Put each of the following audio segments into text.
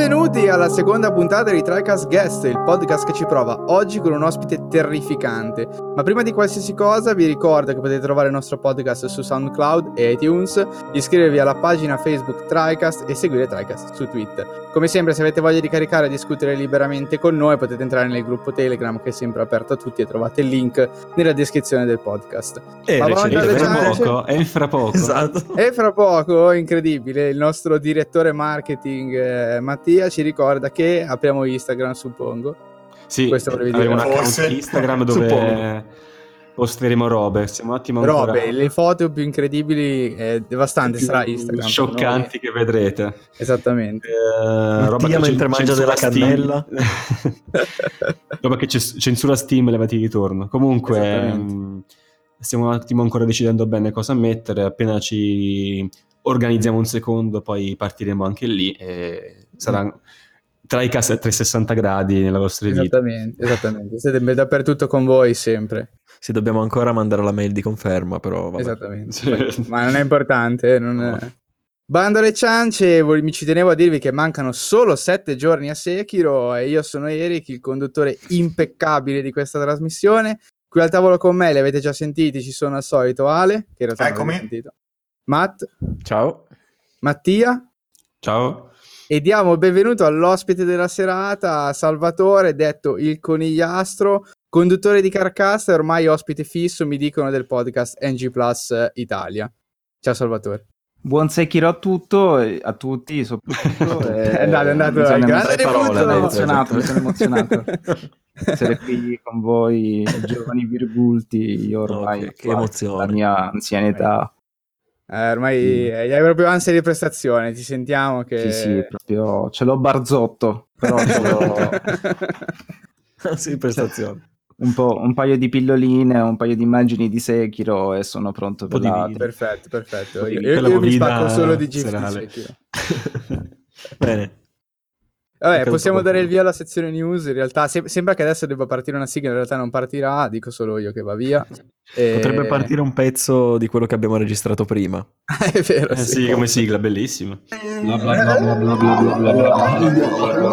Benvenuti alla seconda puntata di TriCast Guest, il podcast che ci prova oggi con un ospite terrificante. Ma prima di qualsiasi cosa vi ricordo che potete trovare il nostro podcast su SoundCloud e iTunes, iscrivervi alla pagina Facebook TriCast e seguire TriCast su Twitter. Come sempre, se avete voglia di caricare e discutere liberamente con noi, potete entrare nel gruppo Telegram che è sempre aperto a tutti e trovate il link nella descrizione del podcast. E Ma fra poco, è fra poco. Esatto. E fra poco, incredibile, il nostro direttore marketing eh, Mattia ci ricorda che apriamo Instagram, suppongo. Sì, Questo volevi avremo un dire. account Forse. Instagram dove Suppongo. posteremo robe. Stiamo un attimo ancora Robe, le foto più incredibili e devastanti più sarà Instagram. scioccanti che vedrete. Esattamente. Eh, roba che mentre mangia censura della Steam. cannella. roba che censura Steam e levati di torno. Comunque, mh, stiamo un attimo ancora decidendo bene cosa mettere. Appena ci organizziamo un secondo, poi partiremo anche lì e sarà tra i casi a 360 gradi nella vostra vita. Esattamente, esattamente. Siete dappertutto con voi sempre. Sì, dobbiamo ancora mandare la mail di conferma, però vabbè. Esattamente. Sì. Ma non è importante, eh, non è... Bando alle ciance, mi ci tenevo a dirvi che mancano solo sette giorni a Sekiro e io sono Eric, il conduttore impeccabile di questa trasmissione. Qui al tavolo con me li avete già sentiti, ci sono al solito Ale, che in realtà non Eccomi. sentito, Matt, Ciao. Mattia Ciao. e diamo il benvenuto all'ospite della serata, Salvatore, detto il conigliastro, conduttore di Carcassa e ormai ospite fisso, mi dicono, del podcast NG Plus Italia. Ciao Salvatore. Buon Sekiro a tutto, e a tutti soprattutto. e- È andato, è andato grande parole, sono emozionato, sono emozionato. Essere qui con voi, giovani virgulti, io ormai No, che- che la mia anzianità. Eh, ormai eh, hai proprio ansia di prestazione, ti sentiamo che... Sì, sì, proprio ce l'ho barzotto, però ce l'ho sì, prestazione. un, po', un paio di pilloline, un paio di immagini di Sekiro e sono pronto per di la... perfetto, perfetto. Per Io, io- io mi spacco solo di GIF di serale. Sekiro. Bene. Vabbè, possiamo dare il via alla sezione news. In realtà se- sembra che adesso debba partire una sigla, in realtà non partirà, dico solo io che va via. E- Potrebbe partire un pezzo di quello che abbiamo registrato prima. È vero, Eh sì, come sigla, bellissima.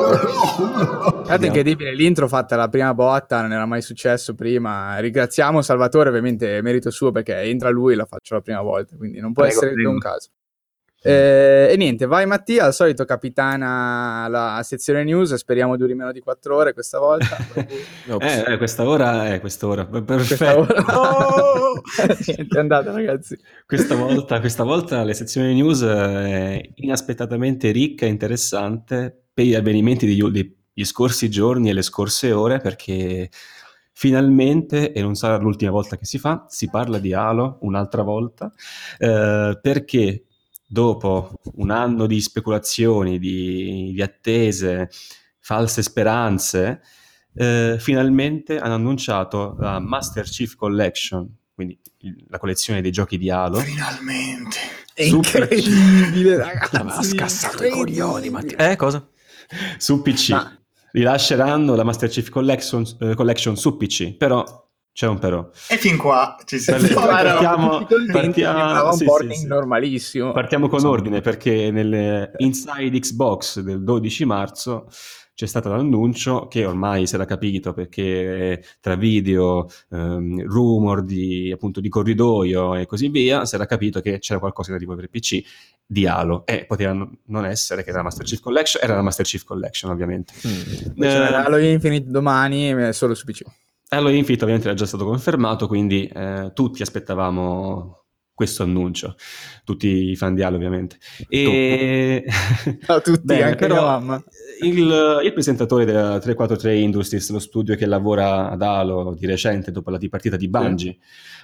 Guardate, è incredibile, l'intro fatta la prima botta non era mai successo prima. Ringraziamo Salvatore, ovviamente è merito suo perché entra lui e la faccio la prima volta, quindi non può Prego, essere prego. un caso. Eh, e niente, vai Mattia, al solito capitana la sezione news, speriamo duri meno di 4 ore questa volta. Eh, eh, questa ora è questa ora. Questa Perfetto. ora- Oh! niente, è andata ragazzi. Questa volta, questa volta la sezione news è inaspettatamente ricca e interessante per gli avvenimenti degli, degli scorsi giorni e le scorse ore perché finalmente, e non sarà l'ultima volta che si fa, si parla di Halo un'altra volta eh, perché dopo un anno di speculazioni, di, di attese, false speranze, eh, finalmente hanno annunciato la Master Chief Collection, quindi il- la collezione dei giochi di Halo. Finalmente. È incredibile, ragazzi. Ha scassato i coglioni, Mattia. Eh, cosa? su PC. Ma- Rilasceranno la Master Chief Collection, eh, Collection su PC, però c'è un però. E fin qua ci siamo. Guarda, partiamo- partiamo- sì, sì, sì. normalissimo. Partiamo con ordine perché nel Inside Xbox del 12 marzo c'è stato l'annuncio che ormai si era capito perché tra video, ehm, rumor di, appunto, di corridoio e così via, si era capito che c'era qualcosa di arrivo per PC di Halo e poteva non essere che era la Master Chief Collection, era la Master Chief Collection ovviamente. C'era Eh, Halo Infinite domani, eh, solo su PC. Halo Infinite ovviamente era già stato confermato, quindi eh, tutti aspettavamo questo annuncio, tutti i fan di Halo ovviamente. E... Ciao a tutti, Bene, anche però mamma. il, il presentatore della 343 Industries, lo studio che lavora ad Halo di recente dopo la dipartita di Bungie,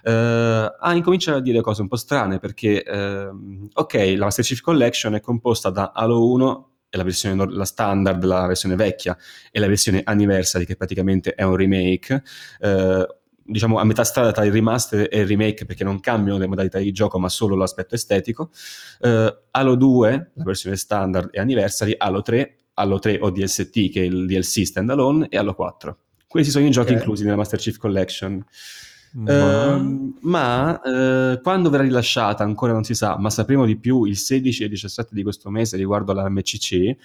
eh, ha incominciato a dire cose un po' strane perché, ehm, ok, la Master Chief Collection è composta da Halo 1 e la versione la standard, la versione vecchia e la versione anniversary che praticamente è un remake. eh, diciamo a metà strada tra il remaster e il remake perché non cambiano le modalità di gioco ma solo l'aspetto estetico Eh, Halo 2 la versione standard e anniversary Halo 3 Halo 3 ODST che è il DLC standalone e Halo 4 questi sono i giochi Ok. inclusi nella Master Chief Collection Ma- Ehm, ma eh, quando verrà rilasciata ancora non si sa, ma sapremo di più il 16 e 17 di questo mese riguardo alla MCC.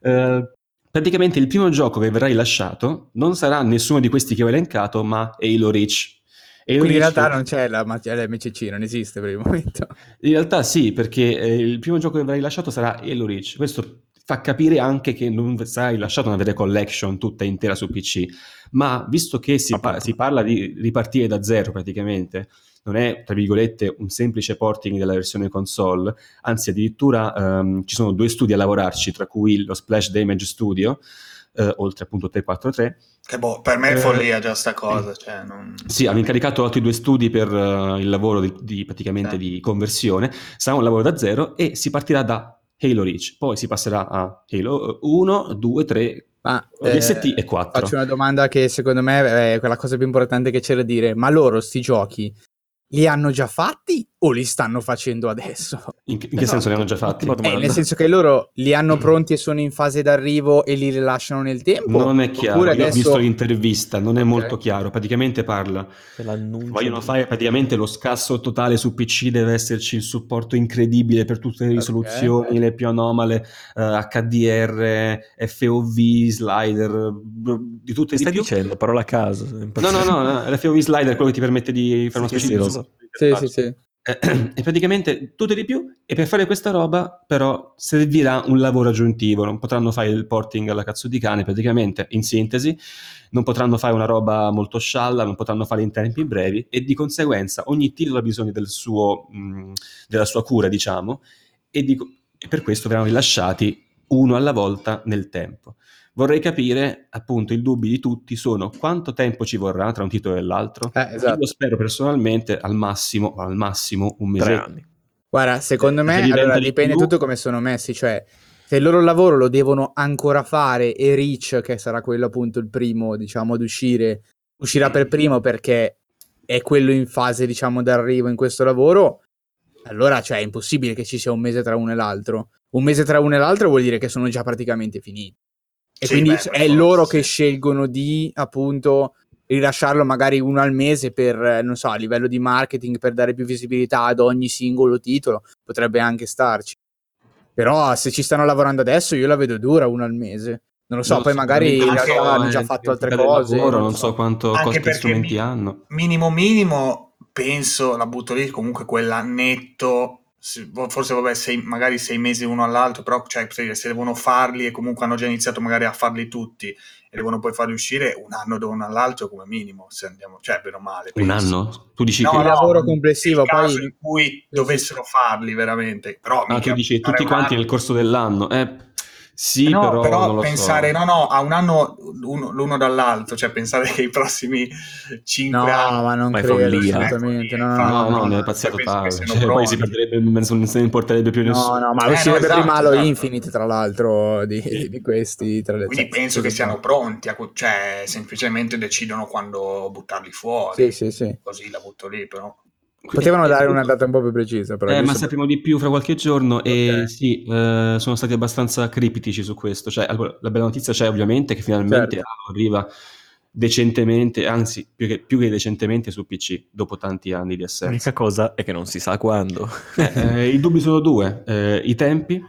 Eh, praticamente il primo gioco che verrà rilasciato non sarà nessuno di questi che ho elencato, ma Halo Reach. Halo Quindi in Reach- realtà non c'è la, l'MCC, non esiste per il momento. In realtà sì, perché eh, il primo gioco che verrà rilasciato sarà Halo Reach. Questo fa capire anche che non sarà rilasciata una vera collection tutta intera su PC. Ma visto che si, pa- si parla di ripartire da zero praticamente, non è tra virgolette un semplice porting della versione console, anzi addirittura ehm, ci sono due studi a lavorarci, tra cui lo Splash Damage Studio, eh, oltre appunto 343, Che boh, per me è Eh, follia già sta cosa. Cioè, non... sì, hanno incaricato altri due studi per eh, il lavoro di, di- praticamente Sì. di conversione. Sarà un lavoro da zero e si partirà da Halo Reach. Poi si passerà a Halo 1, 2, 3, Ma ODST eh, e 4. faccio una domanda che secondo me è quella cosa più importante che c'è da dire. Ma loro sti giochi li hanno già fatti o li stanno facendo adesso? In, che- in che senso li hanno già fatti? Ottima Eh, domanda. nel senso che loro li hanno pronti e sono in fase d'arrivo e li rilasciano nel tempo? Non è chiaro. Oppure Io ho adesso- visto l'intervista, non è molto chiaro. Praticamente parla. Vogliono di- fare praticamente lo scasso totale su PC, deve esserci il supporto incredibile per tutte le risoluzioni, le più anomale, eh, HDR, FOV, slider, di tutte e stai più. dicendo? Parola a caso. No, no, no, no, l'FOV slider è quello che ti permette di fare una Sì, specie sì, di. Sì, sì, sì. E praticamente tutto di più. E per fare questa roba, però, servirà un lavoro aggiuntivo. Non potranno fare il porting alla cazzo di cane, praticamente, in sintesi. Non potranno fare una roba molto scialla, non potranno fare in tempi brevi. E di conseguenza, ogni titolo ha bisogno del suo, mh, della sua cura, diciamo. E, di- e per questo verranno rilasciati uno alla volta nel tempo. Vorrei capire, appunto, i dubbi di tutti sono quanto tempo ci vorrà tra un titolo e l'altro. Eh, esatto. Io spero personalmente al massimo, al massimo un mese. Tre anni. Guarda, secondo me Perché diventa allora, di dipende tutto come sono messi, cioè se il loro lavoro lo devono ancora fare e Reach, che sarà quello appunto il primo, diciamo, ad uscire, uscirà per primo perché è quello in fase, diciamo, d'arrivo in questo lavoro, allora cioè, è impossibile che ci sia un mese tra uno e l'altro. Un mese tra uno e l'altro vuol dire che sono già praticamente finiti. E Sì, quindi beh, è loro sì. che scelgono di, appunto, rilasciarlo magari uno al mese per, non so, a livello di marketing, per dare più visibilità ad ogni singolo titolo, potrebbe anche starci. Però se ci stanno lavorando adesso io la vedo dura uno al mese. Non lo so, Non poi so, magari in anche- hanno già eh, fatto altre cose. lavoro, non so quanto Anche costi strumenti mi- hanno. Minimo minimo, penso, la butto lì, comunque quella netto, forse vabbè, sei, magari sei mesi uno all'altro, però cioè, se devono farli e comunque hanno già iniziato magari a farli tutti e devono poi farli uscire, un anno da uno all'altro come minimo, se andiamo, cioè bene o male. Un penso. anno? Tu dici No, che... Il lavoro complessivo, poi- in cui dovessero farli veramente, però Ah, tu dici tutti un quanti anno- nel corso dell'anno. Eh, sì, no, però, però, non lo pensare so. no, no, a un anno uno- l'uno dall'altro, cioè pensare che i prossimi cinque No, anni ma non Ma credo, follia. assolutamente. No, Ecco, no, No, no, no, ne è no, pazzia totale. Cioè, poi si perderebbe, non se ne importerebbe più No, nessuno. no, ma Eh, uscirebbe no, prima esatto, lo esatto. Infinite, tra l'altro, di, di questi. Tra le Quindi cioè, penso che siano pronti, a, cioè semplicemente decidono quando buttarli fuori. Sì, sì, sì. Così la butto lì, però. Potevano dare una data un po' più precisa, però. Eh, ma sapremo di più fra qualche giorno e Ok. sì, eh, sono stati abbastanza criptici su questo. Cioè, allora, la bella notizia c'è ovviamente che finalmente Certo. arriva decentemente, anzi più che, più che decentemente su PC, dopo tanti anni di assenza. L'unica cosa è che non si sa quando. Eh, I dubbi sono due, eh, i tempi,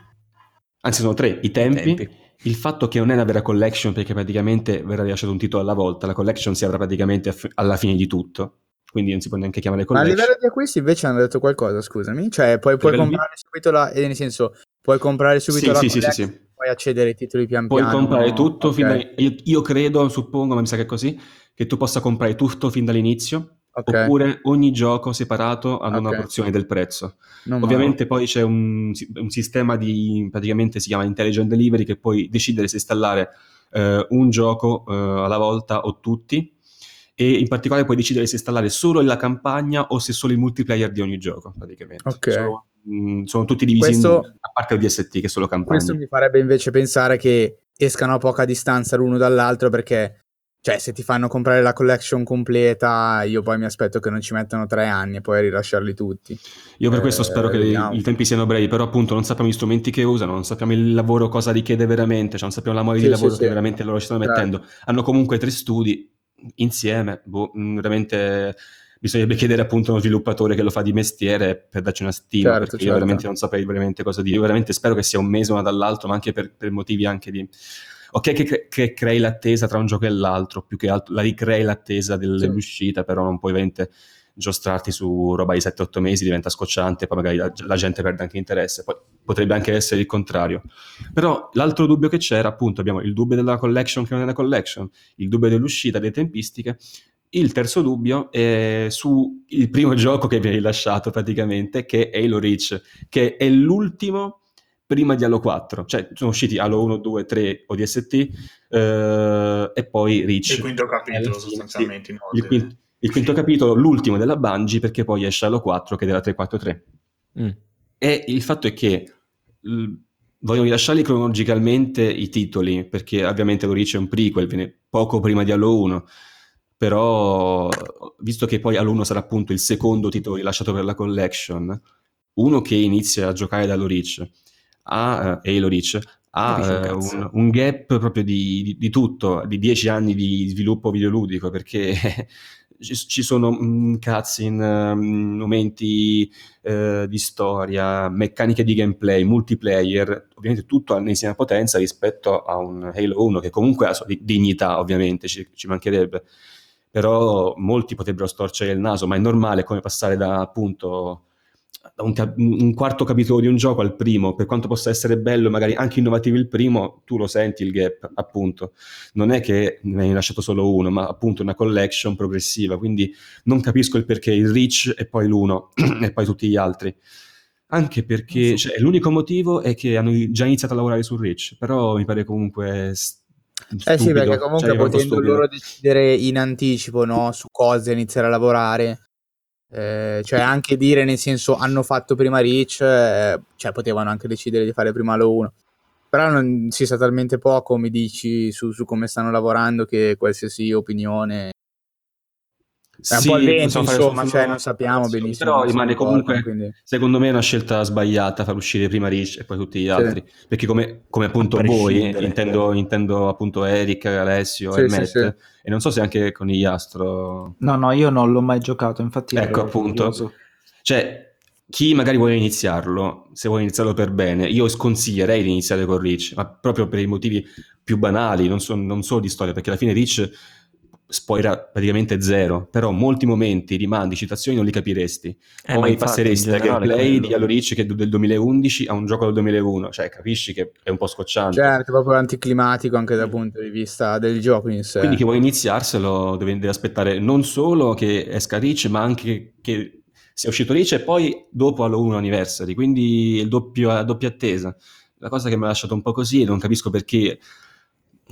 anzi sono tre, i tempi, Tempi. il fatto che non è una vera collection perché praticamente verrà rilasciato un titolo alla volta, la collection si avrà praticamente alla fine di tutto, quindi non si può neanche chiamare Ma a collection. livello di acquisti invece hanno detto qualcosa, scusami. Cioè, puoi, puoi livello di- comprare subito la. eh, nel senso, puoi comprare subito Sì, la sì, sì, sì, collection, poi accedere ai titoli pian Puoi piano. comprare tutto Ok, fin da- io, io credo, suppongo, ma mi sa che è così, che tu possa comprare tutto fin dall'inizio, ok, oppure ogni gioco separato ad una Ok. porzione del prezzo. non male. Ovviamente poi c'è un, un sistema di, praticamente si chiama Intelligent Delivery, che puoi decidere se installare eh, un gioco eh, alla volta o tutti, e in particolare puoi decidere se installare solo la campagna o se solo il multiplayer di ogni gioco, praticamente. Ok. Sono, mm, sono tutti divisi Questo- in, a parte il DST, che è solo campagna. Questo mi farebbe invece pensare che escano a poca distanza l'uno dall'altro perché, cioè, se ti fanno comprare la collection completa, io poi mi aspetto che non ci mettano tre anni e poi a rilasciarli tutti. Io per questo Eh, spero che vediamo. i tempi siano brevi, però appunto non sappiamo gli strumenti che usano, non sappiamo il lavoro cosa richiede veramente, cioè non sappiamo la mole Sì, di sì, lavoro sì. che veramente loro ci stanno mettendo. Hanno comunque tre studi insieme, boh, mh, veramente bisognerebbe chiedere appunto a uno sviluppatore che lo fa di mestiere per darci una stima, Certo, perché certo. io veramente non saprei veramente cosa dire. Io veramente spero che sia un mese uno dall'altro, ma anche per, per motivi anche di... Ok che, cre- che crei l'attesa tra un gioco e l'altro, più che altro la ricrei l'attesa del- Sì. dell'uscita, però non puoi veramente giostrarti su roba di 7-8 mesi, diventa scocciante, poi magari la, la gente perde anche interesse, poi potrebbe anche essere il contrario. Però l'altro dubbio che c'era, appunto, abbiamo il dubbio della collection che non è una collection, il dubbio dell'uscita, delle tempistiche. Il terzo dubbio è su il primo gioco che vi hai rilasciato praticamente, che è Halo Reach, che è l'ultimo prima di Halo 4. Cioè, sono usciti Halo 1, 2, 3 ODST eh, e poi Reach. Il quinto capitolo, sostanzialmente, Il ordine. quinto, il quinto capitolo, l'ultimo della Bungie, perché poi esce Halo 4 che è della 343. Mm. E il fatto è che l- vogliono rilasciarli cronologicamente i titoli, perché ovviamente lo Reach è un prequel, viene poco prima di Halo 1, però visto che poi Halo 1 sarà appunto il secondo titolo rilasciato per la collection, uno che inizia a giocare da Halo Reach ha eh, Halo Reach ha Capisci un eh, un, gap proprio di, di- di tutto, di dieci anni di sviluppo videoludico, perché ci, sono mm, cutscene, mm, momenti eh, di storia, meccaniche di gameplay, multiplayer, ovviamente tutto all'ennesima potenza rispetto a un Halo 1 che comunque ha la sua di- dignità, ovviamente, ci, ci mancherebbe. Però molti potrebbero storcere il naso, ma è normale come passare da appunto da un, cap- un quarto capitolo di un gioco al primo, per quanto possa essere bello magari anche innovativo il primo, tu lo senti il gap, appunto. Non è che ne hai lasciato solo uno, ma appunto una collection progressiva, quindi non capisco il perché il Reach e poi l'uno e poi tutti gli altri. Anche perché cioè, l'unico motivo è che hanno già iniziato a lavorare su Reach, però mi pare comunque s- Eh sì, stupido, perché comunque cioè, potendo stupido. loro decidere in anticipo no, su cosa iniziare a lavorare, eh, cioè anche dire nel senso hanno fatto prima Reach, eh, cioè potevano anche decidere di fare prima Halo 1. Però non si sa talmente poco, mi dici, su, su come stanno lavorando che qualsiasi opinione... È un Sì, po' al vento, insomma, solo- cioè non sappiamo benissimo. Però rimane comunque, quindi- secondo me, una scelta sbagliata far uscire prima Rich e poi tutti gli altri. Perché come, come appunto voi, intendo, intendo appunto Eric, Alessio Sì, e sì, Matt, sì. e non so se anche con Iastro... No, no, io non l'ho mai giocato, infatti Ecco, appunto. curioso. Cioè, chi magari vuole iniziarlo, se vuole iniziarlo per bene, io sconsiglierei di iniziare con Reach, ma proprio per i motivi più banali, non, so- non solo di storia, perché alla fine Reach spoiler praticamente zero, però molti momenti, rimandi, citazioni non li capiresti. Eh, infatti, passeresti generale gameplay quello. di Halo Reach che è del 2011 a un gioco del 2001, cioè capisci che è un po' scocciante. Certo, proprio anticlimatico anche dal punto di vista del gioco in sé. Quindi chi vuole iniziarselo deve, deve aspettare non solo che esca Reach, ma anche che sia uscito Reach e poi dopo Halo 1 Anniversary, quindi il doppio, la doppia attesa. La cosa che mi ha lasciato un po' così e non capisco perché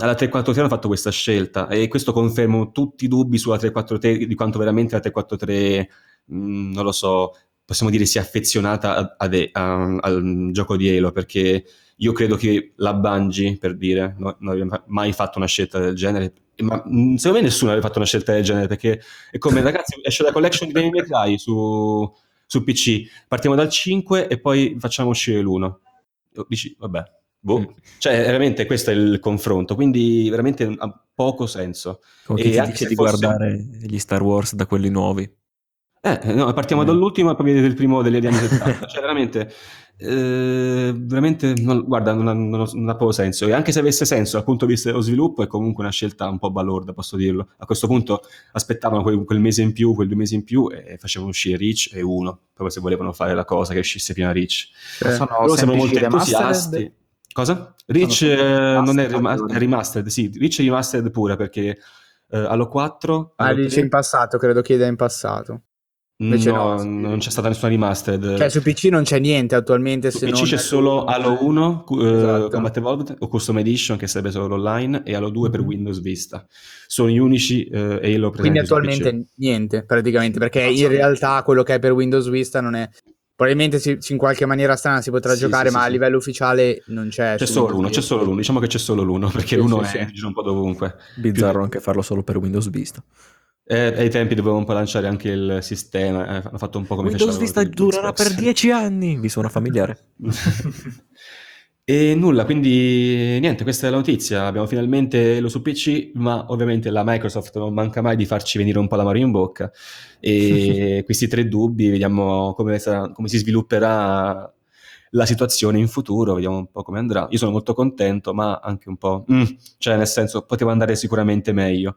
alla 343 hanno fatto questa scelta e questo conferma tutti i dubbi sulla 343 di quanto veramente la 343, mh, non lo so, possiamo dire sia affezionata a- ad- a- al gioco di Halo perché io credo che la Bungie, per dire, no- non aveva mai fatto una scelta del genere, ma mh, secondo me nessuno aveva fatto una scelta del genere perché è come ragazzi esce la collection di Devil May Cry su, su PC, partiamo dal 5 e poi facciamo uscire l'1. Dici, vabbè, boh. Mm. Cioè, veramente questo è il confronto, quindi veramente ha poco senso. Come E anche di fosse- guardare gli Star Wars da quelli nuovi. Eh, no, partiamo Eh. dall'ultimo e poi vedete il primo degli anni 70. cioè, veramente, eh, veramente, non- guarda, non ha, non ha- non ha proprio senso. E anche se avesse senso dal punto di vista dello sviluppo, è comunque una scelta un po' balorda, posso dirlo. A questo punto aspettavano quel, quel mese in più, quel due mesi in più e facevano uscire Reach e uno, proprio se volevano fare la cosa che uscisse prima Reach. Eh, Sono Loro sembrano molto semplici remastered? Cosa? Sono eh, non è remastered, rima- allora. è remastered, sì, Reach è remastered pure perché eh, Halo 4, Ah, dice 3, in passato, credo chieda in passato. Invece no, no, sì. non c'è stata nessuna remastered. Cioè su PC non c'è niente attualmente Su se PC non... c'è solo Halo 1, cu- eh, Esatto. Combat Evolved o Custom Edition che sarebbe solo online e Halo 2 per Mhm. Windows Vista. Sono gli unici eh, Halo presenti Quindi su attualmente PC. niente praticamente perché in realtà quello che è per Windows Vista non è... Probabilmente si- in qualche maniera strana si potrà Sì, giocare sì, ma sì, a sì. livello ufficiale non c'è. C'è solo l'uno, c'è solo l'uno, diciamo che c'è solo l'uno perché Sì, l'uno sì, è un po' dovunque. Bizzarro anche farlo solo per Windows Vista. Eh, ai tempi dovevamo un po' lanciare anche il sistema, eh, hanno fatto un po' come Windows Vista durerà per 10 anni. Vi suona familiare? E nulla, quindi niente, questa è la notizia. Abbiamo finalmente lo su PC, ma ovviamente la Microsoft non manca mai di farci venire un po' l'amaro in bocca. E questi tre dubbi, vediamo come, sarà- come si svilupperà la situazione in futuro, vediamo un po' come andrà. Io sono molto contento, ma anche un po'... mm, cioè, nel senso, poteva andare sicuramente meglio.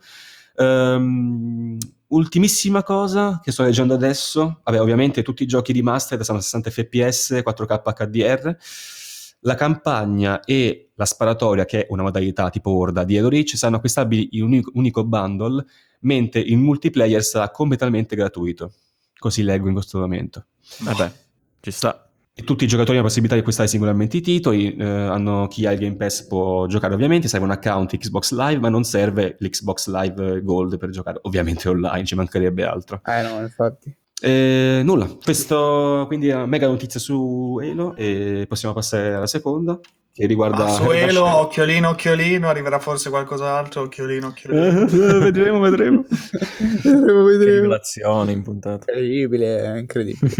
Ehm, ultimissima cosa che sto leggendo adesso, vabbè, ovviamente tutti i giochi remastered sono a 60 fps, 4K HDR. La campagna e la sparatoria, che è una modalità tipo Horda di Halo Reach, saranno acquistabili in un unico, unico bundle, mentre il multiplayer sarà completamente gratuito. Così leggo in questo momento. Vabbè, ci sta. E tutti i giocatori hanno la possibilità di acquistare singolarmente i titoli, eh, hanno, chi ha il Game Pass può giocare ovviamente, serve un account Xbox Live, ma non serve l'Xbox Live Gold per giocare ovviamente online, ci mancherebbe altro. Eh no, infatti. Eh, nulla, questo quindi è una mega notizia su Halo e possiamo passare alla seconda che riguarda... Ah, su Elo, occhiolino, occhiolino, arriverà forse qualcos'altro, occhiolino, occhiolino. vedremo, vedremo. vedremo, Che vedremo. rivelazione in puntata. Incredibile, incredibile.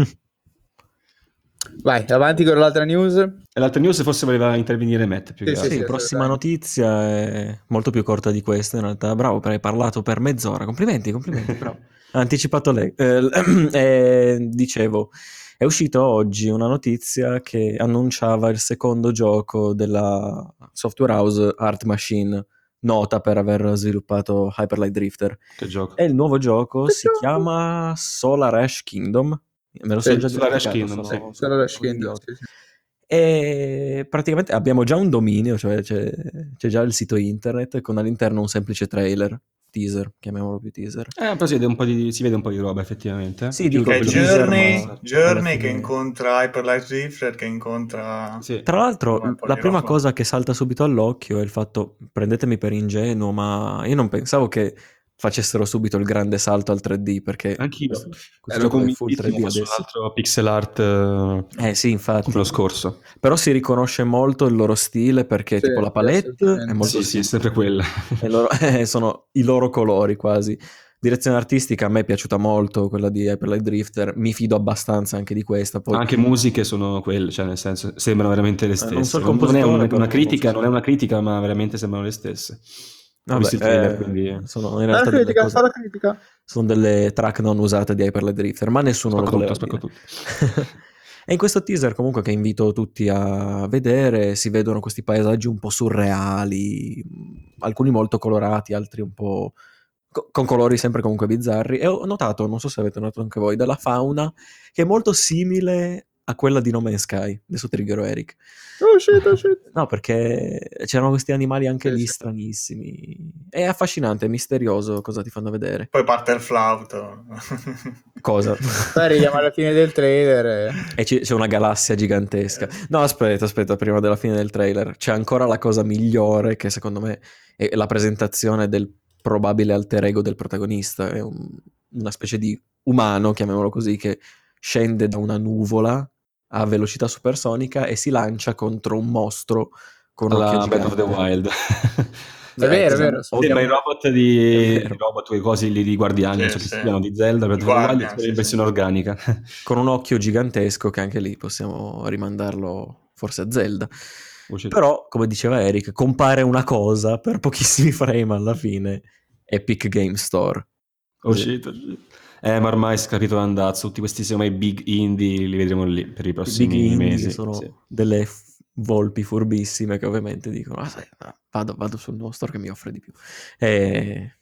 Vai, avanti con l'altra news. E l'altra news forse voleva intervenire Matt più Sì, che sì, altro. Sì, prossima notizia è molto più corta di questa in realtà. Bravo, hai parlato per mezz'ora. Complimenti, complimenti, bravo. Ha anticipato lei. Eh, eh, dicevo, è uscito oggi una notizia che annunciava il secondo gioco della software house Art Machine, nota per aver sviluppato Hyper Light Drifter. Che gioco. E il nuovo gioco Che si gioco? chiama Solar Ash Kingdom. Me lo Sì, sono già Solar Ash Kingdom, sono- sì. Sono la sono un scena. idiota. E praticamente abbiamo già un dominio, cioè c'è, c'è già il sito internet con all'interno un semplice trailer, teaser, chiamiamolo più teaser. Eh, però si vede un po' di, si vede un po' di roba effettivamente. Sì, dico, Che Journey, ma Journey che incontra Hyper Light Drifter, che incontra... Sì. Tra l'altro, la prima roba. cosa che salta subito all'occhio è il fatto, prendetemi per ingenuo, ma io non pensavo che facessero subito il grande salto al 3D, perché Anch'io. questo, questo Ero gioco è full convintissimo 3D su un adesso. altro pixel art eh, Eh sì, infatti. lo scorso. Però si riconosce molto il loro stile perché Sì, tipo la palette è molto Sì, sì, è sempre quella. e loro- eh, sono i loro colori quasi. Direzione artistica a me è piaciuta molto, quella di Light Drifter, mi fido abbastanza anche di questa. Poi Anche musiche sono quelle, cioè nel senso sembrano veramente le Eh, stesse. non so il non, è compositore, una, non critica, non è una critica, ma veramente sembrano le stesse. Ho Vabbè, visto il trailer, eh, quindi sono in realtà delle critica, cose- fa la critica. sono delle track non usate di Hyper Drifter, ma nessuno spacco lo voleva tutto. E in questo teaser comunque che invito tutti a vedere, si vedono questi paesaggi un po' surreali, alcuni molto colorati, altri un po' co- con colori sempre comunque bizzarri. E ho notato, non so se avete notato anche voi, della fauna che è molto simile a quella di No Man's Sky. Adesso triggerò Eric. Oh shit, oh shit. No, perché c'erano questi animali anche Sì, lì sì. stranissimi. È affascinante, è misterioso cosa ti fanno vedere. Poi parte il flauto. Cosa? Poi arriviamo alla fine del trailer. e- E c'è una galassia gigantesca. No, aspetta, aspetta, prima della fine del trailer. C'è ancora la cosa migliore che secondo me è la presentazione del probabile alter ego del protagonista. È un- una specie di umano, chiamiamolo così, che scende da una nuvola a velocità supersonica e si lancia contro un mostro con Alla Breath of the. Wild. È vero, è vero. Oddio, Sembra i robot di, È vero. i robot, quei cosi lì di Guardiani, Sì, non so che sì. si chiamano, di Zelda, the Guardian, sì, in sì. versione organica. con un occhio gigantesco che anche lì possiamo rimandarlo forse a Zelda. Voce- Però, come diceva Eric, compare una cosa per pochissimi frame alla fine. Epic Game Store. Shit, oh, shit. Eh, ma ormai è capito l'andazzo, tutti questi secondo me big indie li vedremo lì per i I prossimi big indie mesi. sono sì. delle f- volpi furbissime che ovviamente dicono "Ah, sai, ah, vado, vado sul nuovo store che mi offre di più. E...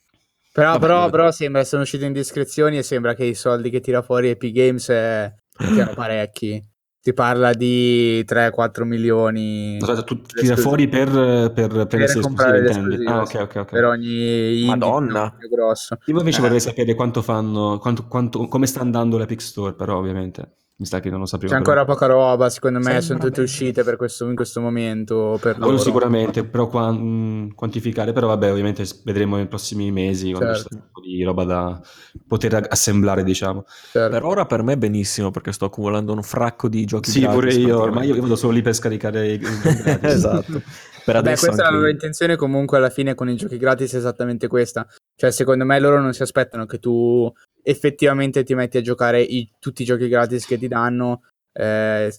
Però, Vabbè, però, però sembra, sono uscite indiscrezioni e sembra che i soldi che tira fuori Epic Games eh, siano parecchi. Si parla di 3-4 milioni Aspetta, tu per tira fuori per, per prendersi comprare l'esclusiva, intendi? l'esclusiva, Ah, sì. ok, ok, ok. per ogni Madonna. più grosso. Io invece Eh. vorrei sapere quanto fanno, quanto, quanto- come sta andando l'Epic Store, però ovviamente mi sa che non lo sapremo. C'è ancora poca roba, secondo me Sembra sono tutte bene. uscite per questo, in questo momento. Per Quello loro. sicuramente, però qua- mh, quantificare, però vabbè, ovviamente vedremo nei prossimi mesi quando Certo. c'è un po' di roba da poter assemblare, diciamo. Certo. Per ora per me benissimo perché sto accumulando un fracco di giochi Sì, gratis, pure io, ormai io vado solo lì per scaricare i i giochi gratis. esatto. Per Beh, questa è la anche loro io. intenzione comunque alla fine con i giochi gratis è esattamente questa. Cioè, secondo me loro non si aspettano che tu effettivamente ti metti a giocare i- tutti i giochi gratis che ti danno. eh,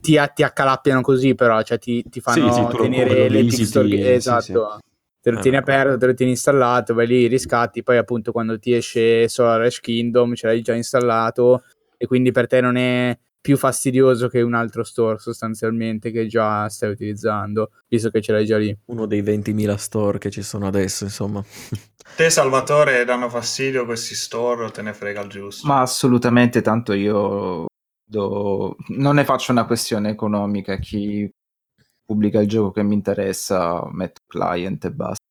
ti, ti accalappiano così, però, cioè ti, ti fanno Sì, sì, tenere Store. sì, esatto. sì. Te lo Eh, tieni no. aperto, te lo tieni installato, vai lì, riscatti, poi appunto quando ti esce Solar Ash Kingdom ce l'hai già installato e quindi per te non è più fastidioso che un altro store sostanzialmente che già stai utilizzando, visto che ce l'hai già lì. Uno dei 20.000 store che ci sono adesso, insomma. Te, Salvatore, danno fastidio questi store o te ne frega il giusto? Ma assolutamente, tanto io do- non ne faccio una questione economica. Chi pubblica il gioco che mi interessa, metto client e basta.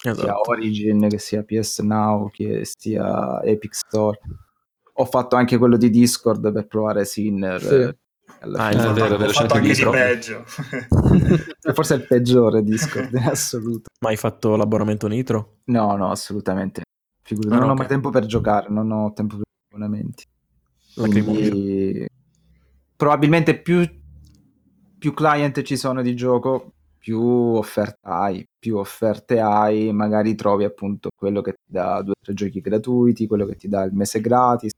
Sia Esatto. Origin, che sia PS Now, che sia Epic Store. Ho fatto anche quello di Discord per provare Sinner. Sì. eh, Ah, è Ho vero, è vero, ho c'è fatto anche di peggio. Forse è il peggiore Discord in assoluto. Ma hai fatto l'abbonamento Nitro? No, no, assolutamente. Figurati, Ah, non ho ok. mai tempo per giocare, non ho tempo per abbonamenti. Lacrimoso. Quindi probabilmente più, più client ci sono di gioco, più offerte hai, più offerte hai, magari trovi appunto quello che ti dà due o tre giochi gratuiti, quello che ti dà il mese gratis,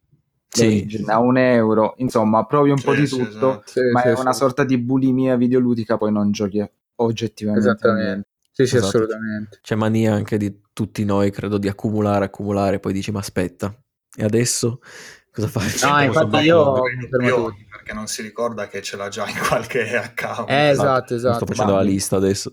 Sì. a un euro, insomma provi un po' Sì, di sì, tutto, esatto. Sì, ma sì, è sì. una sorta di bulimia videoludica, poi non giochi oggettivamente Esattamente. Sì, sì, Esatto. assolutamente. C'è mania anche di tutti noi, credo, di accumulare, accumulare, poi dici, ma aspetta, e adesso cosa faccio? No, infatti io io- tutto. Perché non si ricorda che ce l'ha già in qualche account. Eh, esatto, esatto. Sto facendo la Ma- lista adesso.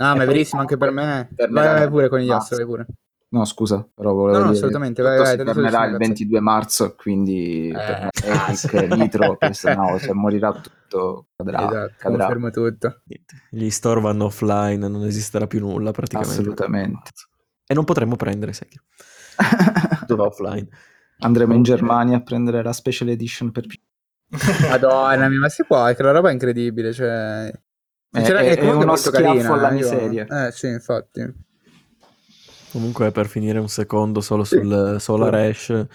No, ma è poi verissimo anche per me. per me Vai, era- vai pure con gli astri, vai pure. No, scusa, però volevo No, no, dire assolutamente, vai, vai, si fermerà il cazzo. 22 marzo, quindi Eh, per. Epic, Nitro, PS Now, se morirà tutto, cadrà, Esatto, cadrà. confermo tutto. Gli store vanno offline, non esisterà più nulla praticamente. Assolutamente. E non potremmo prendere, sai. Tutto va offline. Andremo in Germania a prendere la special edition per PC. Madonna mia, ma si può, è che la roba è incredibile, cioè... È, è- è comunque uno molto schiaffo carina, alla eh, io- miseria. Eh, sì, infatti. Comunque, per finire un secondo solo sul Solar Ash,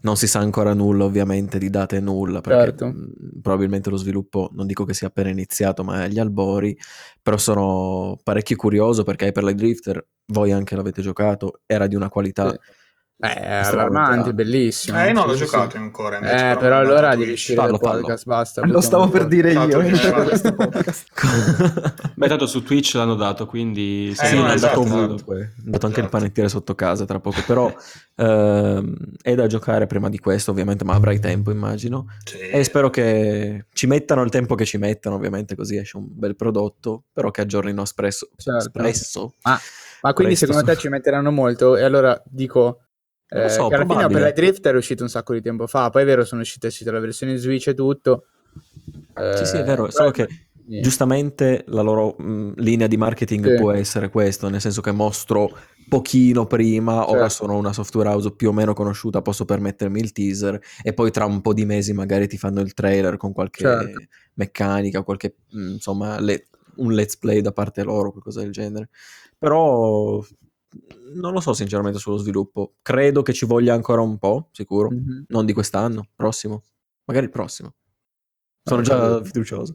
non si sa ancora nulla, ovviamente, di date nulla, perché Certo. mh, probabilmente lo sviluppo, non dico che sia appena iniziato, ma è agli albori, però sono parecchio curioso perché Hyper Light Drifter, voi anche l'avete giocato, era di una qualità... Sì. Eh, è allarmante, bellissimo. Eh, no, l'ho giocato sì. ancora. invece, Eh, però allora dato devi uscire dal Fallo, fallo. podcast, basta. Lo stavo per dire io. Beh, tanto su Twitch l'hanno dato, quindi... Eh, sì, no, è andato esatto, ovunque, è andato anche il Esatto. panettiere sotto casa tra poco, però ehm, è da giocare prima di questo ovviamente, ma avrai tempo immagino, Sì. e spero che ci mettano il tempo che ci mettano, ovviamente così esce un bel prodotto, però che aggiornino espresso. Certo. espresso. Ma quindi Presto. secondo te ci metteranno molto? E allora dico... Eh, so, alla fine la Drift era uscito un sacco di tempo fa, poi è vero sono uscite, la versione Switch e tutto. Sì, sì, è vero, Eh, solo però- che Niente. giustamente la loro mh, linea di marketing Sì. può essere questo, nel senso che mostro pochino prima, ora Certo. sono una software house più o meno conosciuta, posso permettermi il teaser e poi tra un po' di mesi magari ti fanno il trailer con qualche Certo. meccanica, qualche mh, insomma le- un let's play da parte loro, qualcosa del genere. Però non lo so sinceramente sullo sviluppo, credo che ci voglia ancora un po', sicuro, Mhm. non di quest'anno, prossimo, magari il prossimo. Sono Ah, già credo. fiducioso.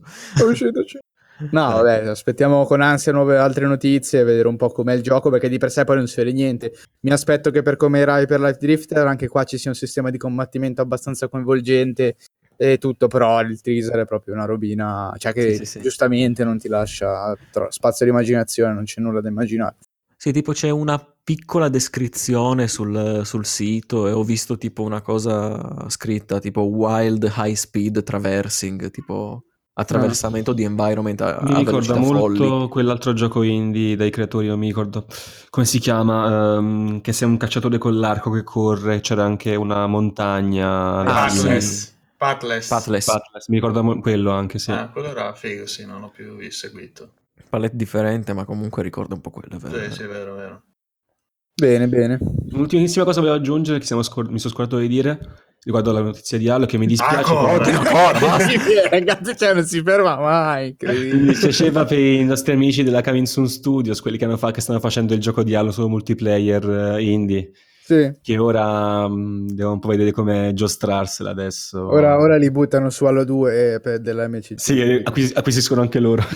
No, Eh. vabbè, aspettiamo con ansia nuove altre notizie, vedere un po' com'è il gioco, perché di per sé poi non si vede niente. Mi aspetto che per come era per Light Drifter, anche qua ci sia un sistema di combattimento abbastanza coinvolgente e tutto, però il teaser è proprio una robina, cioè che Sì, sì, sì. giustamente non ti lascia tro- spazio di immaginazione, non c'è nulla da immaginare. Sì, tipo c'è una piccola descrizione sul, sul sito e ho visto tipo una cosa scritta tipo wild high speed traversing, tipo attraversamento di environment a, Mi a ricorda molto folli. quell'altro gioco indie dai creatori, non mi ricordo come si chiama, ehm, che sei un cacciatore con l'arco che corre, c'era anche una montagna. Ah, alla fine. Pathless. Pathless. Pathless, Pathless, mi ricorda mo- quello anche, sì. Ah, quello era figo, sì, non ho più seguito. Palette differente, ma comunque ricorda un po' quello, vero? Sì, sì, vero, vero. Bene, bene. Un'ultimissima cosa volevo aggiungere che siamo scor- mi sono scordato di dire riguardo alla notizia di Halo che mi dispiace Ancora? però- Ragazzi, cioè, non si ferma mai, mi dispiaceva per i nostri amici della Coming Soon Studios, quelli che, hanno fa- che stanno facendo il gioco di Halo solo multiplayer eh, indie, Sì. che ora mh, devo un po' vedere come giostrarsela adesso. Ora, ora li buttano su Halo 2 per dell'MCC. Sì, eh, acquis- acquisiscono anche loro.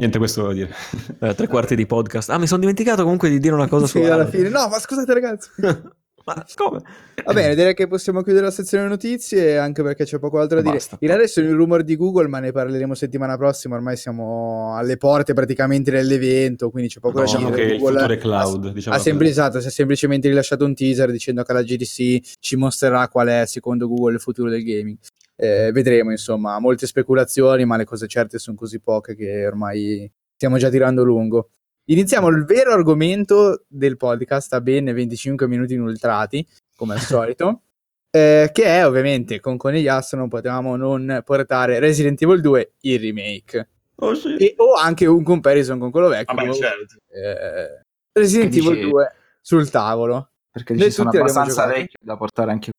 Niente, questo volevo dire. Eh, tre quarti di podcast. Ah, mi sono dimenticato comunque di dire una cosa Sì, su alla fine. No, ma scusate ragazzi. Ma come? Va bene, direi che possiamo chiudere la sezione notizie, anche perché c'è poco altro da dire. Basta. Il resto sono i rumor di Google, ma ne parleremo settimana prossima. Ormai siamo alle porte praticamente dell'evento, quindi c'è poco da Diciamo dire. che il Google futuro è cloud. ha, diciamo ha sempli- esatto, si è semplicemente rilasciato un teaser dicendo che la GDC ci mostrerà qual è, secondo Google, il futuro del gaming. Eh, vedremo, insomma, molte speculazioni, ma le cose certe sono così poche che ormai stiamo già tirando lungo. Iniziamo il vero argomento del podcast a ben 25 minuti inoltrati, come al solito, eh, che è ovviamente con Conigliastro non potevamo non portare Resident Evil 2 il remake Oh, sì. e, o anche un comparison con quello vecchio. Vabbè, come certo. eh, Resident Che Evil dici- 2 sul tavolo. Perché Noi ci sono abbastanza vecchi da portare anche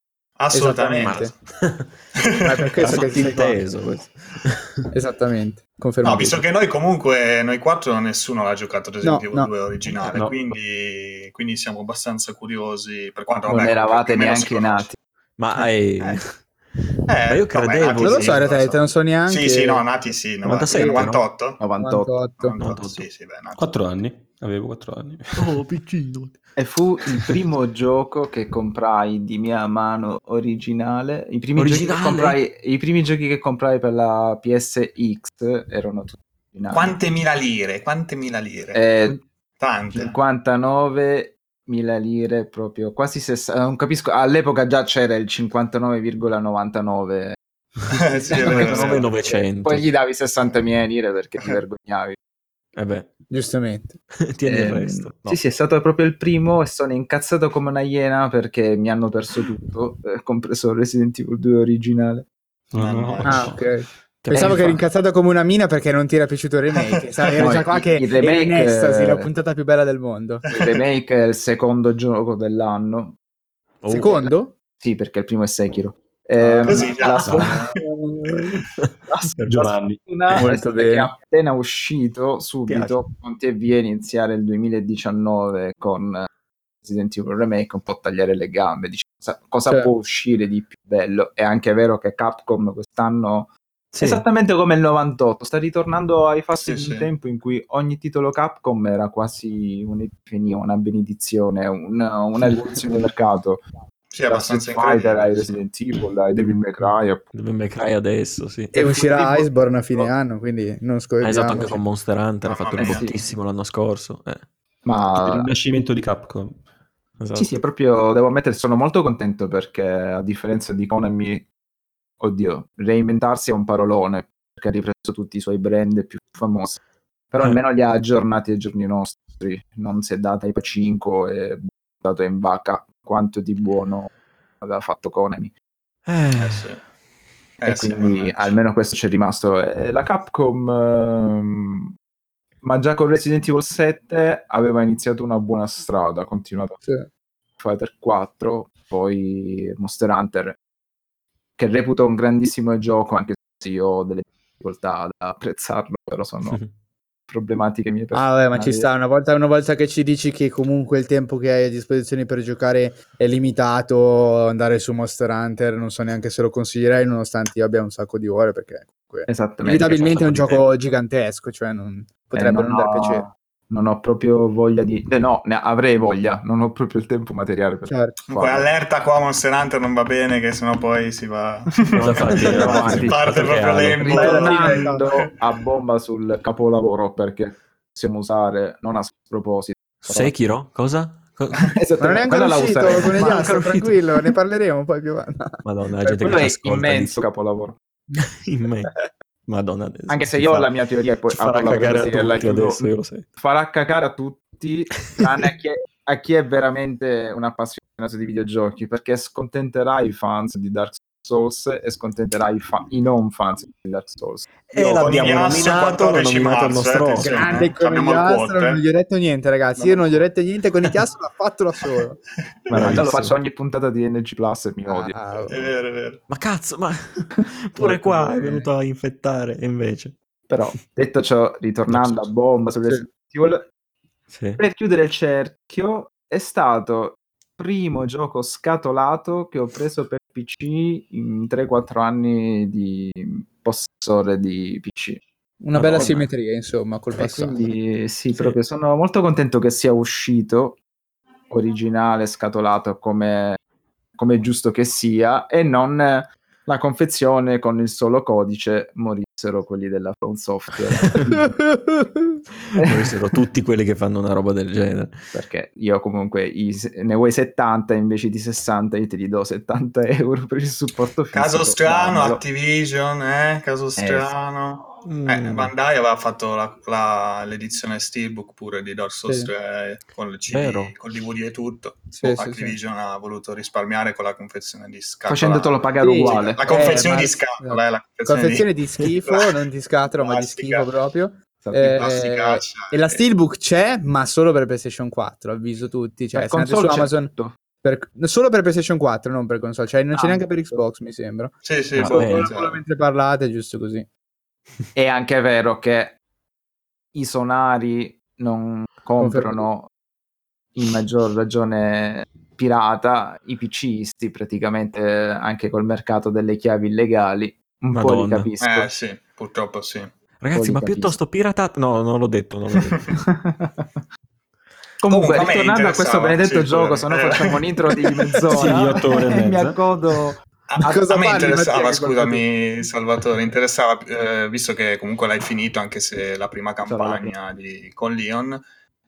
Assolutamente. Ma è per questo che inteso. Esattamente, confermato. No, visto che noi comunque, noi quattro, nessuno l'ha giocato No, Evil no. 2 originale, No. quindi, quindi siamo abbastanza curiosi per quanto non vabbè, eravate neanche nati. Ma eh, Eh. Ma io vabbè, credevo- non lo so, in realtà, non so neanche. Sì, sì, no, nati sì. 97, 98? 98. 98. 98, sì, sì, beh, nati. Quattro anni. Avevo quattro anni. Oh, piccino. E fu il primo gioco che comprai di mia mano originale. I primi, Giochi, che Originale? comprai, I primi giochi che comprai per la PSX erano tutti originali. Quante mila lire? Quante mila lire? Eh, Tante. 59 mila lire proprio quasi 60 non capisco all'epoca già c'era il 59,99 Sì, è vero, è vero. 900. poi gli davi 60 mila lire perché ti vergognavi Eh beh, Giustamente. tieni il Ehm, resto. No. Sì, sì, è stato proprio il primo e sono incazzato come una iena perché mi hanno perso tutto, eh, compreso Resident Evil 2 originale. No, no. Ah, ok. Pensavo che eri incazzata come una mina perché non ti era piaciuto il remake. Sai, No, già qua il- che il remake, in estasi, eh, la puntata più bella del mondo. Il remake è il secondo gioco dell'anno. Oh. Secondo? Sì, perché il primo è Sekiro. Ehm, Così la sua- Giovanni. Una Molto è bene. che appena uscito subito conti e via iniziare il 2019 con Resident Evil Remake un po' tagliare le gambe dice, cosa, Certo. può uscire di più bello è anche vero che Capcom quest'anno Sì. esattamente come il 98 sta ritornando ai fasti Sì, di sì. un tempo in cui ogni titolo Capcom era quasi un'epifania una benedizione una, un'evoluzione del mercato Sì, abbastanza Street Fighter ai. Resident Evil ai Devil May Cry appunto. Dove me cai adesso, sì. E uscirà Iceborne a fine anno, quindi non Ah, scordiamo. esatto, anche con Monster Hunter ha Mamma fatto un mia. bottissimo l'anno scorso. Eh, Il ma rinascimento di Capcom. esatto. Sì, sì, è proprio, devo ammettere, sono molto contento perché a differenza di Konami, oddio, reinventarsi è un parolone, perché ha ripreso tutti i suoi brand più famosi, però Eh. almeno li ha aggiornati ai giorni nostri, non si è data ai Pacinco e buttato in vacca quanto di buono aveva fatto Konami. Eh, Eh sì. e Eh sì, quindi mannaggia. almeno questo c'è rimasto. E la Capcom, ehm, ma già con Resident Evil 7 aveva iniziato una buona strada, ha continuato Sì. Fighter 4, poi Monster Hunter, che reputo un grandissimo gioco, anche se io ho delle difficoltà ad apprezzarlo, però sono problematiche mie Ah, vabbè, ma ci personali. sta. Una volta, una volta che ci dici che comunque il tempo che hai a disposizione per giocare è limitato, andare su Monster Hunter non so neanche se lo consiglierei, nonostante io abbia un sacco di ore, perché comunque Esattamente. inevitabilmente è un gioco gigantesco, cioè non potrebbe Eh, non dar piacere. Non ho proprio voglia di... eh, no, ne avrei voglia, non ho proprio il tempo materiale per Certo. Comunque allerta qua Monster Hunter non va bene che sennò poi si va Cosa fate? si Avanti. parte proprio lembo Ritornando a bomba sul capolavoro, perché possiamo usare, non a sproposito, Sekiro? Cosa? Co- Ma non è ancora uscito con gli uscito. tranquillo, ne parleremo poi più avanti. Madonna, la Eh, gente che è immenso capolavoro. me. Madonna, Anche se io ho la mia teoria e poi farà cagare a tutti adesso, io lo so. farà cagare a tutti, tranne a chi, è, a chi è veramente un appassionato di videogiochi, perché scontenterà i fans di Dark Souls e scontenterà i, fa- i non fans di Dark Souls. E Io l'abbiamo Conigliastro, nominato, l'ho 14 nominato il marzo, nostro eh. Grande conigliastro, non gli ho detto niente, ragazzi. Io non gli ho detto niente, con i chiastro l'ha fatto da solo. Ma in realtà lo faccio ogni puntata di NG Plus e mi odio. Ah, È vero, è vero. Ma cazzo, ma pure qua è venuto a infettare, e invece. Però, detto ciò, ritornando a bomba su Sì. Evil, Sì. per chiudere il cerchio, è stato il primo gioco scatolato che ho preso per PC in 3-4 anni di possessore di PC. Una bella Madonna. simmetria, insomma, col passato. quindi sì, proprio sono molto contento che sia uscito originale scatolato come, come giusto che sia e non la confezione con il solo codice morissero quelli della From Software Morissero tutti quelli che fanno una roba del genere. perché io comunque i- ne vuoi 70 invece di 60 io te li do 70 euro per il supporto fisico Caso strano, dammelo. Activision, eh? Caso sì. strano. Mm. Eh, Bandai aveva fatto la- la- l'edizione Steelbook pure di Dark Souls Sì. 3 con il CD, Vero. con DVD e tutto. Sì, Oh, sì, Activision ha voluto risparmiare con la confezione di scatola. facendotelo pagare Sì, uguale La confezione Eh, di scatola, eh, la confezione, Confezione di schifo, non di scatola, ma di schifo proprio. Eh, plasticaccia. E la Steelbook c'è, ma solo per PlayStation 4, avviso tutti. Cioè, Per se andate su console c'è Amazon, per- solo per PlayStation 4, non per console. Cioè, non c'è Ah, neanche per. Xbox, mi sembra. Sì, sì, boh, bene. cioè, Solo mentre parlate, giusto così. È anche vero che i sonari non comprano in maggior ragione pirata, i PCisti praticamente anche col mercato delle chiavi illegali. Un po' li Madonna. capisco. Eh sì, purtroppo sì. Ragazzi, ma capisco. piuttosto piratato... No, non l'ho detto, non l'ho detto. Comunque, Comunque, ritornando a questo benedetto sì, gioco, se no facciamo un intro di mezz'ora Sì, di otto ore e mi accodo A, cosa a me interessava, Mattia, scusami Salvatore, interessava, eh, visto che comunque l'hai finito, anche se la prima campagna di- con Leon,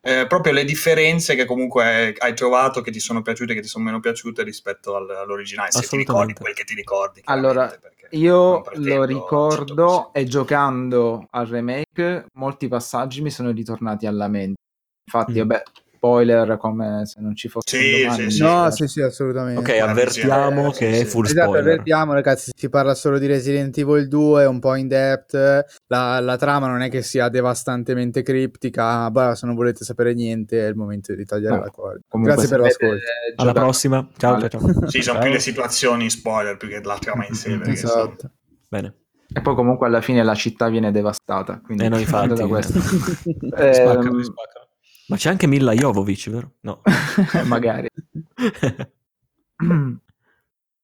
eh, proprio le differenze che comunque hai trovato, che ti sono piaciute, che ti sono meno piaciute rispetto al- all'originale, se ti ricordi quel che ti ricordi. Allora, Io lo pretendo ricordo 100%. e giocando al remake molti passaggi mi sono ritornati alla mente. Infatti, Mm. vabbè, spoiler come se non ci fosse Sì, domani. sì, sì. no, sì, sì, assolutamente. Ok, avvertiamo Sì, che sì, è full Esatto, spoiler. avvertiamo ragazzi, si parla solo di Resident Evil 2, un po' in depth, la, la trama non è che sia devastantemente criptica, bah, se non volete sapere niente è il momento di tagliare No, la corda. Comunque, Grazie per l'ascolto. avete Alla prossima. Ciao, ciao, ciao. Sì, sono Ciao. più le situazioni spoiler più che la trama in sé. perché sono- Esatto. Bene. E poi comunque alla fine la città viene devastata. Quindi Eh no, infatti. da questo. Spaccano, Ehm, spaccano. Ma c'è anche Milla Jovovic, vero? No. magari.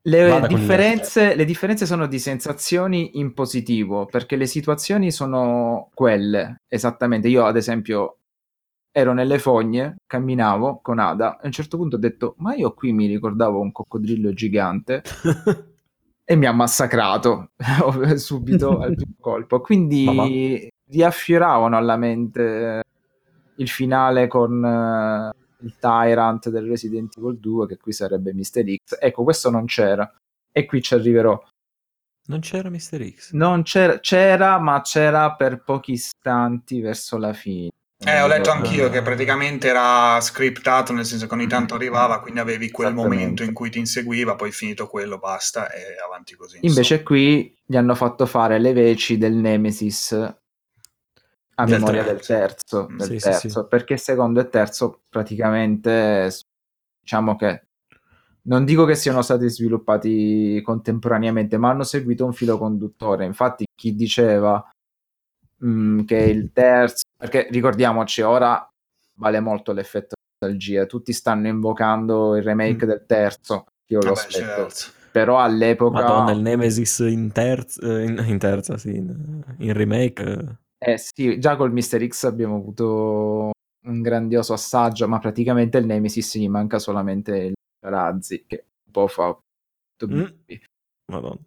Le differenze, le differenze sono di sensazioni in positivo, perché le situazioni sono quelle, esattamente. Io, ad esempio, ero nelle fogne, camminavo con Ada, e a un certo punto ho detto, ma io qui mi ricordavo un coccodrillo gigante, e mi ha massacrato subito al primo colpo. Quindi riaffioravano alla mente il finale con eh, il Tyrant del Resident Evil 2, che qui sarebbe Mr. X. Ecco, questo non c'era. E qui ci arriverò. non c'era Mr. X. Non c'era, c'era, ma c'era per pochi istanti verso la fine. Eh, ho letto anch'io che praticamente era scriptato, nel senso che ogni tanto arrivava, quindi avevi quel momento in cui ti inseguiva, poi finito quello, basta, e avanti così. Invece qui gli hanno fatto fare le veci del Nemesis a Del memoria terzo. del terzo, del Sì, terzo sì. perché secondo e terzo praticamente diciamo che non dico che siano stati sviluppati contemporaneamente, ma hanno seguito un filo conduttore. Infatti, chi diceva mm, che il terzo, perché ricordiamoci, ora vale molto l'effetto nostalgia, tutti stanno invocando il remake Mm. del terzo. Io lo Vabbè, aspetto, certo. però all'epoca Madonna, il Nemesis in terza, eh, in, in terza, sì, in, in remake. Eh. Sì, già col Mister X abbiamo avuto un grandioso assaggio, ma praticamente il Nemesis gli manca solamente il Razzi, che un po' fa... Mm. Madonna.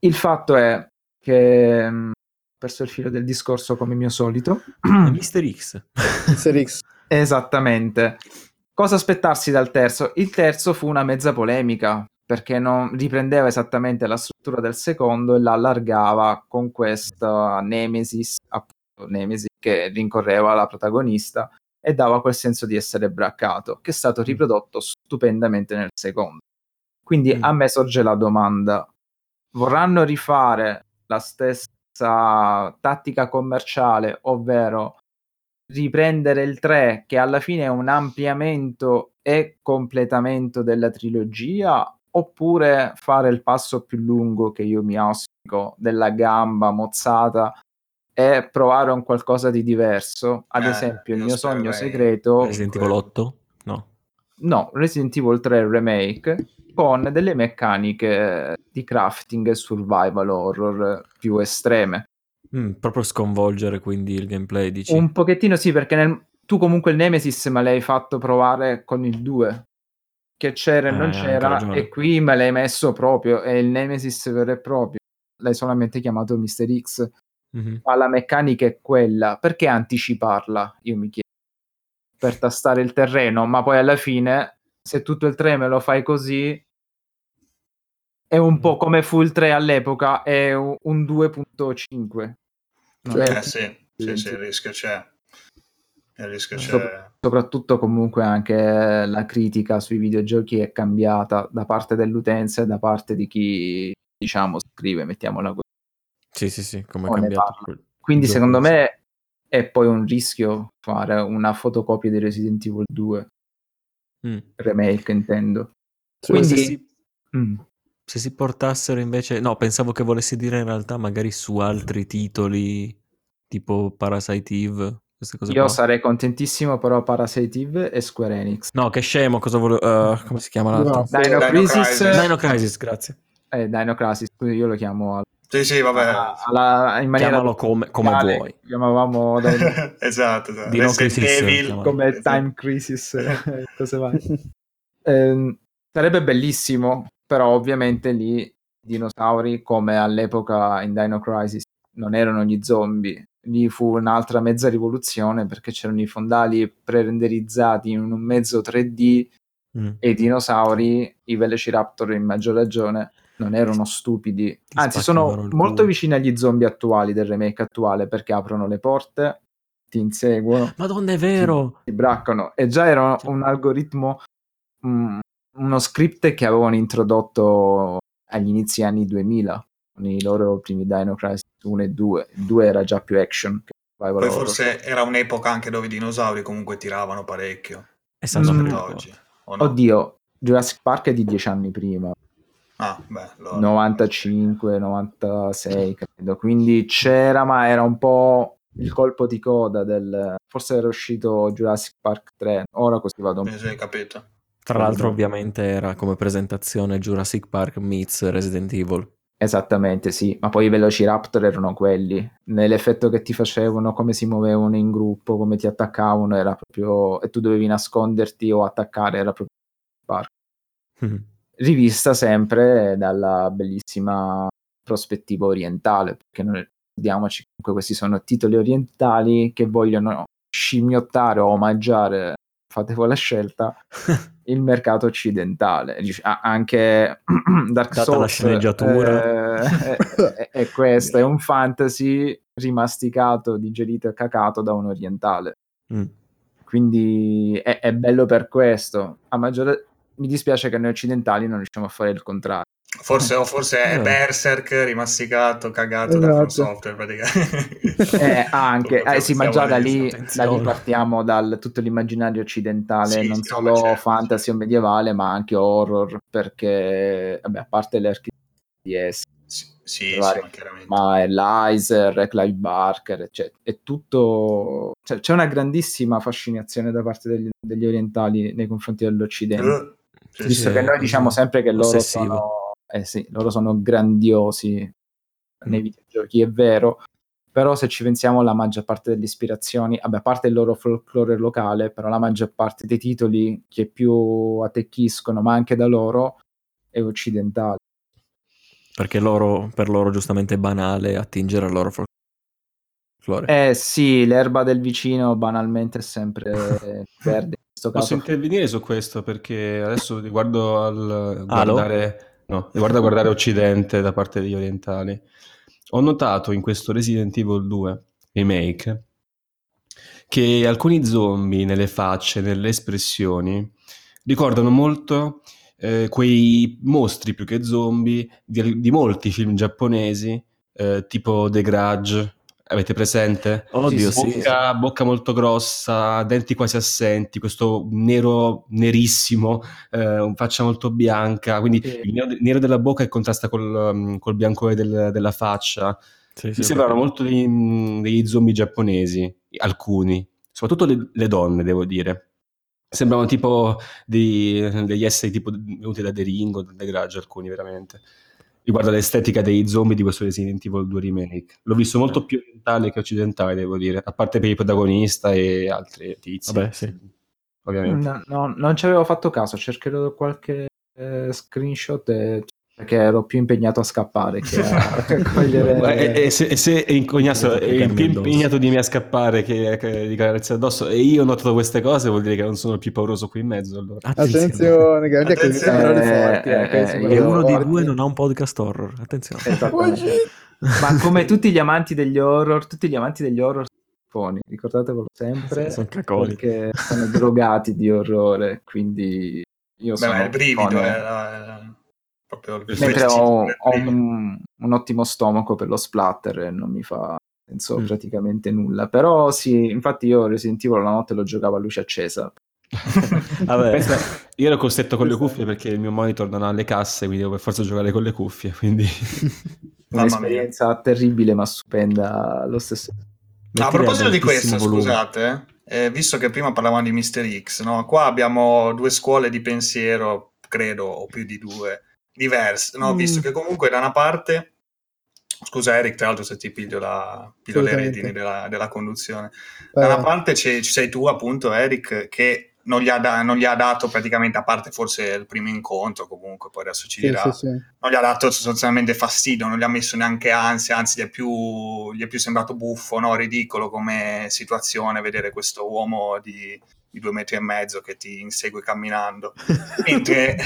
Il fatto è che mh, ho perso il filo del discorso come mio solito. Mr. X. Mr. X. Esattamente. Cosa aspettarsi dal terzo? Il terzo fu una mezza polemica, perché non riprendeva esattamente la struttura del secondo e la allargava con questa Nemesis, appunto Nemesis, che rincorreva la protagonista e dava quel senso di essere braccato, che è stato riprodotto stupendamente nel secondo. Quindi Mm. a me sorge la domanda, vorranno rifare la stessa tattica commerciale, ovvero riprendere il 3 che alla fine è un ampliamento e completamento della trilogia oppure fare il passo più lungo che io mi auspico della gamba mozzata e provare un qualcosa di diverso ad Eh, esempio il io mio sogno spererei. segreto Resident Evil 8? No. no Resident Evil 3 Remake con delle meccaniche di crafting e survival horror più estreme Mm, proprio sconvolgere quindi il gameplay, dici? Un pochettino sì, perché nel- tu comunque il Nemesis me l'hai fatto provare con il 2 che c'era e Eh, non c'era e qui me l'hai messo proprio è il Nemesis vero e proprio l'hai solamente chiamato Mr. X Mhm. ma la meccanica è quella perché anticiparla io mi chiedo per tastare il terreno ma poi alla fine se tutto il 3 me lo fai così è un Mm. po' come fu il 3 all'epoca è un un 2.5 Non Cioè, è- Eh sì, sì, sì, il rischio c'è. Rischio c'è. Sop- soprattutto comunque anche la critica sui videogiochi è cambiata da parte dell'utenza e da parte di chi diciamo scrive mettiamola così Sì, sì, sì, come è cambiato. quindi gioco, secondo sì. me è poi un rischio fare una fotocopia di Resident Evil 2 Mm. remake intendo quindi se si, mm, se si portassero invece... No, pensavo che volessi dire in realtà magari su altri titoli tipo Parasite Eve, queste cose io qua. sarei contentissimo però Parasite Eve e Square Enix No, che scemo, cosa volevo... eh, come si chiama l'altro? No. Dino, Dino Crisis, Crisis. Dino Crisis, grazie. eh, Dino Crisis io lo chiamo al- Sì, sì, vabbè. alla- in maniera Chiamalo come, come musicale, vuoi. chiamavamo Dino esatto, esatto. Dino Resident Crisis, Evil. chiamalo. come Esatto. Time Crisis eh, cose varie. Ehm, sarebbe bellissimo però ovviamente lì i dinosauri come all'epoca in Dino Crisis non erano gli zombie lì fu un'altra mezza rivoluzione perché c'erano i fondali pre-renderizzati in un mezzo 3D Mm. e i dinosauri i Velociraptor in maggior ragione non erano stupidi. Anzi spaccavano sono molto vicini agli zombie attuali del remake attuale perché aprono le porte ti inseguono Madonna, è vero! ti braccano. E già era un algoritmo mm, uno script che avevano introdotto agli inizi anni 2000 con i loro primi Dino Crisis 1 e 2 il 2 era già più action che Poi horror. forse era un'epoca anche dove i dinosauri comunque tiravano parecchio. È stato Mm. po'. oggi. No? oddio Jurassic Park è di dieci anni prima Ah, beh, allora- 95 96 credo quindi c'era ma era un po' il colpo di coda del forse era uscito Jurassic Park 3 ora così vado un Sì, sì, capito. Tra l'altro, ovviamente, era come presentazione Jurassic Park meets Resident Evil. Esattamente, sì, ma poi i Velociraptor erano quelli. Nell'effetto che ti facevano, come si muovevano in gruppo, come ti attaccavano, era proprio. e tu dovevi nasconderti o attaccare, era proprio. Mhm. Rivista sempre dalla bellissima prospettiva orientale, perché noi ricordiamoci comunque questi sono titoli orientali che vogliono scimmiottare o omaggiare, fate voi la scelta, il mercato occidentale. Ah, anche Dark Data Souls la sceneggiatura. eh, è, è- questo, è un fantasy rimasticato, digerito e cacato da un orientale. Mm. Quindi è, è bello per questo. A maggiore... Mi dispiace che noi occidentali non riusciamo a fare il contrario. Forse, o forse è Eh. Berserk rimasticato, cagato da From Esatto. Software praticamente. Eh, anche, eh, sì, ma già da lì, da lì partiamo dal tutto l'immaginario occidentale, Sì, non solo certo, fantasy o medievale, ma anche horror, perché, vabbè, a parte le architetture di esse, Sì, sì, Vari- ma è Lizer, Clive Barker, eccetera. È tutto... cioè, c'è una grandissima fascinazione da parte degli, degli orientali nei confronti dell'Occidente. Sì, Visto sì, che noi diciamo sempre che loro ossessivo. sono, eh sì, loro sono grandiosi nei Mm. videogiochi, è vero, però se ci pensiamo la maggior parte delle ispirazioni, vabbè, a parte il loro folklore locale, però la maggior parte dei titoli che più attecchiscono, ma anche da loro, è occidentale. Perché loro, per loro giustamente è banale attingere al loro folklore. Eh sì, l'erba del vicino banalmente è sempre verde. Posso intervenire su questo perché adesso riguardo al guardare, no, riguardo a guardare Occidente da parte degli orientali, ho notato in questo Resident Evil 2 remake che alcuni zombie nelle facce, nelle espressioni, ricordano molto eh, quei mostri più che zombie di, di molti film giapponesi, eh, tipo The Grudge. Avete presente? Oddio, sì, sì. bocca, bocca molto grossa, denti quasi assenti, questo nero nerissimo, eh, faccia molto bianca, quindi Sì. il nero, il nero della bocca contrasta col, um, col biancore del- della faccia. Mi sembrano molto dei- mm, degli zombie giapponesi, alcuni, soprattutto le, le donne, devo dire. Sembravano tipo dei- degli esseri tipo venuti da The Ring o da The Grudge, alcuni veramente. Riguardo l'estetica dei zombie di questo Resident Evil 2 Remake. L'ho visto molto più orientale che occidentale, devo dire, a parte per il protagonista e altri tizi. Vabbè, sì. Ovviamente. No, no, non ci avevo fatto caso, cercherò qualche eh, screenshot e- perché ero più impegnato a scappare che a cogliere... E, e se, e se è incognato- Che è più impegnato di me a scappare che, che di carezze addosso e io ho notato queste cose vuol dire che non sono più pauroso qui in mezzo allora. Attenzione, sono Attenzione. parole forti. eh, Eh, eh, E parole uno di forti. due non ha un podcast horror. Attenzione. Ma come tutti gli amanti degli horror, tutti gli amanti degli horror sono caconi, ricordatevelo sempre, Sì, sono caconi. perché sono drogati di orrore, quindi io Beh, sono ma è il brivido, eh, la- proprio il Mentre vestito ho, ho un, un ottimo stomaco per lo splatter e non mi fa senso Mm. praticamente nulla. Però sì, infatti io Resident Evil la notte lo giocavo a luce accesa. Vabbè. Questa- Io ero costretto con le cuffie perché il mio monitor non ha le casse, quindi devo per forza giocare con le cuffie. Quindi un'esperienza terribile ma stupenda allo stesso. No, a proposito di questo, volume. scusate, eh, visto che prima parlavamo di Mr. X, no? qua abbiamo due scuole di pensiero, credo, o più di due, diverse, no? Mm. visto che comunque da una parte, scusa Eric, tra l'altro se ti piglio, la, piglio le redini della, della conduzione, Vai, da una vai. parte ci sei tu appunto Eric che non gli, ha da- non gli ha dato praticamente, a parte forse il primo incontro comunque, poi adesso ci Sì, dirà, sì, sì. non gli ha dato sostanzialmente fastidio, non gli ha messo neanche ansia, anzi gli è più, gli è più sembrato buffo, no? ridicolo come situazione vedere questo uomo di, di due metri e mezzo che ti insegue camminando. Mentre,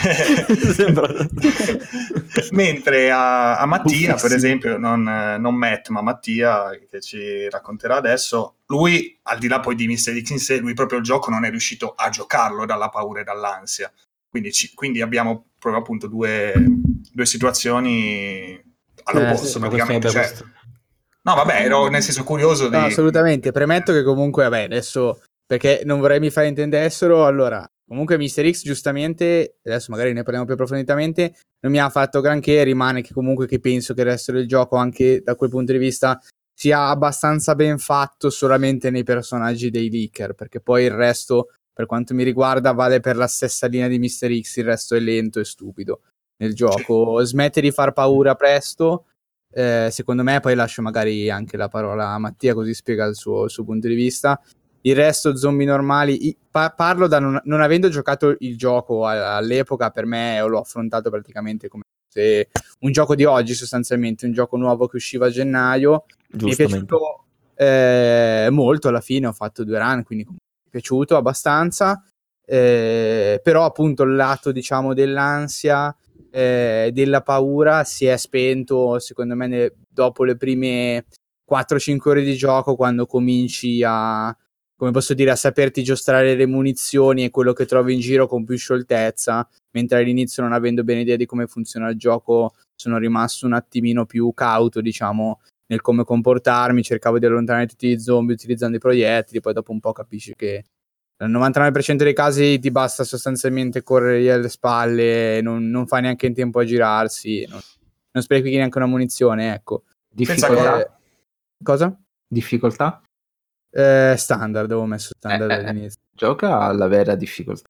mentre a, a Mattia, per esempio, non, non Matt, ma Mattia, che ci racconterà adesso, lui, al di là poi di Mr. X in sé, lui proprio il gioco non è riuscito a giocarlo dalla paura e dall'ansia. Quindi, ci- quindi abbiamo proprio appunto due, due situazioni all'opposto, Eh, sì, praticamente. cioè- No, vabbè, ero nel senso curioso di... No, assolutamente. Premetto che comunque, vabbè, adesso perché non vorrei mi fare intendessero. Allora, comunque, Mr. X, giustamente, adesso magari ne parliamo più approfonditamente. Non mi ha fatto granché. Rimane che comunque che penso che il resto del gioco, anche da quel punto di vista, sia abbastanza ben fatto solamente nei personaggi dei leaker. Perché poi il resto, per quanto mi riguarda, vale per la stessa linea di Mr. X. Il resto è lento e stupido nel gioco. Smette di far paura presto. Eh, secondo me, poi lascio magari anche la parola a Mattia, così spiega il suo, il suo punto di vista. Il resto, zombie normali, i- pa- parlo da non, non avendo giocato il gioco a- all'epoca, per me l'ho affrontato praticamente come se un gioco di oggi, sostanzialmente, un gioco nuovo che usciva a gennaio. Mi è piaciuto eh, molto alla fine, ho fatto due run, quindi mi è piaciuto abbastanza. Eh, però appunto il lato diciamo dell'ansia eh, della paura si è spento secondo me ne- dopo le prime 4-5 ore di gioco quando cominci a come posso dire a saperti giostrare le munizioni e quello che trovi in giro con più scioltezza mentre all'inizio non avendo bene idea di come funziona il gioco sono rimasto un attimino più cauto diciamo nel come comportarmi cercavo di allontanare tutti i zombie utilizzando i proiettili poi dopo un po' capisci che nel 99% dei casi ti basta sostanzialmente correre alle spalle, non, non fai neanche in tempo a girarsi, non, non sprechi neanche una munizione, ecco. Difficoltà? Eh, cosa? Difficoltà? Eh, standard, avevo messo standard Eh, eh, all'inizio. Gioca alla vera difficoltà.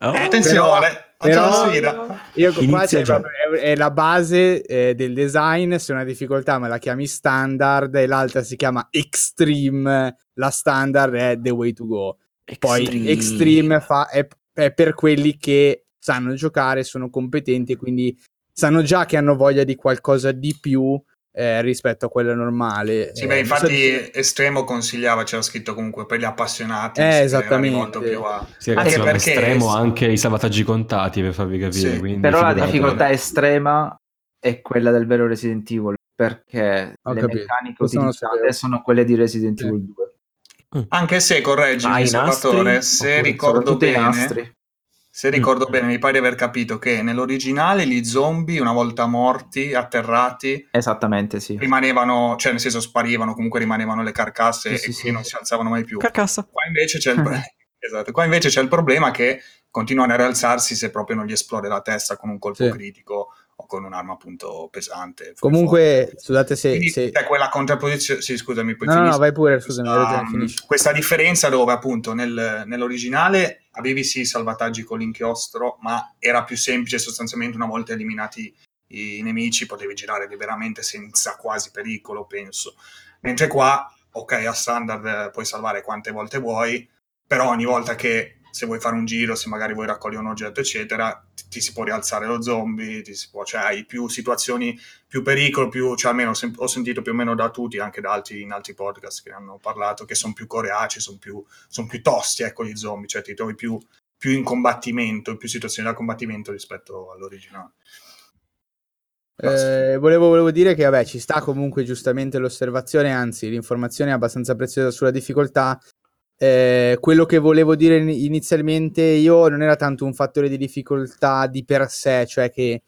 Oh, Eh, attenzione, Però- facciamo la sfida. Io qua Inizia c'è già. proprio- è, è la base eh, del design, se una difficoltà me la chiami standard e l'altra si chiama extreme, la standard è the way to go. Poi Extreme. extreme fa- è, è per quelli che sanno giocare, sono competenti e quindi sanno già che hanno voglia di qualcosa di più eh, rispetto a quella normale. Sì, Eh, beh, infatti so- Estremo consigliava, c'era scritto comunque per gli appassionati. Eh, esattamente. più a- Sì, ragazzi, Anche perché- estremo anche i salvataggi contati per farvi capire. Sì, quindi Però la difficoltà estrema è quella del vero Resident Evil perché Ho le capito. meccaniche Questo utilizzate sono quelle di Resident Sì. Evil 2. Anche se, correggimi, Ah, i Salvatore, nastri? se ricordo bene, nastri. Se ricordo Mm. bene, mi pare di aver capito che nell'originale gli zombie, una volta morti, atterrati, Esattamente, sì. rimanevano, cioè nel senso sparivano, comunque rimanevano le carcasse Sì, e sì, non si alzavano mai più. Carcassa. Qua invece c'è il, esatto, qua invece c'è il problema che continuano a rialzarsi se proprio non gli esplode la testa con un colpo Sì. critico o con un'arma appunto pesante. Comunque, scusate se... Quindi se... quella contrapposizione, sì scusami, poi No, no, no, finisco. vai pure, scusami, questa, ragione, finisci. questa differenza dove appunto nel- nell'originale avevi sì i salvataggi con l'inchiostro, ma era più semplice sostanzialmente una volta eliminati i nemici, potevi girare liberamente senza quasi pericolo, penso. Mentre qua, ok, a standard eh, puoi salvare quante volte vuoi, però ogni volta che se vuoi fare un giro, se magari vuoi raccogliere un oggetto, eccetera, ti, si può rialzare lo zombie, può, cioè hai più situazioni, più pericolo, più, cioè almeno sem- ho sentito più o meno da tutti, anche da altri, in altri podcast che hanno parlato, che sono più coreaci, sono più, son più tosti, ecco, gli zombie, cioè ti trovi più, più in combattimento, più situazioni da combattimento rispetto all'originale. Eh, volevo, volevo, dire che vabbè, ci sta comunque giustamente l'osservazione, anzi l'informazione è abbastanza preziosa sulla difficoltà. Eh, quello che volevo dire inizialmente io non era tanto un fattore di difficoltà di per sé, cioè che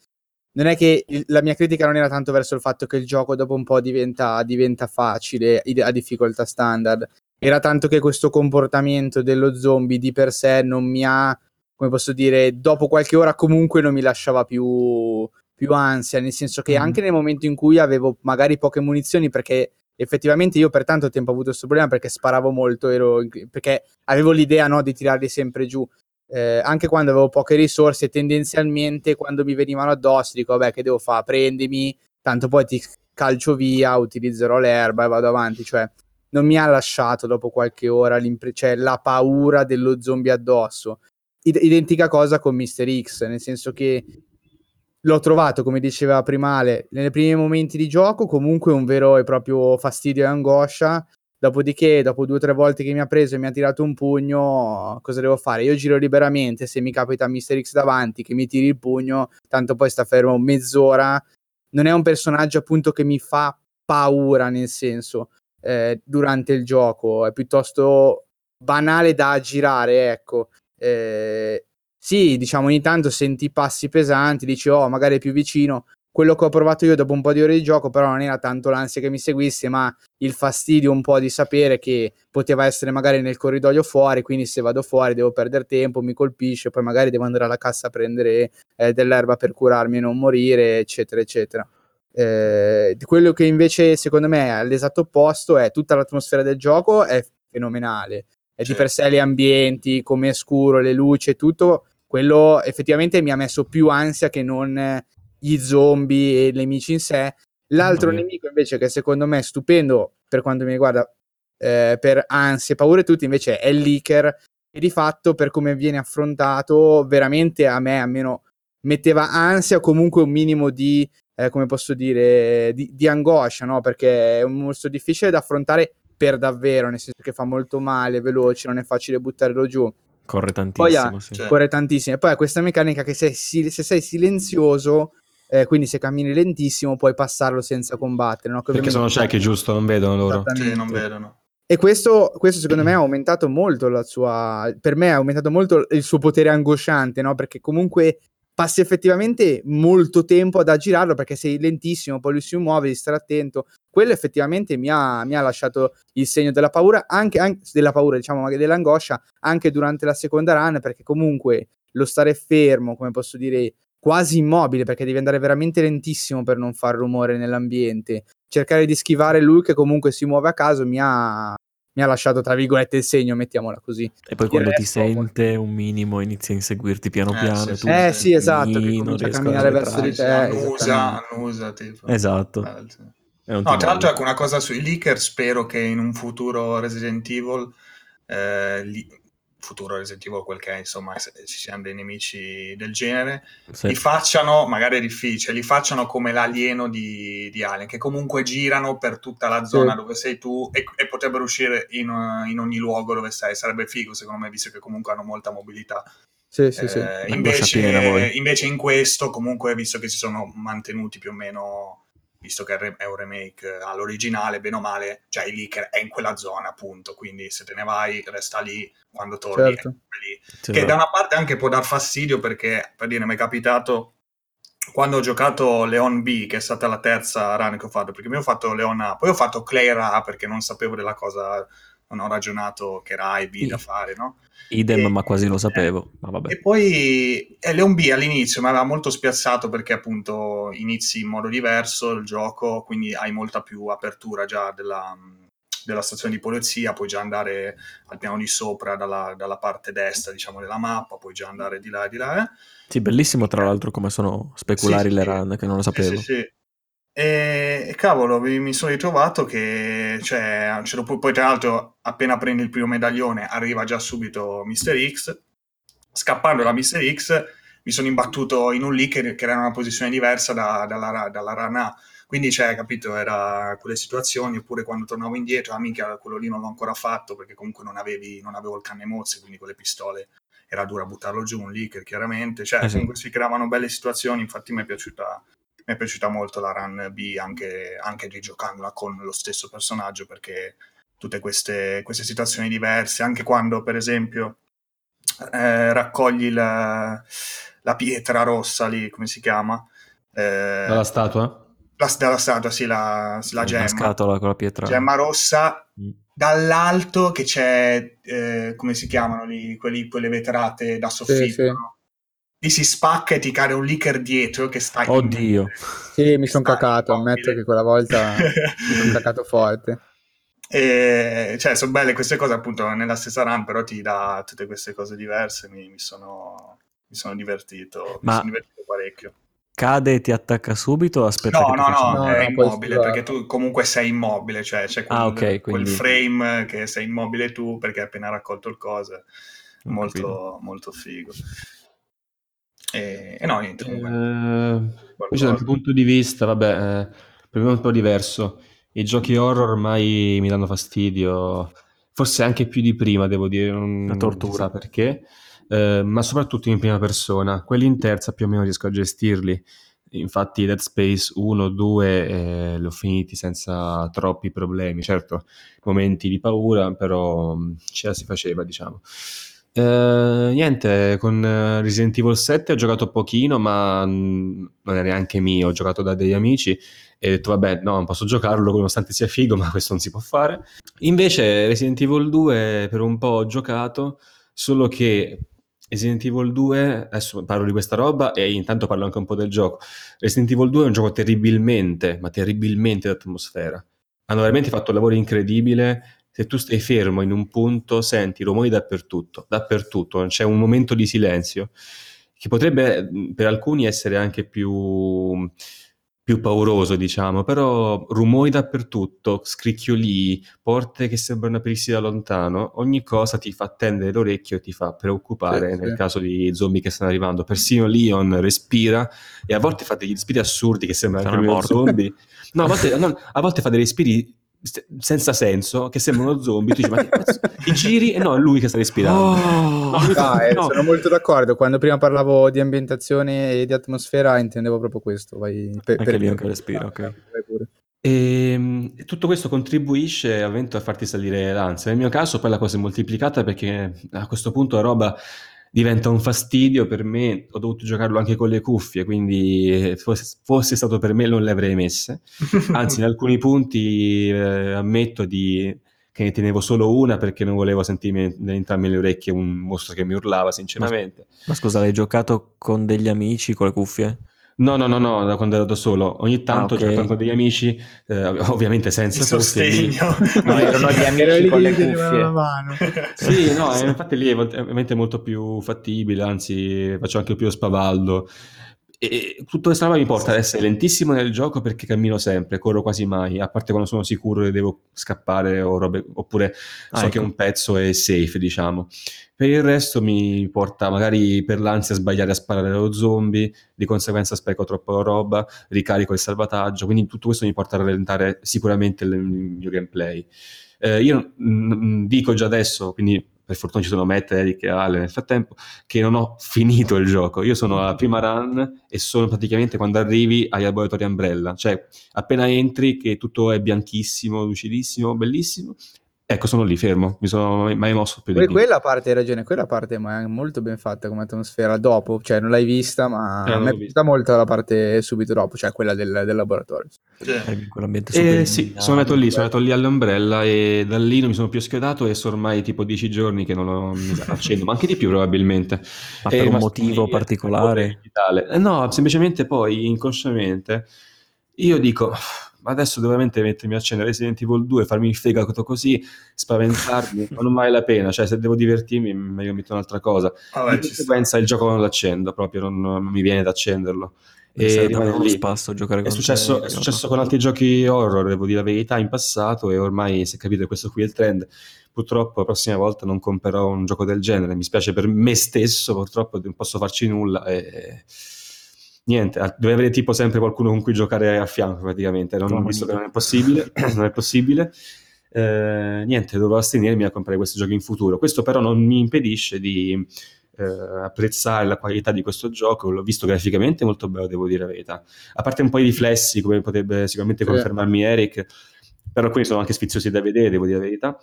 non è che la mia critica non era tanto verso il fatto che il gioco dopo un po' diventa, diventa facile a difficoltà standard, era tanto che questo comportamento dello zombie di per sé non mi ha, come posso dire, dopo qualche ora comunque non mi lasciava più più ansia, nel senso che mm. anche nel momento in cui avevo magari poche munizioni, perché effettivamente io per tanto tempo ho avuto questo problema perché sparavo molto, ero, perché avevo l'idea no, di tirarli sempre giù. Eh, anche quando avevo poche risorse, tendenzialmente quando mi venivano addosso, dico vabbè che devo fare, prendimi, tanto poi ti calcio via, utilizzerò l'erba e vado avanti, cioè non mi ha lasciato dopo qualche ora cioè, la paura dello zombie addosso. identica cosa con Mr. X, nel senso che l'ho trovato, come diceva prima Ale, nei primi momenti di gioco comunque un vero e proprio fastidio e angoscia. Dopodiché, dopo due o tre volte che mi ha preso e mi ha tirato un pugno, cosa devo fare? Io giro liberamente, se mi capita Mr. X davanti che mi tiri il pugno, tanto poi sta fermo mezz'ora. Non è un personaggio appunto che mi fa paura, nel senso, eh, durante il gioco, è piuttosto banale da girare, ecco. Eh, sì, diciamo ogni tanto senti passi pesanti, dici oh magari è più vicino. Quello che ho provato io dopo un po' di ore di gioco però non era tanto l'ansia che mi seguisse, ma il fastidio un po' di sapere che poteva essere magari nel corridoio fuori, quindi se vado fuori devo perdere tempo, mi colpisce, poi magari devo andare alla cassa a prendere eh, dell'erba per curarmi e non morire, eccetera, eccetera. Eh, quello che invece secondo me è all'esatto opposto è tutta l'atmosfera del gioco è fenomenale e di per sé gli ambienti, come è scuro, le luci e tutto, quello effettivamente mi ha messo più ansia che non gli zombie e i nemici in sé. L'altro nemico invece che secondo me è stupendo per quanto mi riguarda eh, per ansie, paure e tutto invece è il leaker e di fatto per come viene affrontato veramente a me almeno metteva ansia o comunque un minimo di eh, come posso dire di, di angoscia no? perché è un mostro difficile da affrontare per davvero, nel senso che fa molto male, veloce, non è facile buttarlo giù. Corre tantissimo. Poi ha, sì. Corre tantissimo. E poi ha questa meccanica che se, se sei silenzioso, eh, quindi se cammini lentissimo, puoi passarlo senza combattere. No? Perché sono ciechi, giusto? Non vedono loro. Sì, non vedono. E questo, questo, secondo me ha aumentato molto la sua. Per me ha aumentato molto il suo potere angosciante, no? Perché comunque passi effettivamente molto tempo ad aggirarlo perché sei lentissimo, poi lui si muove, devi stare attento. Quello effettivamente mi ha, mi ha lasciato il segno della paura, anche, anche della paura, diciamo, magari dell'angoscia, anche durante la seconda run, perché comunque lo stare fermo, come posso dire, quasi immobile, perché devi andare veramente lentissimo per non far rumore nell'ambiente. Cercare di schivare lui che comunque si muove a caso mi ha, mi ha lasciato tra virgolette il segno, mettiamola così. E poi quando ti sente un minimo inizia a inseguirti piano eh, piano. Sì, eh sì, esatto, che comincia a camminare verso di te. Annusa, annusa, tipo. Esatto. Eh, no, tra l'altro ecco una cosa sui leaker, spero che in un futuro Resident Evil eh, li, futuro Resident Evil quel che è, insomma, ci siano dei nemici del genere, sì. li facciano, magari è difficile, li facciano come l'alieno di, di Alien, che comunque girano per tutta la zona sì. dove sei tu e, e potrebbero uscire in, in, ogni luogo dove sei. Sarebbe figo, secondo me, visto che comunque hanno molta mobilità. Sì, sì, sì. Eh, invece, invece in questo, comunque, visto che si sono mantenuti più o meno visto che è un remake eh, all'originale, bene o male, cioè il leaker è in quella zona, appunto, quindi se te ne vai, resta lì, quando torni certo. lì. Certo. Che da una parte anche può dar fastidio perché, per dire, mi è capitato quando ho giocato Leon B, che è stata la terza run che ho fatto, perché mi ho fatto Leon A, poi ho fatto Claire A perché non sapevo della cosa non ho ragionato che era A e B da fare, no? Idem, e, ma quasi lo sapevo. Ma e poi eh, Leon B all'inizio mi aveva molto spiazzato perché appunto inizi in modo diverso il gioco, quindi hai molta più apertura già della, della stazione di polizia, puoi già andare al piano di sopra dalla, dalla parte destra, diciamo, della mappa, puoi già andare di là e di là. Eh. Sì, bellissimo tra l'altro come sono speculari Sì, le sì. run, che non lo sapevo. Sì, sì. E, cavolo, mi, sono ritrovato che, cioè, certo poi tra l'altro, appena prendi il primo medaglione, arriva già subito Mr. X. Scappando da Mr. X, mi sono imbattuto in un lì che, che era in una posizione diversa da- dalla, dalla run A. Quindi, cioè, capito, era quelle situazioni, oppure quando tornavo indietro, ah, minchia, quello lì non l'ho ancora fatto perché comunque non, avevi, non avevo il canne mozze, quindi con le pistole era dura buttarlo giù, un leaker chiaramente. Cioè, Eh sì. comunque si creavano belle situazioni, infatti mi è piaciuta mi è piaciuta molto la run B anche, anche rigiocandola con lo stesso personaggio perché tutte queste, queste situazioni diverse, anche quando per esempio eh, raccogli la, la pietra rossa lì, come si chiama? Eh, Dalla statua? la, dalla statua, sì, la, la gemma. scatola con la pietra. Gemma rossa Mm. dall'alto che c'è, eh, come si chiamano lì, quelli- quelle vetrate da soffitto. sì. no? Lì si spacca e ti cade un leaker dietro che sta Oddio. Sì, mi sono Stai cacato, ammetto che quella volta mi sono cacato forte. E, cioè, sono belle queste cose appunto nella stessa run, però ti dà tutte queste cose diverse. Mi, mi sono, mi sono divertito, mi Ma- sono divertito parecchio. Cade e ti attacca subito aspetta No, che ti no, no? No, è immobile perché tu comunque sei immobile, cioè c'è quel, Ah, ok, quel quindi- frame che sei immobile tu perché hai appena raccolto il coso. Ho Molto, molto figo. E, e no, niente. Eh, comunque, invece qualcosa. dal mio punto di vista, vabbè, eh, per me è un po' diverso. I giochi horror ormai mi danno fastidio, forse anche più di prima, devo dire, non La tortura. si sa perché, eh, ma soprattutto in prima persona. Quelli in terza più o meno riesco a gestirli. Infatti Dead Space 1, 2 eh, li ho finiti senza troppi problemi. Certo, momenti di paura, però mh, ce la si faceva, diciamo. Eh, niente, con eh, Resident Evil 7 ho giocato pochino, ma mh, non è neanche mio, ho giocato da degli amici e ho detto vabbè, no, non posso giocarlo nonostante sia figo, ma questo non si può fare. Invece Resident Evil 2 per un po' ho giocato, solo che Resident Evil 2, adesso parlo di questa roba e intanto parlo anche un po' del gioco. Resident Evil 2 è un gioco terribilmente, ma terribilmente d'atmosfera. Hanno veramente fatto un lavoro incredibile. Se tu stai fermo in un punto, senti rumori dappertutto, dappertutto, non c'è un momento di silenzio, che potrebbe mh, per alcuni essere anche più, più pauroso, diciamo, però rumori dappertutto, scricchiolii, porte che sembrano aprirsi da lontano, ogni cosa ti fa tendere l'orecchio e ti fa preoccupare Sì, nel sì. caso di zombie che stanno arrivando. Persino Leon respira e a volte fa degli respiri assurdi che sembrano anche zombie. No, a volte, no, a volte fa dei respiri senza senso che sembrano zombie. Tu dici, ma che cazzo? Ti giri e no, è lui che sta respirando. Oh! No, Ah, eh, no. sono molto d'accordo. Quando prima parlavo di ambientazione e di atmosfera, intendevo proprio questo. Vai, per, Anche lì anche respira, ok. Vai pure. E, tutto questo contribuisce a farti salire l'ansia. Nel mio caso poi la cosa è moltiplicata perché a questo punto la roba diventa un fastidio per me, ho dovuto giocarlo anche con le cuffie, quindi eh, fosse, fosse stato per me non le avrei messe. Anzi, in alcuni punti eh, ammetto di- che ne tenevo solo una perché non volevo sentirmi entrambe le orecchie un mostro che mi urlava, sinceramente. Ma scusa, l'hai giocato con degli amici con le cuffie? No, no, no, no, da quando ero da solo. Ogni tanto ok. ho giocato con degli amici, eh, ovviamente senza Il cuffie sostegno. No, erano gli amici lì con le cuffie. mano. Sì, no, eh, infatti lì è ovviamente molto più fattibile, anzi faccio anche più spavaldo. E tutto questo roba mi porta ad essere lentissimo nel gioco perché cammino sempre, corro quasi mai, a parte quando sono sicuro che devo scappare o robe, oppure Ah, so ecco. che un pezzo è safe, diciamo. Per il resto mi porta magari per l'ansia a sbagliare a sparare allo zombie, di conseguenza spreco troppa roba, ricarico il salvataggio, quindi tutto questo mi porta a rallentare sicuramente il mio gameplay. Eh, io mm, dico già adesso, quindi per fortuna ci sono Matt, Eric e Ale nel frattempo, che non ho finito il gioco. Io sono alla prima run e sono praticamente quando arrivi ai laboratori Umbrella, cioè appena entri che tutto è bianchissimo, lucidissimo, bellissimo. Ecco, sono lì fermo, mi sono mai mosso più di lì. quella parte hai ragione, quella parte ma è molto ben fatta come atmosfera dopo, cioè non l'hai vista, ma Eh, a me è piaciuta molto la parte subito dopo, cioè quella del, del laboratorio. Cioè, super Eh sì, sono andato lì, sono andato lì all'Umbrella e da lì non mi sono più schiodato e sono ormai tipo 10 giorni che non lo accendo, ma anche di più probabilmente. Ma per un rimasto motivo lì, particolare? Eh, No, semplicemente poi inconsciamente io dico, ma adesso devo veramente mettermi a accendere Resident Evil 2, farmi il fegato così, spaventarmi, ma non vale la pena, cioè se devo divertirmi meglio metto un'altra cosa. Vabbè, Di ci sta. conseguenza il gioco non lo accendo, proprio non, non mi viene da accenderlo. E rimane lì. spasso a giocare È con successo, te, è successo con altri giochi horror, devo dire la verità, in passato e ormai si è capito che questo qui è il trend. Purtroppo la prossima volta non comprerò un gioco del genere, mi spiace per me stesso, purtroppo non posso farci nulla e niente, a- deve avere tipo sempre qualcuno con cui giocare a fianco praticamente, non, Come visto che non è possibile, non è possibile. Eh, niente, dovrò astenermi a comprare questi giochi in futuro. Questo però non mi impedisce di eh, apprezzare la qualità di questo gioco, l'ho visto graficamente molto bello, devo dire la verità. A parte un po' i riflessi, come potrebbe sicuramente confermarmi Eric, però alcuni sono anche sfiziosi da vedere, devo dire la verità.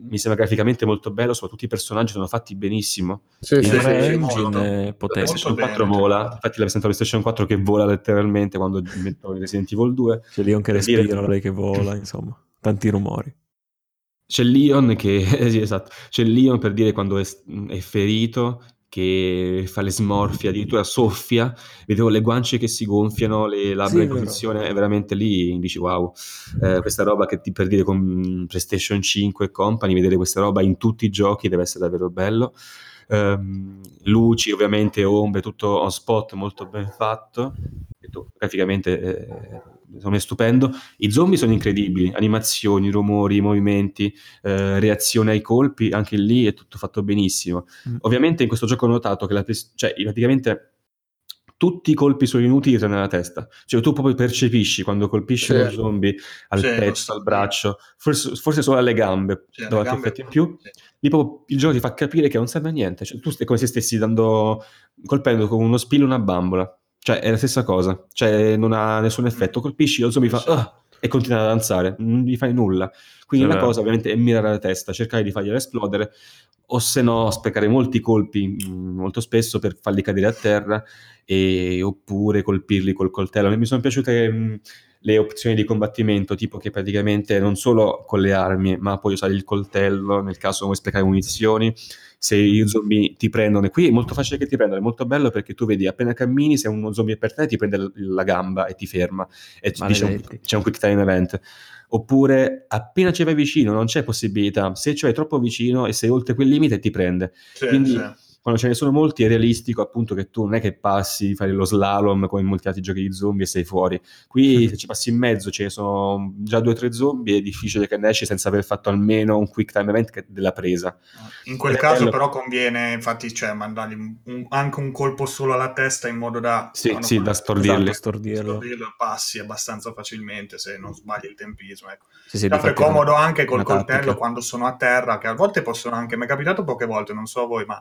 Mi sembra graficamente molto bello, soprattutto i personaggi sono fatti benissimo. Sì, Il sì, sì, Engine potente. PlayStation bene. 4 vola, infatti la presento la PlayStation 4 che vola letteralmente quando metto Resident Evil 2. C'è Leon che Per dire- respira, lei che vola, insomma, tanti rumori. C'è Leon che, sì, esatto, c'è Leon per dire quando è, è ferito, che fa le smorfie, addirittura soffia, vedevo le guance che si gonfiano, le labbra Sì, in posizione, è veramente lì, dici wow, Eh, questa roba che ti, per dire con PlayStation 5 e company, vedere questa roba in tutti i giochi deve essere davvero bello. Ehm, luci, ovviamente, ombre, tutto on spot, molto ben fatto, graficamente eh, me è stupendo. I zombie sono incredibili, animazioni, rumori, movimenti, eh, reazione ai colpi, anche lì è tutto fatto benissimo. Mm. Ovviamente in questo gioco ho notato che la, cioè, praticamente tutti i colpi sono inutili tranne la testa. Cioè tu proprio percepisci quando colpisci Sì. uno zombie al lo petto, al braccio, forse, forse solo alle gambe, alle dove gambe- effetto in più. sì. Lì proprio il gioco ti fa capire che non serve a niente. Cioè, tu stai come se stessi dando, colpendo con uno spillo una bambola. Cioè, è la stessa cosa. Cioè, non ha nessun effetto. Colpisci, lo zombie fa. "Ah", e continua ad avanzare. Non gli fai nulla. Quindi Sì, una vero. cosa ovviamente è mirare la testa, cercare di fargliela esplodere, o se no sprecare molti colpi mh, molto spesso per farli cadere a terra, e- oppure colpirli col coltello. Mi sono piaciute mh, le opzioni di combattimento, tipo che praticamente non solo con le armi, ma puoi usare il coltello nel caso vuoi sprecare munizioni. Se gli zombie ti prendono, e qui è molto facile che ti prendano, è molto bello perché tu vedi appena cammini, se uno zombie è per te, ti prende la gamba e ti ferma e ti dice un- c'è un quick time event. Oppure appena ci vai vicino, non c'è possibilità. Se ci vai troppo vicino e sei oltre quel limite, ti prende. Sì, Quindi sì. Quando ce ne sono molti è realistico appunto che tu non è che passi, fai lo slalom come in molti altri giochi di zombie e sei fuori. Qui se ci passi in mezzo ce ne sono già due o tre zombie, è difficile che ne esci senza aver fatto almeno un quick time event della presa. In quel È caso bello. però conviene infatti cioè, mandargli un- anche un colpo solo alla testa in modo da Sì, quando sì, da stordirli. Esatto, stordirlo. stordirlo passi abbastanza facilmente se non sbagli il tempismo. Ecco. Sì, sì, è comodo anche col una coltello tattica. quando sono a terra, che a volte possono anche, mi è capitato poche volte, non so a voi, ma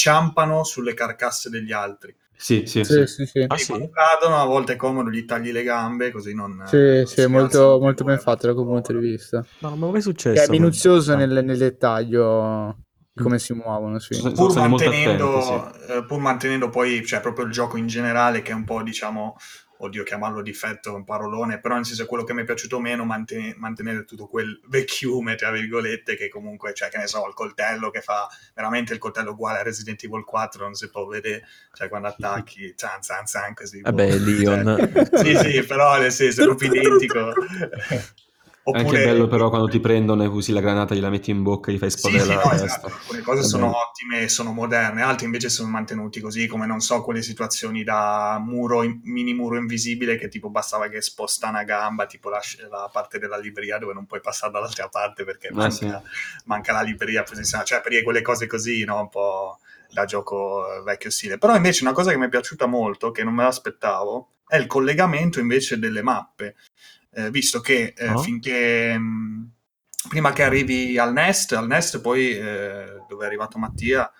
inciampano sulle carcasse degli altri. Sì, sì, Sì, sì. sì, sì. Ah, sì? cadono, a volte è comodo, gli tagli le gambe, così non... Sì, sì, è molto, molto ben fatto da quel punto di vista. No, mi è mai Che successo. è minuzioso ma- nel, nel dettaglio di come si muovono, sì. Pur mantenendo, attenti, eh, pur mantenendo poi cioè, proprio il gioco in generale che è un po' diciamo oddio chiamarlo difetto è un parolone però nel senso è quello che mi è piaciuto meno mantene- mantenere tutto quel vecchiume tra virgolette che comunque cioè che ne so il coltello che fa veramente il coltello uguale a Resident Evil 4 non si può vedere cioè quando attacchi zan zan zan così Vabbè, boh. Leon. Cioè, sì sì però nel senso è proprio identico È anche bello però quando ti prendono e usi la granata, gliela metti in bocca e gli fai Sì, esplodere sì, la no, testa. esatto. Alcune cose È sono bello. ottime e sono moderne, altre invece sono mantenuti così, come non so, quelle situazioni da muro, in- mini muro invisibile che tipo bastava che sposta una gamba, tipo la, la parte della libreria dove non puoi passare dall'altra parte perché Ah, manca, sì. manca la libreria posizionata, cioè per quelle cose così, no? Un po' da gioco eh, vecchio stile. Però invece una cosa che mi è piaciuta molto, che non me l'aspettavo, è il collegamento invece delle mappe. Eh, visto che eh, Ah. finché mh, prima che arrivi al Nest, al Nest poi eh, dove è arrivato Mattia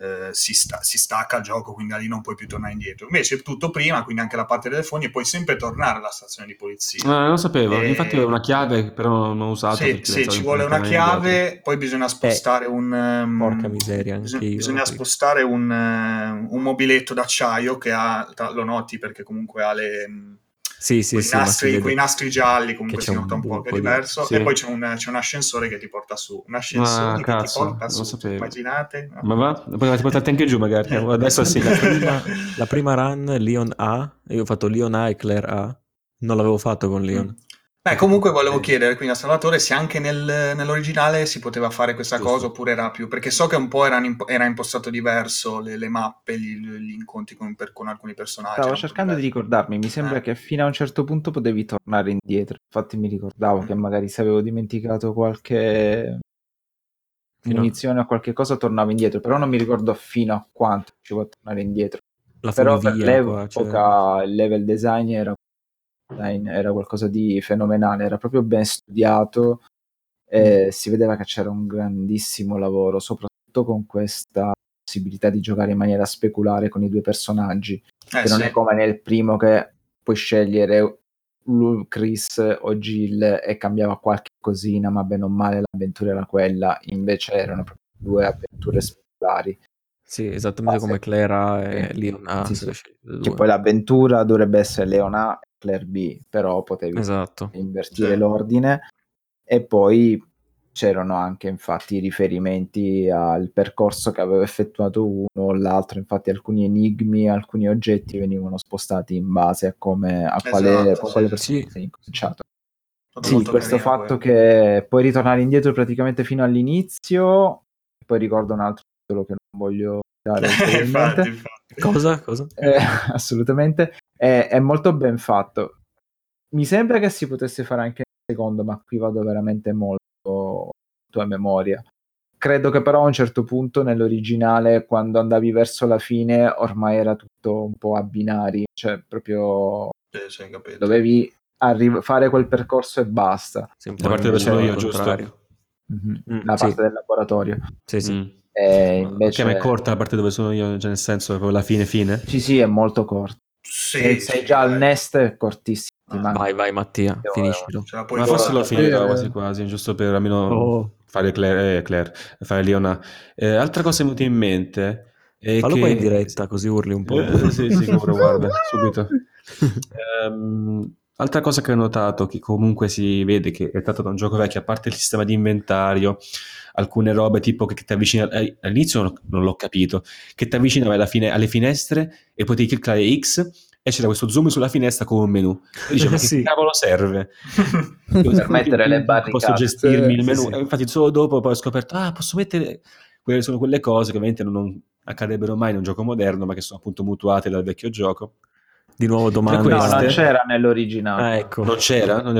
eh, si, sta- si stacca il gioco, quindi da lì non puoi più tornare indietro. Invece è tutto prima, quindi anche la parte delle fogne, puoi sempre tornare alla stazione di polizia. Ah, non lo sapevo, Eh, infatti avevo una chiave però non ho usato. Sì, sì, ci vuole una tornare indietro. chiave, poi bisogna spostare un... ehm, Porca miseria, anche bisogna, io. bisogna spostare un, eh, un mobiletto d'acciaio che ha, lo noti perché comunque ha le, mm, Sì, sì, quei, sì, nastri, quei nastri gialli, comunque si nota un un po' che è diverso, Sì. e poi c'è un, c'è un ascensore che ti porta su. Un ascensore Ah, che cazzo, ti porta su, sapevo. immaginate? Ma va? Poi ti portate anche giù magari. Adesso sì. La prima, la prima run Leon A, io ho fatto Leon A e Claire A, non l'avevo fatto con Leon. Mm. Eh, comunque volevo chiedere quindi a Salvatore se anche nel- nell'originale si poteva fare questa Giusto. cosa oppure era più... Perché so che un po' era, imp- era impostato diverso le, le mappe, gli, gli incontri con, per- con alcuni personaggi. Stavo cercando di ricordarmi, mi sembra Eh. che fino a un certo punto potevi tornare indietro. Infatti mi ricordavo Mm. che magari se avevo dimenticato qualche munizione o qualche cosa tornavo indietro, però non mi ricordo fino a quanto riuscivo a tornare indietro. La Però per qua, cioè- l'epoca il level design era, design era qualcosa di fenomenale, era proprio ben studiato e si vedeva che c'era un grandissimo lavoro, soprattutto con questa possibilità di giocare in maniera speculare con i due personaggi Eh, che non sì. è come nel primo che puoi scegliere Chris o Jill e cambiava qualche cosina, ma bene o male l'avventura era quella, invece erano proprio due avventure speculari. Sì, esattamente Ah, come. Clara e Sì. Leon A. Sì, sì. Che poi l'avventura dovrebbe essere Leon A e Claire B, però potevi Esatto. invertire Sì. l'ordine e poi c'erano anche infatti riferimenti al percorso che aveva effettuato uno o l'altro, infatti alcuni enigmi, alcuni oggetti venivano spostati in base a come a quale, Esatto, quale sì, persona sì. sei incominciato. Sì, questo carino fatto quello. che puoi ritornare indietro praticamente fino all'inizio, poi ricordo un altro titolo che non voglio ulteriormente. infatti, infatti. Cosa? Cosa? Eh, assolutamente, è, è molto ben fatto. Mi sembra che si potesse fare anche il secondo, ma qui vado veramente molto a memoria. Credo che però a un certo punto nell'originale, quando andavi verso la fine, ormai era tutto un po' a binari, cioè proprio Sì, dovevi arri- fare quel percorso e basta. Sì, Da parte dove sono io, giusto? contrario. Mhm. Mm, La sì. parte del laboratorio. Sì, sì. Mm. E Ok, invece... ma è corta la parte dove sono io, cioè nel senso proprio la fine fine? Sì, sì, è molto corto. Sì, Se sei sì, già al nest è cortissimo. ti Ah, Vai, vai Mattia, Devo- finiscilo. Ma forse l'ho fare. finita Eh. quasi quasi, giusto per almeno Oh. fare Claire, eh, Claire, fare Leona. Eh, altra cosa che mi è venuta in mente è Fallo che... poi in diretta, così urli un po'. Eh, sì, sicuro, guarda, subito. Ehm, altra cosa che ho notato, che comunque si vede che è trattato da un gioco vecchio, a parte il sistema di inventario, alcune robe tipo che, che ti avvicina, eh, all'inizio non, l'ho capito, che ti avvicinava alla fine, alle finestre e potevi cliccare X e c'era questo zoom sulla finestra come un menu. E dicevo, ma che Sì. cavolo serve? Per mettere le barricate. Posso gestirmi il Sì, menu. sì. E infatti solo dopo poi ho scoperto, ah, posso mettere... Quelle sono quelle cose che ovviamente non, non accadrebbero mai in un gioco moderno, ma che sono appunto mutuate dal vecchio gioco. Di nuovo domanda. No, non c'era nell'originale. Ah, ecco. Non c'era? Non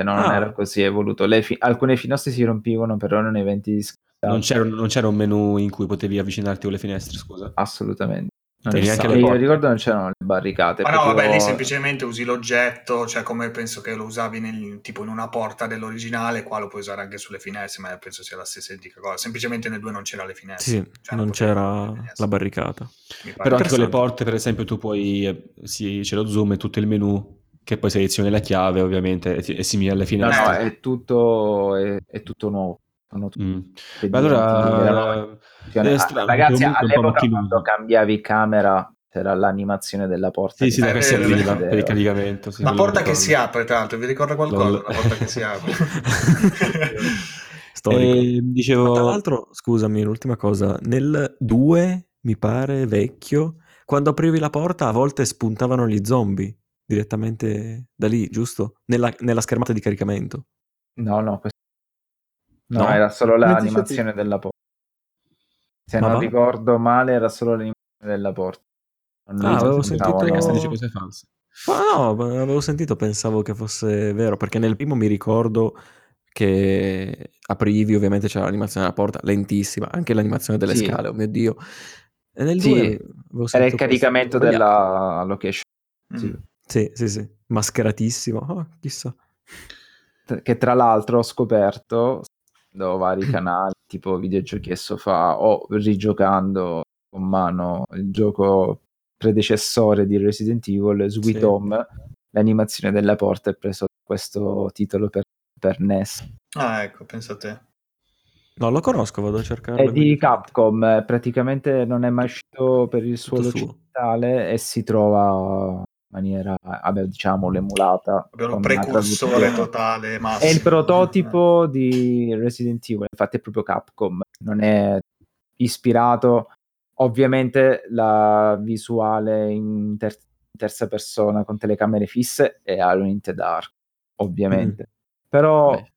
originale? No, non Ah. era così evoluto. Le fi- alcune finestre si rompivano, però non eventi di scritta. Non c'era, non c'era un menu in cui potevi avvicinarti con le finestre, scusa. Assolutamente. Non E neanche io ricordo non c'erano le barricate. Ma no, proprio- vabbè, lì semplicemente usi l'oggetto, cioè come penso che lo usavi nel- tipo in una porta dell'originale, qua lo puoi usare anche sulle finestre, ma penso sia la stessa identica cosa. Semplicemente nel 2 non c'era le finestre. Sì, Cioè, non potevi c'era la barricata. Però anche con le porte, per esempio, tu puoi, eh, sì, c'è lo zoom e tutto il menu, che poi selezioni la chiave, ovviamente, e è simile alle No, finestre. no, è tutto, è, è tutto nuovo. Mm. Ma erano- allora, funzione- è ah, strano, ragazzi, all'epoca quando cambiavi camera c'era l'animazione della porta. sì, sì, da Eh, che si arriva per il caricamento. sì, La porta che si apre, tra l'altro, vi ricorda qualcosa? Lol. La porta che si apre. E Ma dicevo, tra l'altro, scusami, l'ultima cosa, nel 2, mi pare vecchio, quando aprivi la porta a volte spuntavano gli zombie direttamente da lì, giusto? Nella, nella schermata di caricamento. No, no, questo... no, No? era solo l'animazione della porta. Se Ma non va? ricordo male, era solo l'animazione della porta. Non Ah, avevo sentito- questa dice cose false. Ma no, ma avevo sentito, pensavo che fosse vero, perché nel primo mi ricordo che aprivi, ovviamente c'era l'animazione della porta, lentissima, anche l'animazione delle Sì. scale, oh mio Dio. E nel Sì, 2 avevo Era il caricamento questo- della location. Sì. Mm. Sì, sì, sì, mascheratissimo, oh, chissà. Che tra l'altro ho scoperto da vari canali, tipo videogiochi e sofà, o rigiocando con mano il gioco predecessore di Resident Evil, Sweet Sì. Home, l'animazione della porta è preso questo titolo per, per NES. Ah, ecco, pensa a te. No, lo conosco, vado a cercarlo. È di Capcom, eh, praticamente non è mai uscito per il suolo suo. occidentale e si trova maniera, vabbè, diciamo, l'emulata. Con un precursore totale, È massimo. il prototipo di Resident Evil, infatti è proprio Capcom, non è ispirato. Ovviamente la visuale in ter- terza persona con telecamere fisse è Alone in the Dark. ovviamente. Però Beh.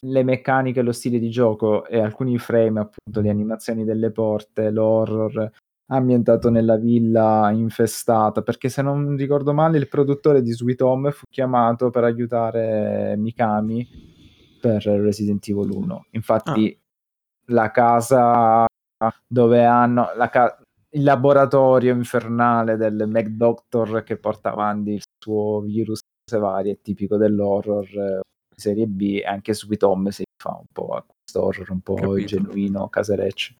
le meccaniche, lo stile di gioco e alcuni frame, appunto, le animazioni delle porte, l'horror ambientato nella villa infestata, perché se non ricordo male il produttore di Sweet Home fu chiamato per aiutare Mikami per Resident Evil 1. Infatti la casa dove hanno la ca- il laboratorio infernale del Mac Doctor che porta avanti il suo virus varie, è tipico dell'horror eh, serie B e anche Sweet Home si fa un po' a questo horror un po' Capito. genuino, casereccio.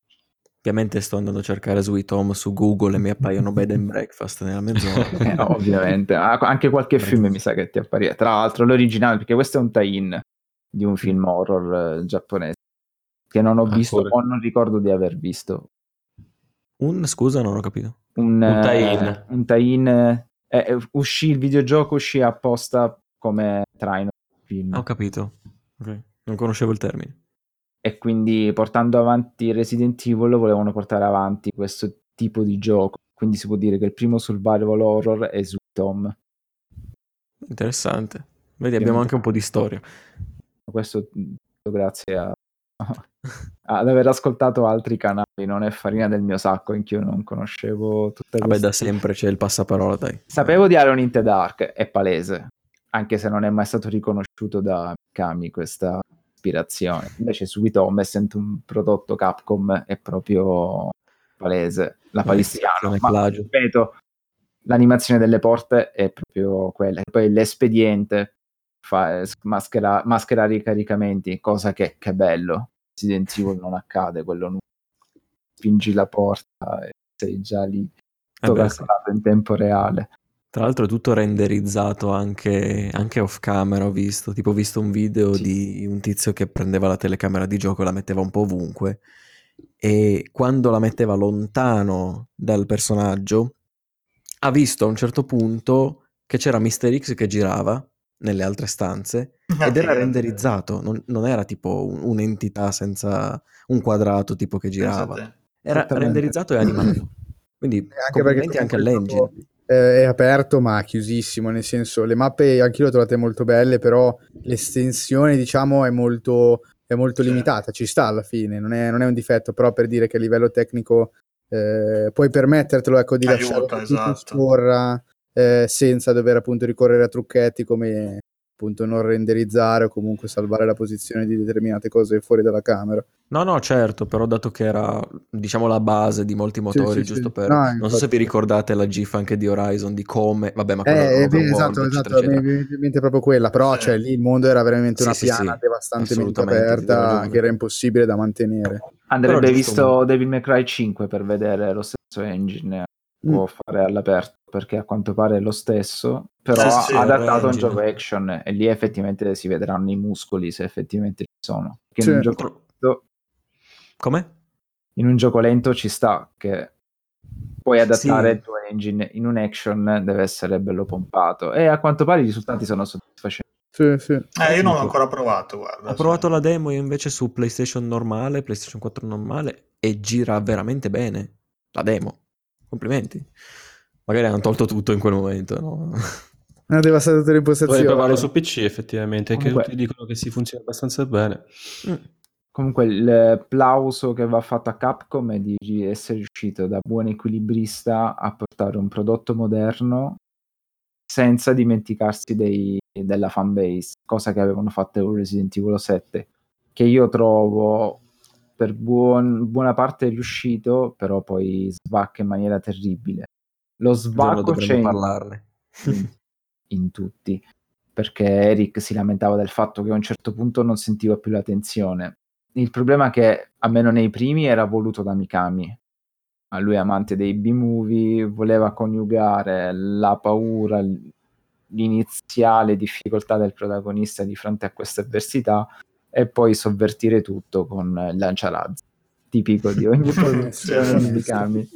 Ovviamente sto andando a cercare Sweet Home su Google e mi appaiono bed and breakfast nella mezz'ora. Eh, ovviamente, Ah, anche qualche film mi sa che ti appariva. Tra l'altro, l'originale, perché questo è un tie-in di un film horror eh, giapponese che non ho visto Ancora. o non ricordo di aver visto. Un, scusa, non ho capito. Un, Un eh, tie-in. un tie-in, eh, eh, uscì il videogioco uscì apposta come traino film. Ho capito. Ok, Non conoscevo il termine. E quindi portando avanti Resident Evil volevano portare avanti questo tipo di gioco. Quindi si può dire che il primo survival horror è Sweet Home. Interessante. Vedi, abbiamo anche un po' di storia. Questo grazie a, ad aver ascoltato altri canali, non è farina del mio sacco, anch'io non conoscevo tutte Vabbè, queste da sempre c'è il passaparola, dai. Sapevo di Iron in the Dark, è palese, anche se non è mai stato riconosciuto da Kami questa ispirazione. Invece Sweet Home, essendo un prodotto Capcom, è proprio palese, la palissiano. Ma ripeto, l'animazione delle porte è proprio quella. E poi l'espediente fa eh, maschera- mascherare i caricamenti, cosa che, che bello. Resident Evil non accade, quello non spingi la porta e sei già lì Eh tutto beh, sì. in tempo reale. Tra l'altro è tutto renderizzato anche, anche off camera, ho visto. Tipo ho visto un video Sì. di un tizio che prendeva la telecamera di gioco e la metteva un po' ovunque e quando la metteva lontano dal personaggio ha visto a un certo punto che c'era Mister X che girava nelle altre stanze ed era renderizzato, non, non era tipo un- un'entità senza un quadrato tipo che girava, era renderizzato e animato. Quindi complimenti anche all'engine. Eh, è aperto ma chiusissimo, nel senso le mappe anche io le ho trovate molto belle, però l'estensione diciamo è molto, è molto Sì. limitata, ci sta alla fine, non è, non è un difetto, però per dire che a livello tecnico eh, puoi permettertelo ecco, di Aiuta, lasciare esatto. scorra eh, senza dover appunto ricorrere a trucchetti come appunto non renderizzare o comunque salvare la posizione di determinate cose fuori dalla camera. No, no, certo, però dato che era, diciamo, la base di molti motori, sì, giusto sì. per... No, non so se vi ricordate la GIF anche di Horizon, di come... Vabbè, ma Eh, eh, open esatto, world, esatto, eccetera, mi eccetera. viene in mente proprio quella, però Sì. cioè, lì il mondo era veramente Sì, una sì, piana sì, devastantemente aperta che era impossibile da mantenere. Andrebbe visto giusto Devil May Cry 5 per vedere lo stesso engine può fare all'aperto perché a quanto pare è lo stesso però Sì, ha sì, adattato a un gioco action e lì effettivamente si vedranno i muscoli se effettivamente ci sono perché Sì. in, un gioco lento, Come? in un gioco lento ci sta che puoi adattare Sì. il tuo engine in un action deve essere bello pompato e a quanto pare i risultati sono soddisfacenti Sì, sì. Eh, io non l'ho ancora provato, guarda. Ho provato la demo io invece su PlayStation normale, PlayStation 4 normale, e gira veramente bene. La demo. Complimenti. Magari hanno tolto tutto in quel momento, no? Una devastata Dovrei l'impostazione. provarlo su PC effettivamente, che Comunque- tutti dicono che si funziona abbastanza bene. Mm. Comunque il plauso che va fatto a Capcom è di essere riuscito da buon equilibrista a portare un prodotto moderno senza dimenticarsi dei- della fanbase, cosa che avevano fatto con Resident Evil 7, che io trovo per buon- buona parte riuscito, però poi svacca in maniera terribile. Lo svacco c'è in- parlarne. in, tutti perché Eric si lamentava del fatto che a un certo punto non sentiva più la tensione. Il problema è che, almeno nei primi, era voluto da Mikami. A lui, amante dei B-movie, voleva coniugare la paura, l'iniziale difficoltà del protagonista di fronte a queste avversità e poi sovvertire tutto con il lanciarazzi, tipico di ogni produzione di Mikami.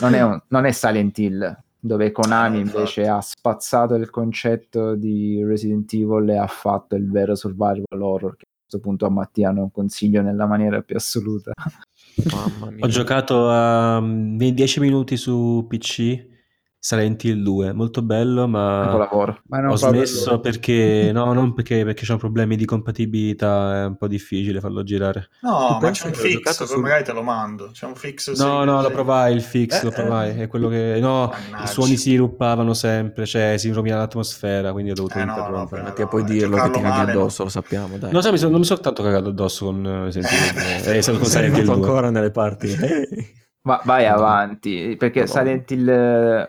Non è, un- non è Silent Hill, dove Konami Eh, invece infatti. ha spazzato il concetto di Resident Evil e ha fatto il vero survival horror, che a questo punto a Mattia non consiglio nella maniera più assoluta. Mamma mia. Ho giocato a, nei 10 minuti su PC Silent Hill 2, molto bello, ma ho smesso perché no, non perché, perché c'ho problemi di compatibilità, è un po' difficile farlo girare. No, Tu ma c'è un fix, poi sul- magari te lo mando. C'è un fix. No, sì, no, lo sì. provai il fix, Eh, lo provai, eh. è quello che no, Mannaggia. i suoni si ruppavano sempre, cioè si rovina l'atmosfera, quindi ho dovuto Eh, no, no, interrompere. però- Mattia, no, puoi eh, dirlo che ti caghi no. addosso, lo sappiamo, dai. Non so, mi sono- non mi sono tanto cagato addosso con eh, Evil, eh, con Silent Hill arrivato 2. ancora nelle parti. Vai avanti, perché. Silent Hill...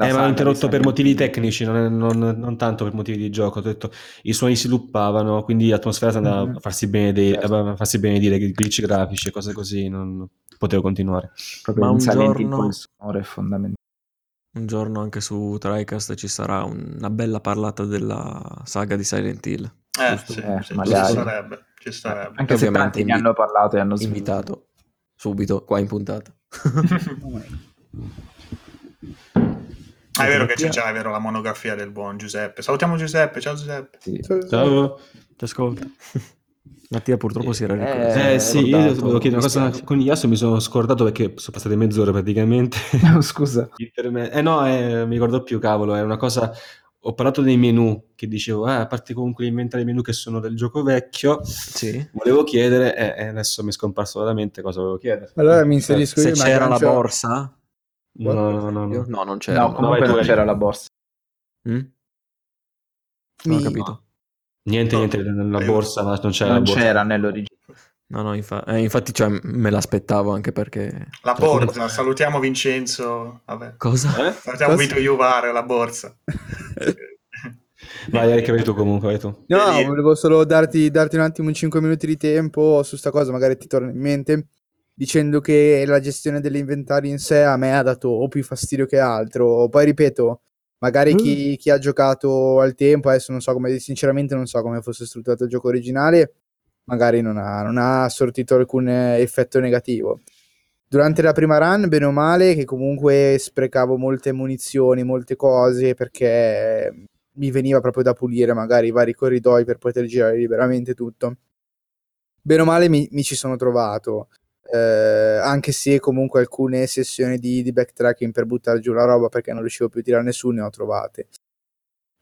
la Eh, ma saga ho di interrotto per motivi tecnici, non, è- non- non tanto per motivi di gioco. Ho detto i suoni si luppavano, quindi l'atmosfera andava Mhm. a farsi benedire, Certo. a farsi benedire, glitch grafici e cose così, non potevo continuare. Proprio Ma un Hill giorno- il sonoro è fondamentale. Un giorno anche su TriCast ci sarà una bella parlata della saga di Silent Hill. Eh, Giusto? sì, Eh, sì, magari. ci starebbe, ci starebbe. Anche se Ovviamente tanti ne hanno parlato e hanno. Invitato subito qua in puntata. Ah, è vero che c'è già, è vero, la monografia del buon Giuseppe. Salutiamo Giuseppe, ciao Giuseppe. Sì. Ciao. Ti ascolto. Mattia purtroppo si era Eh, ricordato. Eh, sì, io volevo chiedere una mi cosa con Yasu mi sono scordato perché sono passate mezz'ora praticamente. Scusa. Interme- eh no, eh, mi ricordo più, cavolo, è una cosa... Ho parlato dei menu, che dicevo, eh, a parte comunque di inventare i menu che sono del gioco vecchio, Sì. volevo chiedere, e e adesso mi è scomparso dalla mente cosa volevo chiedere. Allora mi inserisco Se io, ma c'era la borsa? No, no, no, no. No, non c'era. No, comunque non c'era la borsa. Mm? Non ho capito. Niente, No. niente, nella Io- borsa, non c'era non la borsa. c'era nell'originale. No, no, infa- eh, infatti cioè, me l'aspettavo anche perché... La borsa, salutiamo Vincenzo. Vabbè. Cosa? Eh? Salutiamo Cosa? Vito Iuvare, la borsa. Vai, hai capito comunque, vai tu. No, volevo solo darti, darti un attimo 5 minuti di tempo su sta cosa, magari ti torna in mente, dicendo che la gestione dell'inventario in sé a me ha dato o più fastidio che altro. Poi ripeto, magari chi, chi ha giocato al tempo, adesso non so come, sinceramente non so come fosse strutturato il gioco originale, magari non ha, non ha sortito alcun effetto negativo. Durante la prima run, bene o male, che comunque sprecavo molte munizioni, molte cose, perché mi veniva proprio da pulire magari i vari corridoi per poter girare liberamente tutto. Bene o male mi, mi ci sono trovato, eh, anche se comunque alcune sessioni di, di backtracking per buttare giù la roba perché non riuscivo più a tirare nessuno ne ho trovate.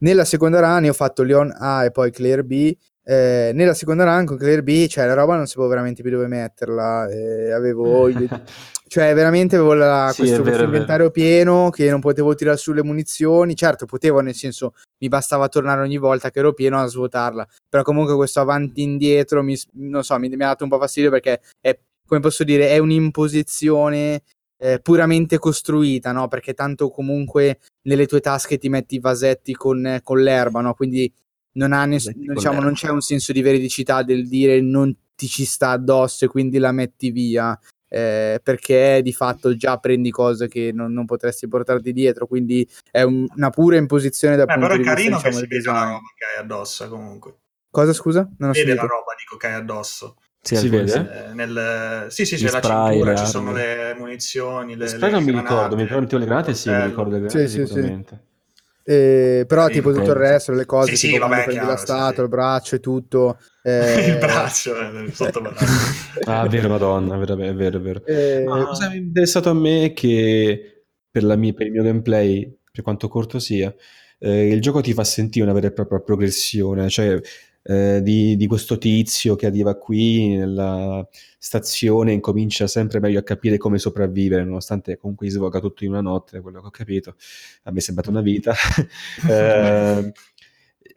Nella seconda run ho fatto Leon A e poi Claire B. Eh, nella seconda run con Claire B, cioè la roba non sapevo veramente più dove metterla. eh, avevo cioè veramente avevo la- Sì, questo, vero, questo inventario pieno che non potevo tirare sulle munizioni. Certo, potevo, nel senso, mi bastava tornare ogni volta che ero pieno a svuotarla. Però comunque questo avanti e indietro mi, non so, mi, mi ha dato un po' fastidio perché è, come posso dire, è un'imposizione eh, puramente costruita, no? Perché tanto comunque nelle tue tasche ti metti i vasetti con, con l'erba, no? Quindi non, ha ness- diciamo, non c'è un senso di veridicità del dire non ti ci sta addosso e quindi la metti via. eh, perché di fatto già prendi cose che non, non potresti portarti dietro, quindi è un- una pura imposizione dal Beh, punto però è di vista carino diciamo, che si vede la roba che hai addosso comunque. Cosa scusa? Non ho Vede la roba, dico, che hai addosso. Sì, Si alcune vede? sì. Eh, nel... Sì, sì, c'è la spray, cintura, ci sono le munizioni, le, le non mi granate, ricordo, mi ricordo le granate, sì, mi ricordo le granate Sì, sì, sì. sicuramente. Eh, però Sì, tipo tutto il resto, le cose, Sì, sì, tipo vabbè, prendi la chiaro, sì, statua, sì. il braccio e tutto. eh, il braccio, eh, sottobraccio. Ah, vero, madonna, vero, è vero, è vero. eh, Ma la cosa che mi è interessato a me è che per, la mia- per il mio gameplay, per quanto corto sia, eh, il gioco ti fa sentire una vera e propria progressione, cioè eh, di, di questo tizio che arriva qui nella stazione e incomincia sempre meglio a capire come sopravvivere, nonostante comunque gli svolga tutto in una notte, quello che ho capito. A me è sembrata una vita. Eh,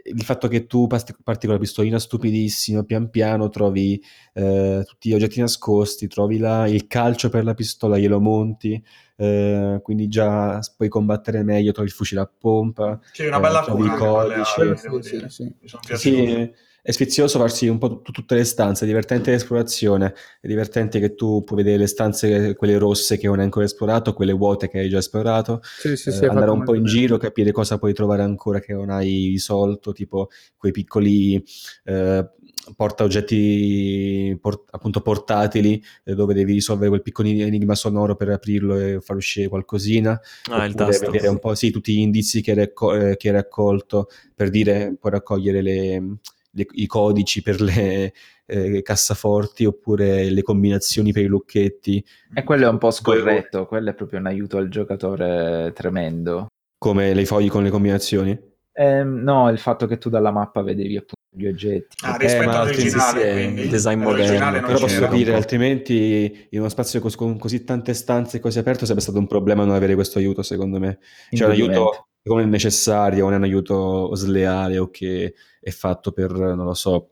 il fatto che tu parti, con la pistolina stupidissima, pian piano trovi eh, tutti gli oggetti nascosti, trovi la- il calcio per la pistola, glielo monti, eh, quindi già puoi combattere meglio, trovi il fucile a pompa. C'è una bella Eh, trovi cura i codici. Sì, sì, sì. Mi sono piaciute. Sì, è sfizioso farsi un po' tut- tutte le stanze, è divertente l'esplorazione, è divertente che tu puoi vedere le stanze, quelle rosse che non hai ancora esplorato, quelle vuote che hai già esplorato, sì, sì, eh, sì, hai andare un po' in giro, capire cosa puoi trovare ancora che non hai risolto, tipo quei piccoli eh, portaoggetti port- appunto portatili eh, dove devi risolvere quel piccolo enigma sonoro per aprirlo e far uscire qualcosina. Ah, il tasto. vedere un po' sì, tutti gli indizi che hai, racco- eh, che hai raccolto per dire puoi raccogliere le, le, i codici per le eh, cassaforti oppure le combinazioni per i lucchetti. E quello è un po' scorretto, quello è proprio un aiuto al giocatore tremendo. Come le fogli con le combinazioni? Eh, no, il fatto che tu dalla mappa vedevi appunto gli oggetti. Ah, rispetto ma all'originale, sì, sì, quindi, il design moderno, Però posso dire, altrimenti in uno spazio cos- con così tante stanze e cose aperte sarebbe stato un problema non avere questo aiuto, secondo me. Cioè un aiuto come necessario, non è un aiuto sleale o che è fatto per, non lo so,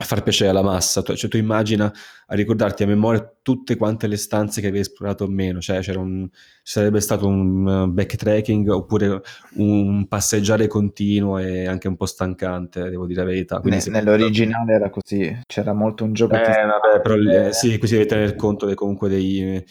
far piacere alla massa. Tu- Cioè tu immagina a ricordarti a memoria tutte quante le stanze che avevi esplorato o meno, cioè c'era un, ci sarebbe stato un uh, backtracking oppure un passeggiare continuo e anche un po' stancante, devo dire la verità. Quindi Ne- nell'originale era così, c'era molto un gioco eh, vabbè, però eh, sì, qui si deve tener conto de- comunque dei eh,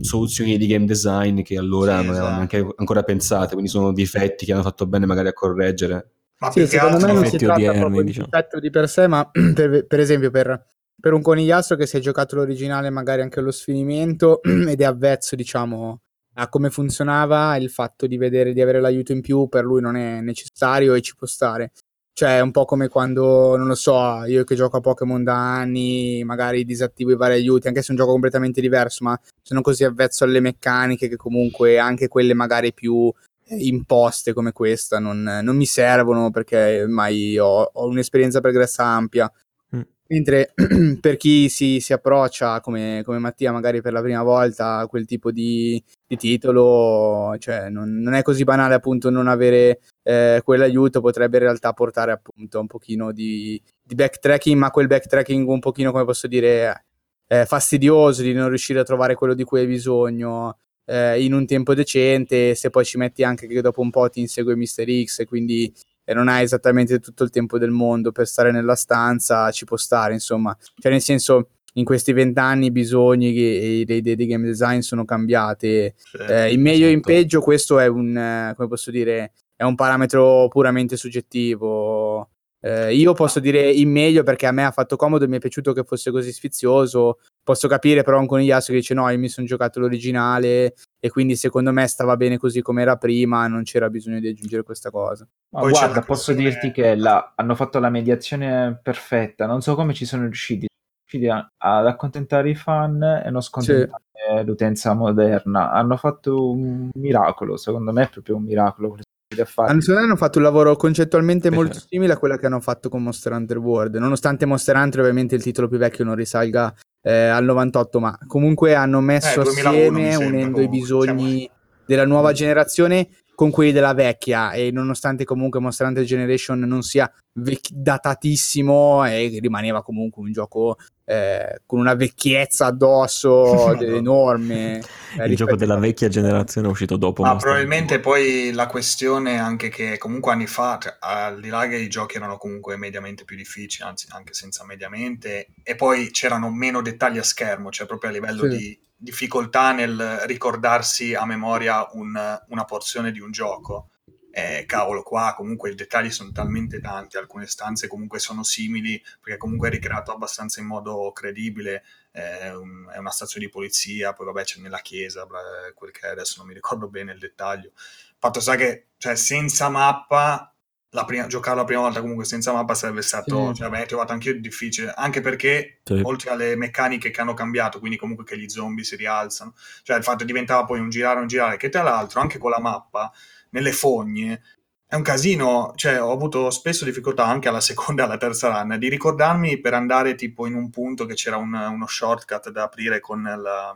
soluzioni di game design che allora Sì, non erano esatto. neanche ancora pensate, quindi sono difetti che hanno fatto bene magari a correggere. Ma Sì, secondo me non si tratta odierni, proprio diciamo. di difetto di per sé, ma per, per esempio per, per un conigliastro che si è giocato l'originale magari anche allo sfinimento ed è avvezzo, diciamo, a come funzionava, il fatto di vedere di avere l'aiuto in più per lui non è necessario e ci può stare. Cioè, è un po' come quando, non lo so, io che gioco a Pokémon da anni, magari disattivo i vari aiuti, anche se è un gioco completamente diverso, ma sono così avvezzo alle meccaniche che comunque anche quelle magari più imposte come questa non, non mi servono perché ormai ho, ho un'esperienza pregressa ampia. Mm. Mentre per chi si, si approccia come, come Mattia, magari per la prima volta a quel tipo di, di titolo, cioè non, non è così banale appunto non avere eh, quell'aiuto, potrebbe in realtà portare appunto a un pochino di, di backtracking, ma quel backtracking un pochino, come posso dire, eh, fastidioso di non riuscire a trovare quello di cui hai bisogno eh, in un tempo decente, se poi ci metti anche che dopo un po' ti insegue Mister X e quindi non hai esattamente tutto il tempo del mondo per stare nella stanza, ci può stare, insomma. Cioè, nel senso, in questi vent'anni i bisogni e le idee di game design sono cambiate. Sì. Eh, in meglio e in esatto. peggio, questo è un, come posso dire, è un parametro puramente soggettivo. Eh, io posso dire in meglio perché a me ha fatto comodo e mi è piaciuto che fosse così sfizioso. Posso capire però un conigliastro che dice no, io mi sono giocato l'originale e quindi secondo me stava bene così come era prima, non c'era bisogno di aggiungere questa cosa. Ma Poi guarda, posso questione- dirti che la- hanno fatto la mediazione perfetta. Non so come ci sono riusciti, riusciti a- ad accontentare i fan e non scontentare l'utenza moderna. Hanno fatto un miracolo, secondo me è proprio un miracolo quello che sono riusciti a fare. Hanno, secondo me hanno fatto un lavoro concettualmente molto sì. simile a quello che hanno fatto con Monster Hunter World, nonostante Monster Hunter ovviamente il titolo più vecchio non risalga eh, al 98, ma comunque hanno messo Eh, 2001 mi assieme, sembra, unendo i comunque, bisogni della nuova generazione con quelli della vecchia e nonostante comunque Monster Hunter Generation non sia vec- datatissimo e rimaneva comunque un gioco eh, con una vecchiezza addosso enorme. eh, Il gioco della vecchia generazione è uscito dopo. Ma probabilmente poi la questione anche che comunque anni fa, cioè, al di là che i giochi erano comunque mediamente più difficili, anzi anche senza mediamente, e poi c'erano meno dettagli a schermo, cioè proprio a livello Sì. di difficoltà nel ricordarsi a memoria un- una porzione di un gioco. Eh, cavolo, qua comunque i dettagli sono talmente tanti, alcune stanze comunque sono simili, perché comunque è ricreato abbastanza in modo credibile, eh, un- è una stazione di polizia, poi vabbè c'è nella chiesa, bla, quel che è, adesso non mi ricordo bene il dettaglio. Fatto sta che, cioè, senza mappa, la prima, giocare la prima volta comunque senza mappa sarebbe stato, Sì. cioè, beh, trovato anche io difficile, anche perché, Sì. oltre alle meccaniche che hanno cambiato, quindi comunque che gli zombie si rialzano, cioè il fatto diventava poi un girare, un girare, che tra l'altro anche con la mappa, nelle fogne, è un casino, cioè ho avuto spesso difficoltà anche alla seconda e alla terza run di ricordarmi per andare tipo in un punto che c'era un- uno shortcut da aprire con la,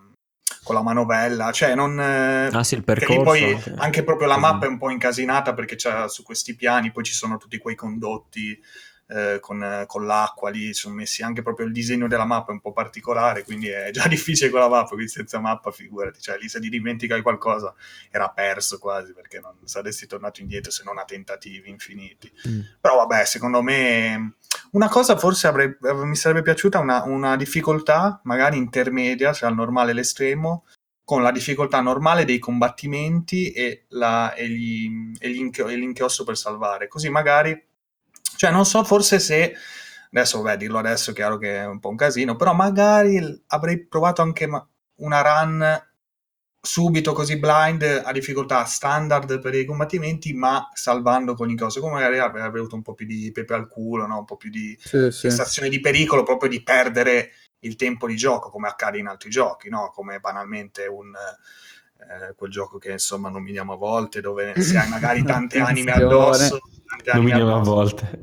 con la manovella, cioè non... eh, Ah sì, il percorso. poi anche. proprio la mappa è un po' incasinata perché c'è su questi piani, poi ci sono tutti quei condotti eh, con, eh, con l'acqua lì, sono messi anche proprio il disegno della mappa è un po' particolare, quindi è già difficile con la mappa, quindi senza mappa figurati, cioè lì se ti dimenticavi qualcosa era perso quasi perché non saresti tornato indietro se non a tentativi infiniti. Mm. Però vabbè, secondo me una cosa forse avrei- mi sarebbe piaciuta una, una difficoltà magari intermedia tra il normale e l'estremo, con la difficoltà normale dei combattimenti e, la- e gli- e gli inchio- e l'inchiostro per salvare. Così magari, cioè non so forse se, adesso vabbè dirlo adesso è chiaro che è un po' un casino, però magari avrei provato anche una run subito così blind a difficoltà standard per i combattimenti, ma salvando con ogni cosa, come magari avrebbe avuto un po' più di pepe al culo, no? un po' più di Sì, sì. sensazione di pericolo, proprio di perdere il tempo di gioco, come accade in altri giochi, no? come banalmente un... eh, quel gioco che insomma nominiamo a volte dove se hai magari tante anime addosso tante anime Nominiamo a volte.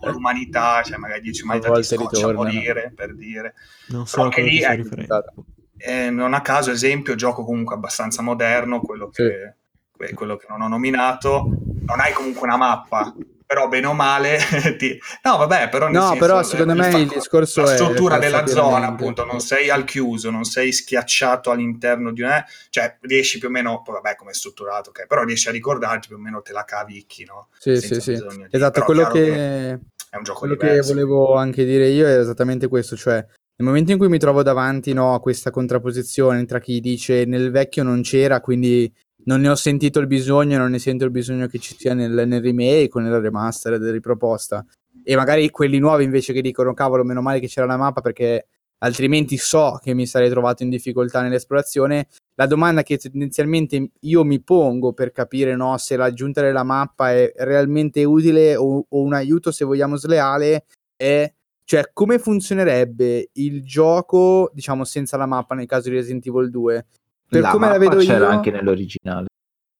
l'umanità cioè magari 10 A umanità ti volte scoccia a morire per dire Non so a so che a lì cosa cosa ti ti stai stai riferendo. e non a caso, esempio, gioco comunque abbastanza moderno, quello che, que- quello che non ho nominato. Non hai comunque una mappa, però bene o male ti... No, vabbè, però nel No, senso, però secondo me il discorso La struttura della zona, appunto, non sei al chiuso, non sei schiacciato all'interno di una... Cioè, riesci più o meno, vabbè, come è strutturato, ok, però riesci a ricordarti più o meno te la cavicchi, no? Sì, Senza sì, sì. di- Esatto, però quello chiaro che... È un gioco Quello che diverso. volevo anche dire io è esattamente questo, cioè nel momento in cui mi trovo davanti no, a questa contrapposizione tra chi dice nel vecchio non c'era, quindi non ne ho sentito il bisogno, non ne sento il bisogno che ci sia nel, nel remake o nella remastered riproposta, e magari quelli nuovi invece che dicono cavolo meno male che c'era la mappa perché altrimenti so che mi sarei trovato in difficoltà nell'esplorazione, la domanda che tendenzialmente io mi pongo per capire no, se l'aggiunta della mappa è realmente utile o, o un aiuto, se vogliamo, sleale, è cioè come funzionerebbe il gioco, diciamo, senza la mappa nel caso di Resident Evil 2. Per la come la vedo c'era io, anche nell'originale.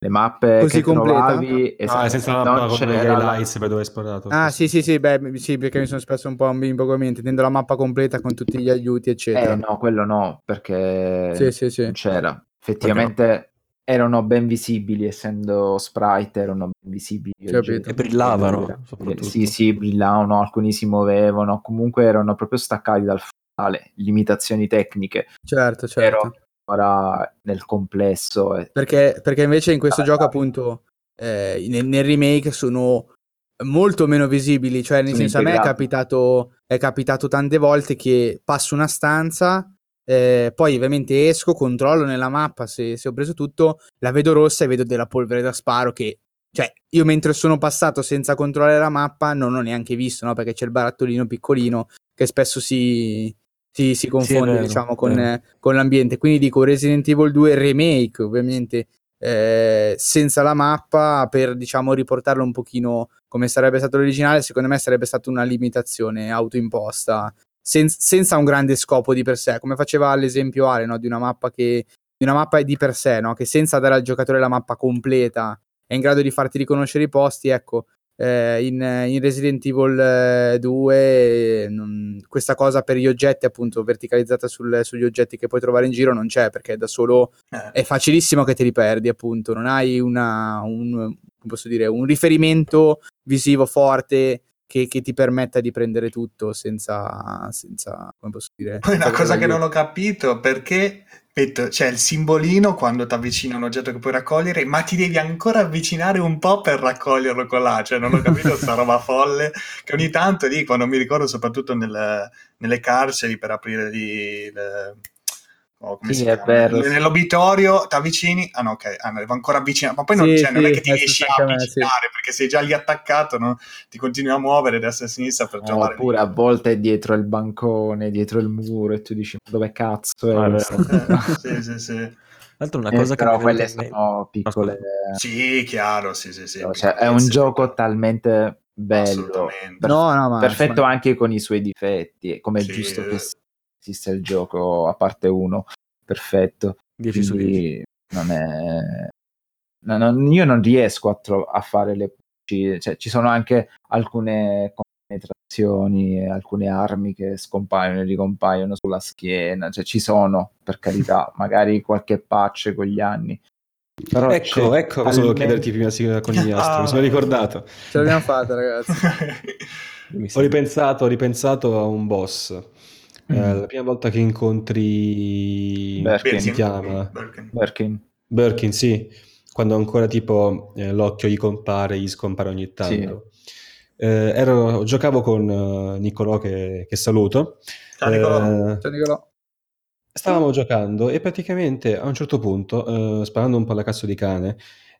Le mappe Così che completa? trovavi Ah, esatto, senza la mappa con la- highlights per dove hai esplorato. Ah, sì, sì, sì, beh, sì, perché mi sono espresso un po' un bimbo come intendo la mappa completa con tutti gli aiuti, eccetera. Eh no, quello no, perché Sì, sì, sì. non c'era. Effettivamente erano ben visibili, essendo sprite erano ben visibili. E brillavano, Eh. Sì, sì, brillavano, alcuni si muovevano, comunque erano proprio staccati dal finale, limitazioni tecniche, Certo, certo. però ora nel complesso eh, Perché, perché invece in questo Ah, gioco, ah. appunto, eh, nel, nel remake sono molto meno visibili. Cioè, nel senso, a me è integrati. capitato, è capitato tante volte che passo una stanza, eh, poi ovviamente esco, controllo nella mappa se, se ho preso tutto, la vedo rossa e vedo della polvere da sparo che. Cioè, io mentre sono passato senza controllare la mappa non ho neanche visto, no? Perché c'è il barattolino piccolino che spesso si, si, si confonde, vero, diciamo, con, eh, con l'ambiente. Quindi dico Resident Evil 2 Remake, ovviamente, eh, senza la mappa, per, diciamo, riportarlo un pochino come sarebbe stato l'originale, secondo me sarebbe stata una limitazione autoimposta, sen- senza un grande scopo di per sé, come faceva l'esempio Ale, no? Di una mappa che di una mappa di per sé, no? Che senza dare al giocatore la mappa completa è in grado di farti riconoscere i posti, ecco, eh, in, in Resident Evil eh, 2 eh, non- questa cosa per gli oggetti appunto verticalizzata sul- sugli oggetti che puoi trovare in giro non c'è perché da solo Eh. è facilissimo che te li perdi appunto non hai una, un, dire, un riferimento visivo forte che, che ti permetta di prendere tutto senza, senza come posso dire Poi una cosa che avere non ho capito perché aspetta, c'è il simbolino quando ti avvicina un oggetto che puoi raccogliere, ma ti devi ancora avvicinare un po' per raccoglierlo con là. Cioè, non ho capito sta roba folle che ogni tanto lì, quando mi ricordo, soprattutto nelle, nelle carceri per aprire lì. le- oh, come Sì, si è sì. Nell'obitorio ti avvicini. Ah, no, ok, ah, no, devo ancora avvicinare. Ma poi non, Sì, cioè, non è sì, che ti riesci a successo anche a me, sì. avvicinare perché sei già lì attaccato, no? ti continui a muovere destra e sinistra per trovare. oppure a volte è dietro il bancone, dietro il muro e tu dici dove cazzo è Ah, è questa vero. cosa?" Eh, sì, sì, sì. Tra l'altro una Eh, cosa che però quelle sono piccole Sì, chiaro, sì, sì, sì. cioè, è un gioco talmente bello Assolutamente. per- no no ma perfetto ma- anche con i suoi difetti come è Sì, giusto eh. che esista il gioco a parte uno perfetto 10 su 10. quindi non è no, non- io non riesco a, tro- a fare le cioè ci sono anche alcune penetrazioni alcune armi che scompaiono e ricompaiono sulla schiena cioè ci sono per carità magari qualche patch con gli anni però Ecco, ecco cosa volevo chiederti prima con gli astri, mi sono Ah. ricordato. ce l'abbiamo fatta ragazzi Ho ripensato, ho ripensato a un boss. Eh, Mm. la prima volta che incontri... Birkin. si chiama? Birkin. Birkin. Birkin, sì. Quando ancora tipo eh, l'occhio gli compare, gli scompare ogni tanto. Eh, ero- giocavo con eh, Niccolò che, che saluto. Ciao, Nicolò. Eh, Ciao, Nicolò. Stavamo giocando e praticamente a un certo punto, eh, sparando un po' alla cazzo di cane,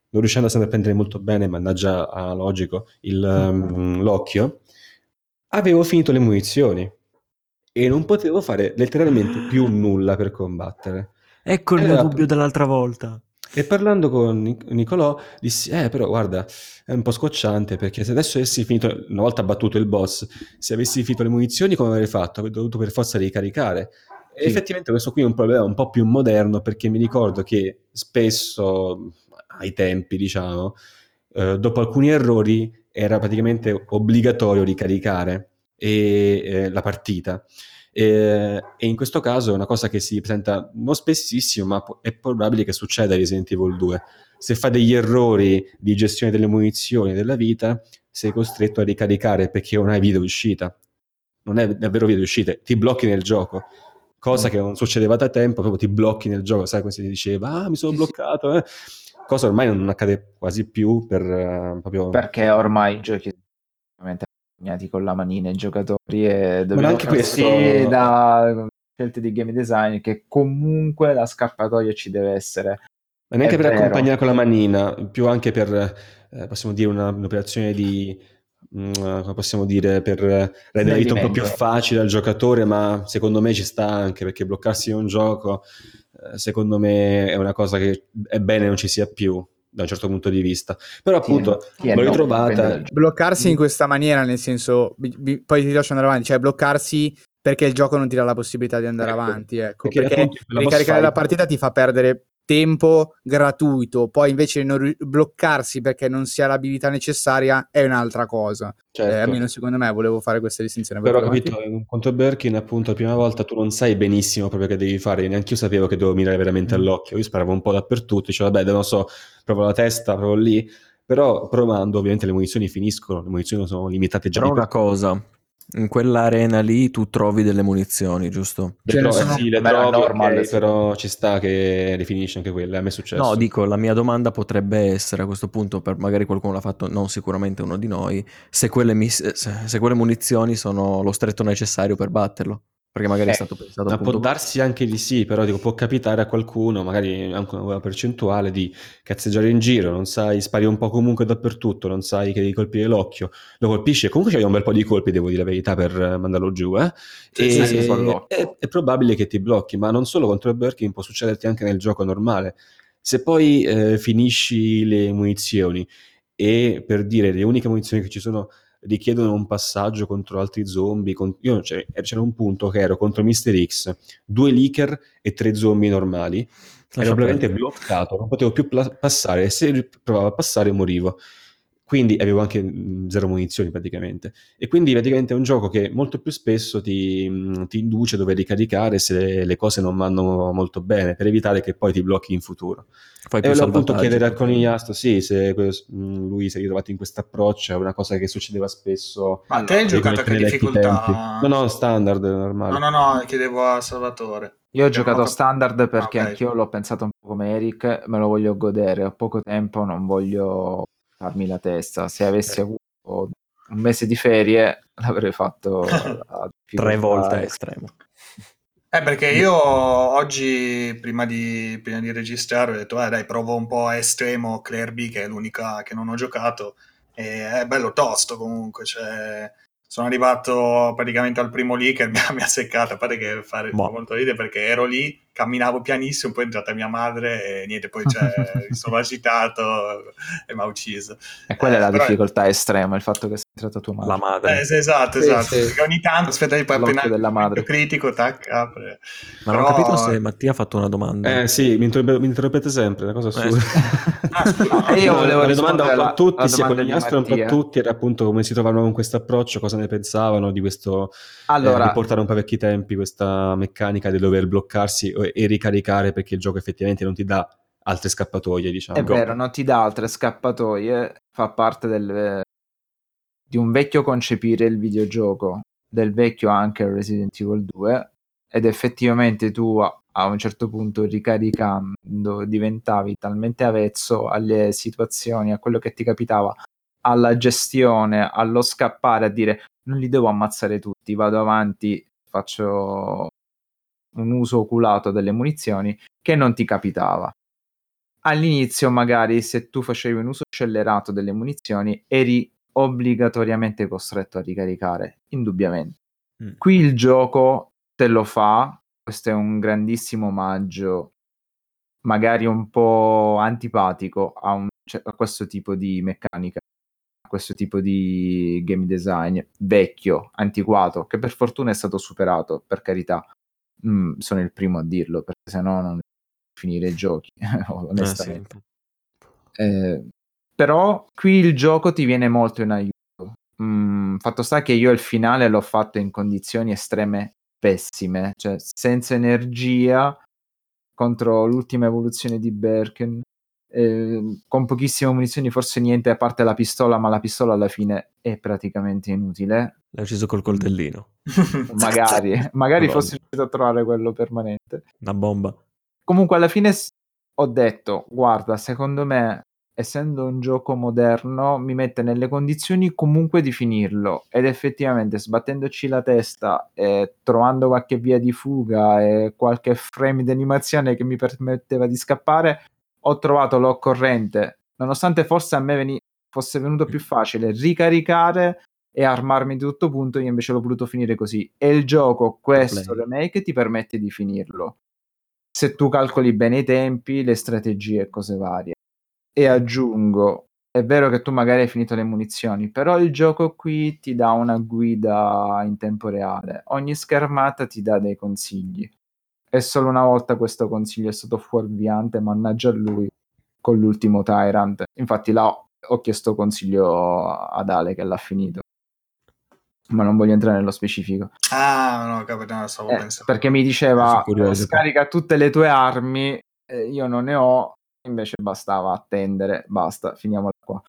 non riuscendo a sempre a prendere molto bene, mannaggia a logico, il, ehm, l'occhio, avevo finito le munizioni e non potevo fare letteralmente più nulla per combattere. Ecco il mio app- dubbio dell'altra volta. E parlando con Nic- Nicolò, dissi, eh però guarda, è un po' scocciante perché se adesso avessi finito, una volta battuto il boss, se avessi finito le munizioni come avrei fatto? Avrei dovuto per forza ricaricare. E Sì. effettivamente questo qui è un problema un po' più moderno perché mi ricordo che spesso, ai tempi diciamo, eh, dopo alcuni errori era praticamente obbligatorio ricaricare e, eh, la partita. E, e in questo caso è una cosa che si presenta non spessissimo, ma è probabile che succeda a Resident Evil 2. Se fai degli errori di gestione delle munizioni e della vita, sei costretto a ricaricare perché non hai via d'uscita. Non è davvero via d'uscita, ti blocchi nel gioco. Cosa che non succedeva da tempo, proprio ti blocchi nel gioco, sai come si diceva, ah mi sono Sì, bloccato, eh. cosa ormai non accade quasi più per eh, proprio... Perché ormai i giochi impegnati con la manina i giocatori e dobbiamo anche questo- da scelte di game design che comunque la scappatoia ci deve essere. Ma neanche È per vero. accompagnare con la manina, più anche per, eh, possiamo dire, una- un'operazione di, mm, come possiamo dire, per rendere la vita un po' più facile al giocatore, ma secondo me ci sta anche, perché bloccarsi in un gioco, eh, secondo me è una cosa che è bene non ci sia più, da un certo punto di vista. Però appunto, è l'ho no? ritrovata... Gioco. bloccarsi in questa maniera, nel senso, bi- bi- poi ti lascio andare avanti, cioè bloccarsi perché il gioco non ti dà la possibilità di andare Ecco, avanti, ecco, perché perché, ricaricare la partita ti fa perdere tempo gratuito, poi invece di non ri- bloccarsi perché non si ha l'abilità necessaria è un'altra cosa. Certo. Eh, almeno secondo me volevo fare questa distinzione. Però ho capito, a Birkin, appunto, la prima volta tu non sai benissimo proprio che devi fare, neanche io sapevo che dovevo mirare veramente Mm. all'occhio, io sparavo un po' dappertutto, dicevo, vabbè, non lo so, provo la testa, provo lì, però provando ovviamente le munizioni finiscono, le munizioni sono limitate già Però una per- cosa, in quell'arena lì tu trovi delle munizioni, giusto? le ne trovi- sono- sì, le Beh, trovi, normal, ok, sì. però ci sta che rifinisce anche quella, a me è successo. No, dico, la mia domanda potrebbe essere a questo punto, per magari qualcuno l'ha fatto, non sicuramente uno di noi, se quelle, mis- se quelle munizioni sono lo stretto necessario per batterlo. Perché magari è Eh, stato pensato Ma può darsi anche di sì, però dico, può capitare a qualcuno, magari anche una buona percentuale, di cazzeggiare in giro, non sai, spari un po' comunque dappertutto, non sai che devi colpire l'occhio, lo colpisci e comunque c'hai un bel po' di colpi, devo dire la verità, per mandarlo giù, eh? Sì, e sì, è, è probabile che ti blocchi, ma non solo contro il Birkin, può succederti anche nel gioco normale. Se poi eh, finisci le munizioni e per dire le uniche munizioni che ci sono richiedono un passaggio contro altri zombie. con- Io cioè, c'era un punto che ero contro Mr. X, due leaker e tre zombie normali. Lascia ero veramente bloccato, non potevo più pla- passare e se provavo a passare morivo. Quindi avevo anche mh, zero munizioni praticamente. E quindi praticamente è un gioco che molto più spesso ti, mh, ti induce a dover ricaricare se le cose non vanno molto bene, per evitare che poi ti blocchi in futuro. Fai E volevo appunto chiedere a conigliastro, sì, se mh, lui si è ritrovato in questo approccio, è una cosa che succedeva spesso. Ma te hai giocato a che difficoltà? tempi. No, no, standard, normale. No, no, no, chiedevo a Salvatore. Io ho giocato cap- standard perché Ah, ok. anch'io l'ho pensato un po' come Eric, me lo voglio godere, ho poco tempo, non voglio farmi la testa. Se avessi Eh. avuto un mese di ferie l'avrei fatto Tre volte estremo. Eh, perché io oggi, prima di, prima di registrare, ho detto, eh, dai, provo un po' a estremo Claire B, che è l'unica che non ho giocato, e è bello tosto comunque, cioè, sono arrivato praticamente al primo lì che mi ha, mi ha seccato, a parte che fare Boh. molto ridere perché ero lì, camminavo pianissimo, poi è entrata mia madre e niente, poi cioè, mi sono agitato e mi ha ucciso. E quella è la Eh, però- difficoltà estrema, il fatto che sia entrata tua madre. La madre. Eh, sì, esatto, Sì, esatto. sì. Perché ogni tanto aspetta di L'occhio appena della madre. critico, tac, apre. Ma non ho Però- capito se Mattia ha fatto una domanda. Eh sì, mi, interrompe- mi interrompete sempre, è una cosa assurda. Ah, io volevo la domanda un po' a tutti, sia con gli astro un po' a tutti, era appunto come si trovavano con questo approccio, cosa ne pensavano di questo Allora, eh, riportare un po' a vecchi tempi questa meccanica di dover bloccarsi e, ricaricare perché il gioco effettivamente non ti dà altre scappatoie, diciamo. È vero, non ti dà altre scappatoie, fa parte del, di un vecchio concepire il videogioco, del vecchio anche Resident Evil 2, ed effettivamente tu a, un certo punto ricaricando diventavi talmente avvezzo alle situazioni, a quello che ti capitava, alla gestione, allo scappare, a dire non li devo ammazzare tutti, vado avanti, faccio un uso oculato delle munizioni che non ti capitava all'inizio magari se tu facevi un uso scellerato delle munizioni eri obbligatoriamente costretto a ricaricare, indubbiamente. Mm. Qui il gioco te lo fa, questo è un grandissimo omaggio magari un po' antipatico a, un, cioè, a questo tipo di meccanica, a questo tipo di game design vecchio, antiquato, che per fortuna è stato superato, per carità. Mm, sono il primo a dirlo, perché se no non finire i giochi, onestamente. Ah, sì. eh, però qui il gioco ti viene molto in aiuto. Mm, fatto sta che io il finale l'ho fatto in condizioni estreme pessime, cioè senza energia contro l'ultima evoluzione di Berken, eh, con pochissime munizioni, forse niente a parte la pistola, ma la pistola alla fine è praticamente inutile. L'hai ucciso col coltellino. magari, magari fossi riuscito a trovare quello permanente. Una bomba. Comunque alla fine ho detto, guarda, secondo me essendo un gioco moderno, mi mette nelle condizioni comunque di finirlo. Ed effettivamente, sbattendoci la testa e trovando qualche via di fuga e qualche frame di animazione che mi permetteva di scappare, ho trovato l'occorrente. Nonostante forse a me veni- fosse venuto più facile ricaricare e armarmi di tutto punto, io invece l'ho voluto finire così. E il gioco, questo remake, ti permette di finirlo. Se tu calcoli bene i tempi, le strategie e cose varie. E aggiungo, è vero che tu magari hai finito le munizioni, però il gioco qui ti dà una guida in tempo reale. Ogni schermata ti dà dei consigli. E solo una volta questo consiglio è stato fuorviante, mannaggia a lui, con l'ultimo Tyrant. Infatti là ho chiesto consiglio ad Ale che l'ha finito. Ma non voglio entrare nello specifico. Ah, no, capito, stavo eh, pensando. Perché mi diceva, scarica tutte le tue armi, eh, io non ne ho, invece bastava attendere, basta, finiamola qua.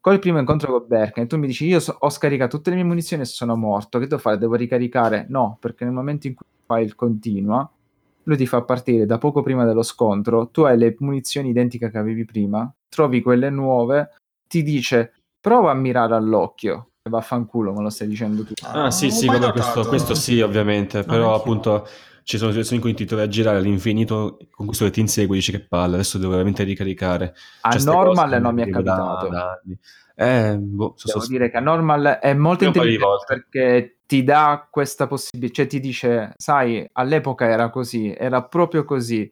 Col primo incontro con Berken, tu mi dici: Io so- ho scaricato tutte le mie munizioni e sono morto. Che devo fare? Devo ricaricare? No, perché nel momento in cui fai il continua, lui ti fa partire da poco prima dello scontro. Tu hai le munizioni identiche che avevi prima, trovi quelle nuove, ti dice: Prova a mirare all'occhio. E vaffanculo, me lo stai dicendo tu. Ah, sì, sì, vabbè, questo, questo, sì, ovviamente. Però, ah, appunto ci sono situazioni in cui ti trovi a girare all'infinito con questo che ti insegue dici che palle, adesso devo veramente ricaricare. A cioè, normal non mi è capitato. Da, da eh, boh, so, Devo so, dire che a normal è molto intelligente perché ti dà questa possibilità, cioè ti dice, sai, all'epoca era così, era proprio così,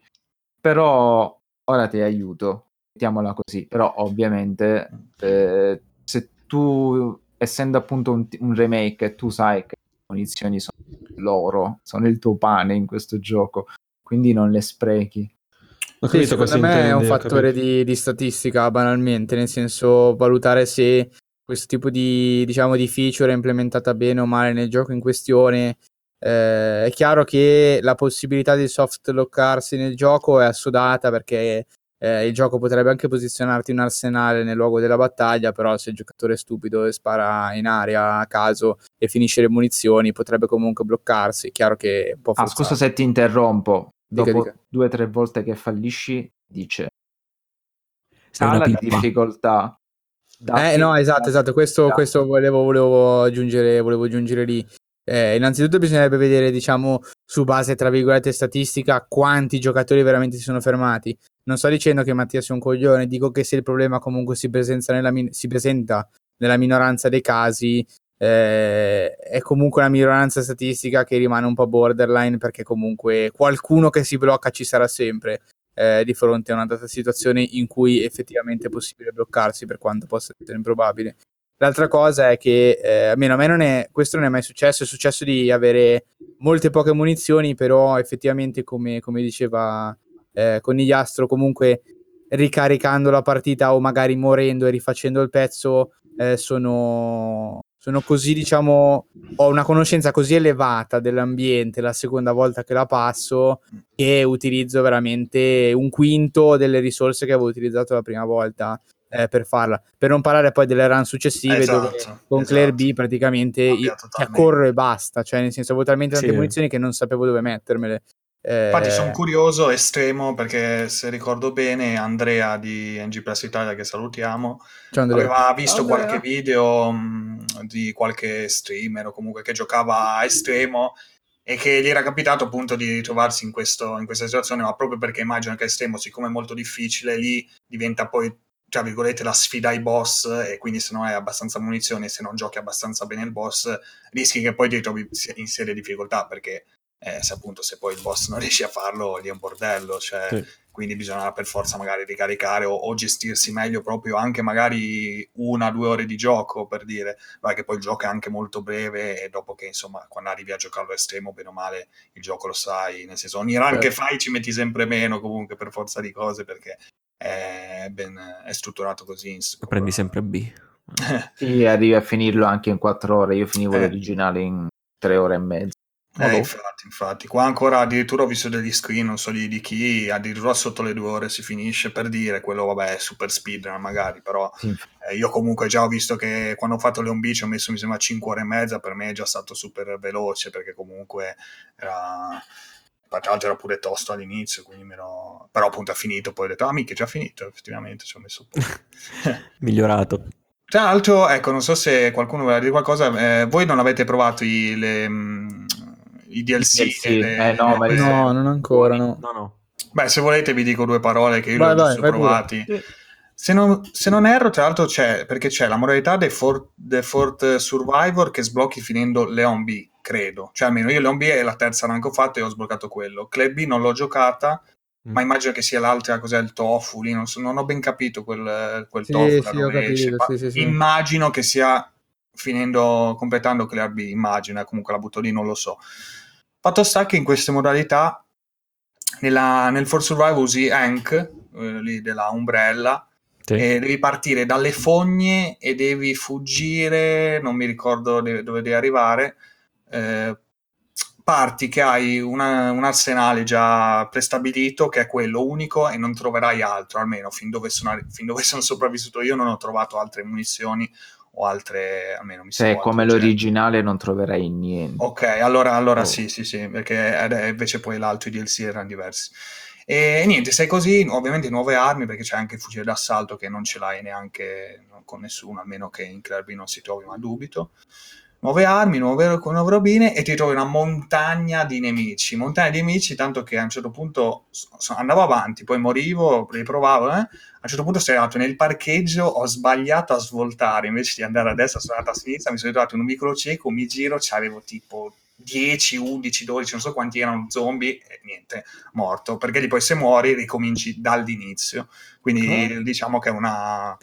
però ora ti aiuto, mettiamola così, però ovviamente eh, se tu, essendo appunto un, un remake, tu sai che le munizioni sono loro, sono il tuo pane in questo gioco, quindi non le sprechi. Sì, secondo me intende, è un fattore di, di, statistica banalmente, nel senso valutare se questo tipo di, diciamo, di feature è implementata bene o male nel gioco in questione. Eh, è chiaro che la possibilità di soft lockarsi nel gioco è assodata perché eh, il gioco potrebbe anche posizionarti un arsenale nel luogo della battaglia, però se il giocatore è stupido e spara in aria a caso e finisce le munizioni, potrebbe comunque bloccarsi. Chiaro che è un po' forzato. Ah, scusa se ti interrompo. Dica, Dopo dica. due o tre volte che fallisci, dice sala di difficoltà. Eh, no, esatto, esatto. Questo, questo volevo, volevo, aggiungere, volevo aggiungere lì. Eh, innanzitutto bisognerebbe vedere, diciamo, su base, tra virgolette, statistica, quanti giocatori veramente si sono fermati. Non sto dicendo che Mattia sia un coglione, dico che se il problema comunque si presenta nella, min- si presenta nella minoranza dei casi, eh, è comunque una minoranza statistica che rimane un po' borderline perché comunque qualcuno che si blocca ci sarà sempre eh, di fronte a una data situazione in cui effettivamente è possibile bloccarsi per quanto possa essere improbabile. L'altra cosa è che, eh, almeno a me non è, questo non è mai successo, è successo di avere molte poche munizioni, però effettivamente come, come diceva eh, Conigliastro, comunque ricaricando la partita o magari morendo e rifacendo il pezzo, eh, sono, sono così, diciamo, ho una conoscenza così elevata dell'ambiente la seconda volta che la passo che utilizzo veramente un quinto delle risorse che avevo utilizzato la prima volta eh, per farla. Per non parlare poi delle run successive esatto, dove con esatto. Claire B praticamente io, cioè, corro e basta, cioè nel senso avevo talmente tante sì. munizioni che non sapevo dove mettermele. Eh... Infatti sono curioso, estremo, perché se ricordo bene Andrea di NG Plus Italia, che salutiamo, aveva visto Andrea. qualche video mh, di qualche streamer o comunque che giocava a estremo e che gli era capitato appunto di ritrovarsi in, questo, in questa situazione, ma proprio perché immagino che estremo, siccome è molto difficile, lì diventa poi tra virgolette la sfida ai boss e quindi se non hai abbastanza munizioni se non giochi abbastanza bene il boss rischi che poi ti ritrovi in serie difficoltà perché eh, se appunto se poi il boss non riesci a farlo lì è un bordello cioè sì. Quindi bisogna per forza magari ricaricare o, o, gestirsi meglio proprio anche magari una o due ore di gioco per dire, vai che poi il gioco è anche molto breve e dopo che insomma quando arrivi a giocarlo estremo bene o male il gioco lo sai, nel senso ogni run che certo. fai ci metti sempre meno comunque per forza di cose perché è, ben, è strutturato così. Prendi sempre B. sì, arrivi a finirlo anche in quattro ore, io finivo eh. l'originale in tre ore e mezza. Eh, infatti, infatti, qua ancora addirittura ho visto degli screen, non so di, di, chi, addirittura sotto le due ore si finisce per dire, quello vabbè è super speedrun magari, però sì. eh, io comunque già ho visto che quando ho fatto Leon Beach ho messo mi sembra 5 ore e mezza, per me è già stato super veloce perché comunque era... Tra l'altro era pure tosto all'inizio, quindi ero... però appunto ha finito, poi ho detto, ah mica è già finito, effettivamente ci ho messo un po'. Migliorato. Tra l'altro, ecco, non so se qualcuno vuole dire qualcosa, eh, voi non avete provato i, le, mm, i DLC. DLC. Le, eh, no, le, no, non ancora, no. no, no. Beh, se volete vi dico due parole che io vai, li ho provati. Se non, se non, erro, tra l'altro c'è, perché c'è la modalità The Fort, The Fort Survivor che sblocchi finendo Leon B, credo. Cioè almeno io Leon B è la terza rank che ho fatto e ho sbloccato quello. Club B non l'ho giocata, mm. ma immagino che sia l'altra, cos'è il tofu lì, non, so, non ho ben capito quel, quel sì, tofu. Sì, ho capito, sì, sì, immagino che sia finendo, completando Clear B, immagino, eh, comunque la butto lì, non lo so. Fatto sta che in queste modalità, nella, nel For Survival usi Hank, eh, lì della Umbrella, sì. e devi partire dalle fogne e devi fuggire, non mi ricordo dove devi arrivare, eh, parti che hai una, un arsenale già prestabilito che è quello unico e non troverai altro, almeno fin dove sono, fin dove sono sopravvissuto io non ho trovato altre munizioni o altre, almeno mi Se è come l'originale non troverai niente. Ok, allora, allora oh. sì, sì, sì, perché invece poi l'altro i DLC erano diversi. E niente, sei così, ovviamente nuove armi, perché c'è anche il fucile d'assalto che non ce l'hai neanche con nessuno, a meno che in Kirby non si trovi, ma dubito nuove armi, nuove, nuove robine e ti trovi una montagna di nemici. Montagna di nemici, tanto che a un certo punto andavo avanti, poi morivo, riprovavo, eh? a un certo punto sono arrivato nel parcheggio, ho sbagliato a svoltare, invece di andare a destra sono andato a sinistra, mi sono ritrovato in un vicolo cieco, mi giro, c'avevo tipo 10, 11, 12, non so quanti erano zombie e niente, morto, perché lì poi se muori ricominci dall'inizio. Quindi oh. diciamo che è una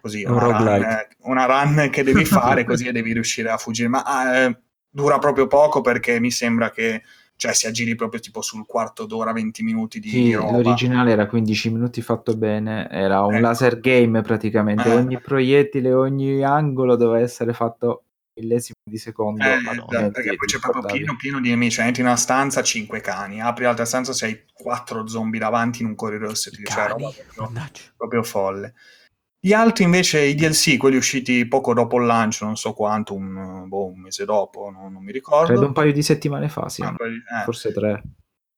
così un una, run, una, run, che devi fare così e devi riuscire a fuggire. Ma eh, dura proprio poco perché mi sembra che cioè si aggiri proprio tipo sul quarto d'ora 20 minuti di sì, roba. l'originale era 15 minuti fatto bene era un ecco. laser game praticamente. Eh. ogni proiettile ogni angolo doveva essere fatto millesimo di secondo. Eh, esatto, perché poi c'è proprio pieno, pieno di nemici. Cioè, entri in una stanza 5 cani. Apri l'altra stanza sei 4 zombie davanti in un corridoio cioè, roba proprio, proprio folle gli altri invece, i DLC, quelli usciti poco dopo il lancio, non so quanto, un, boh, un mese dopo, no, non mi ricordo. Credo un paio di settimane fa, sì. Ah, eh. Forse tre.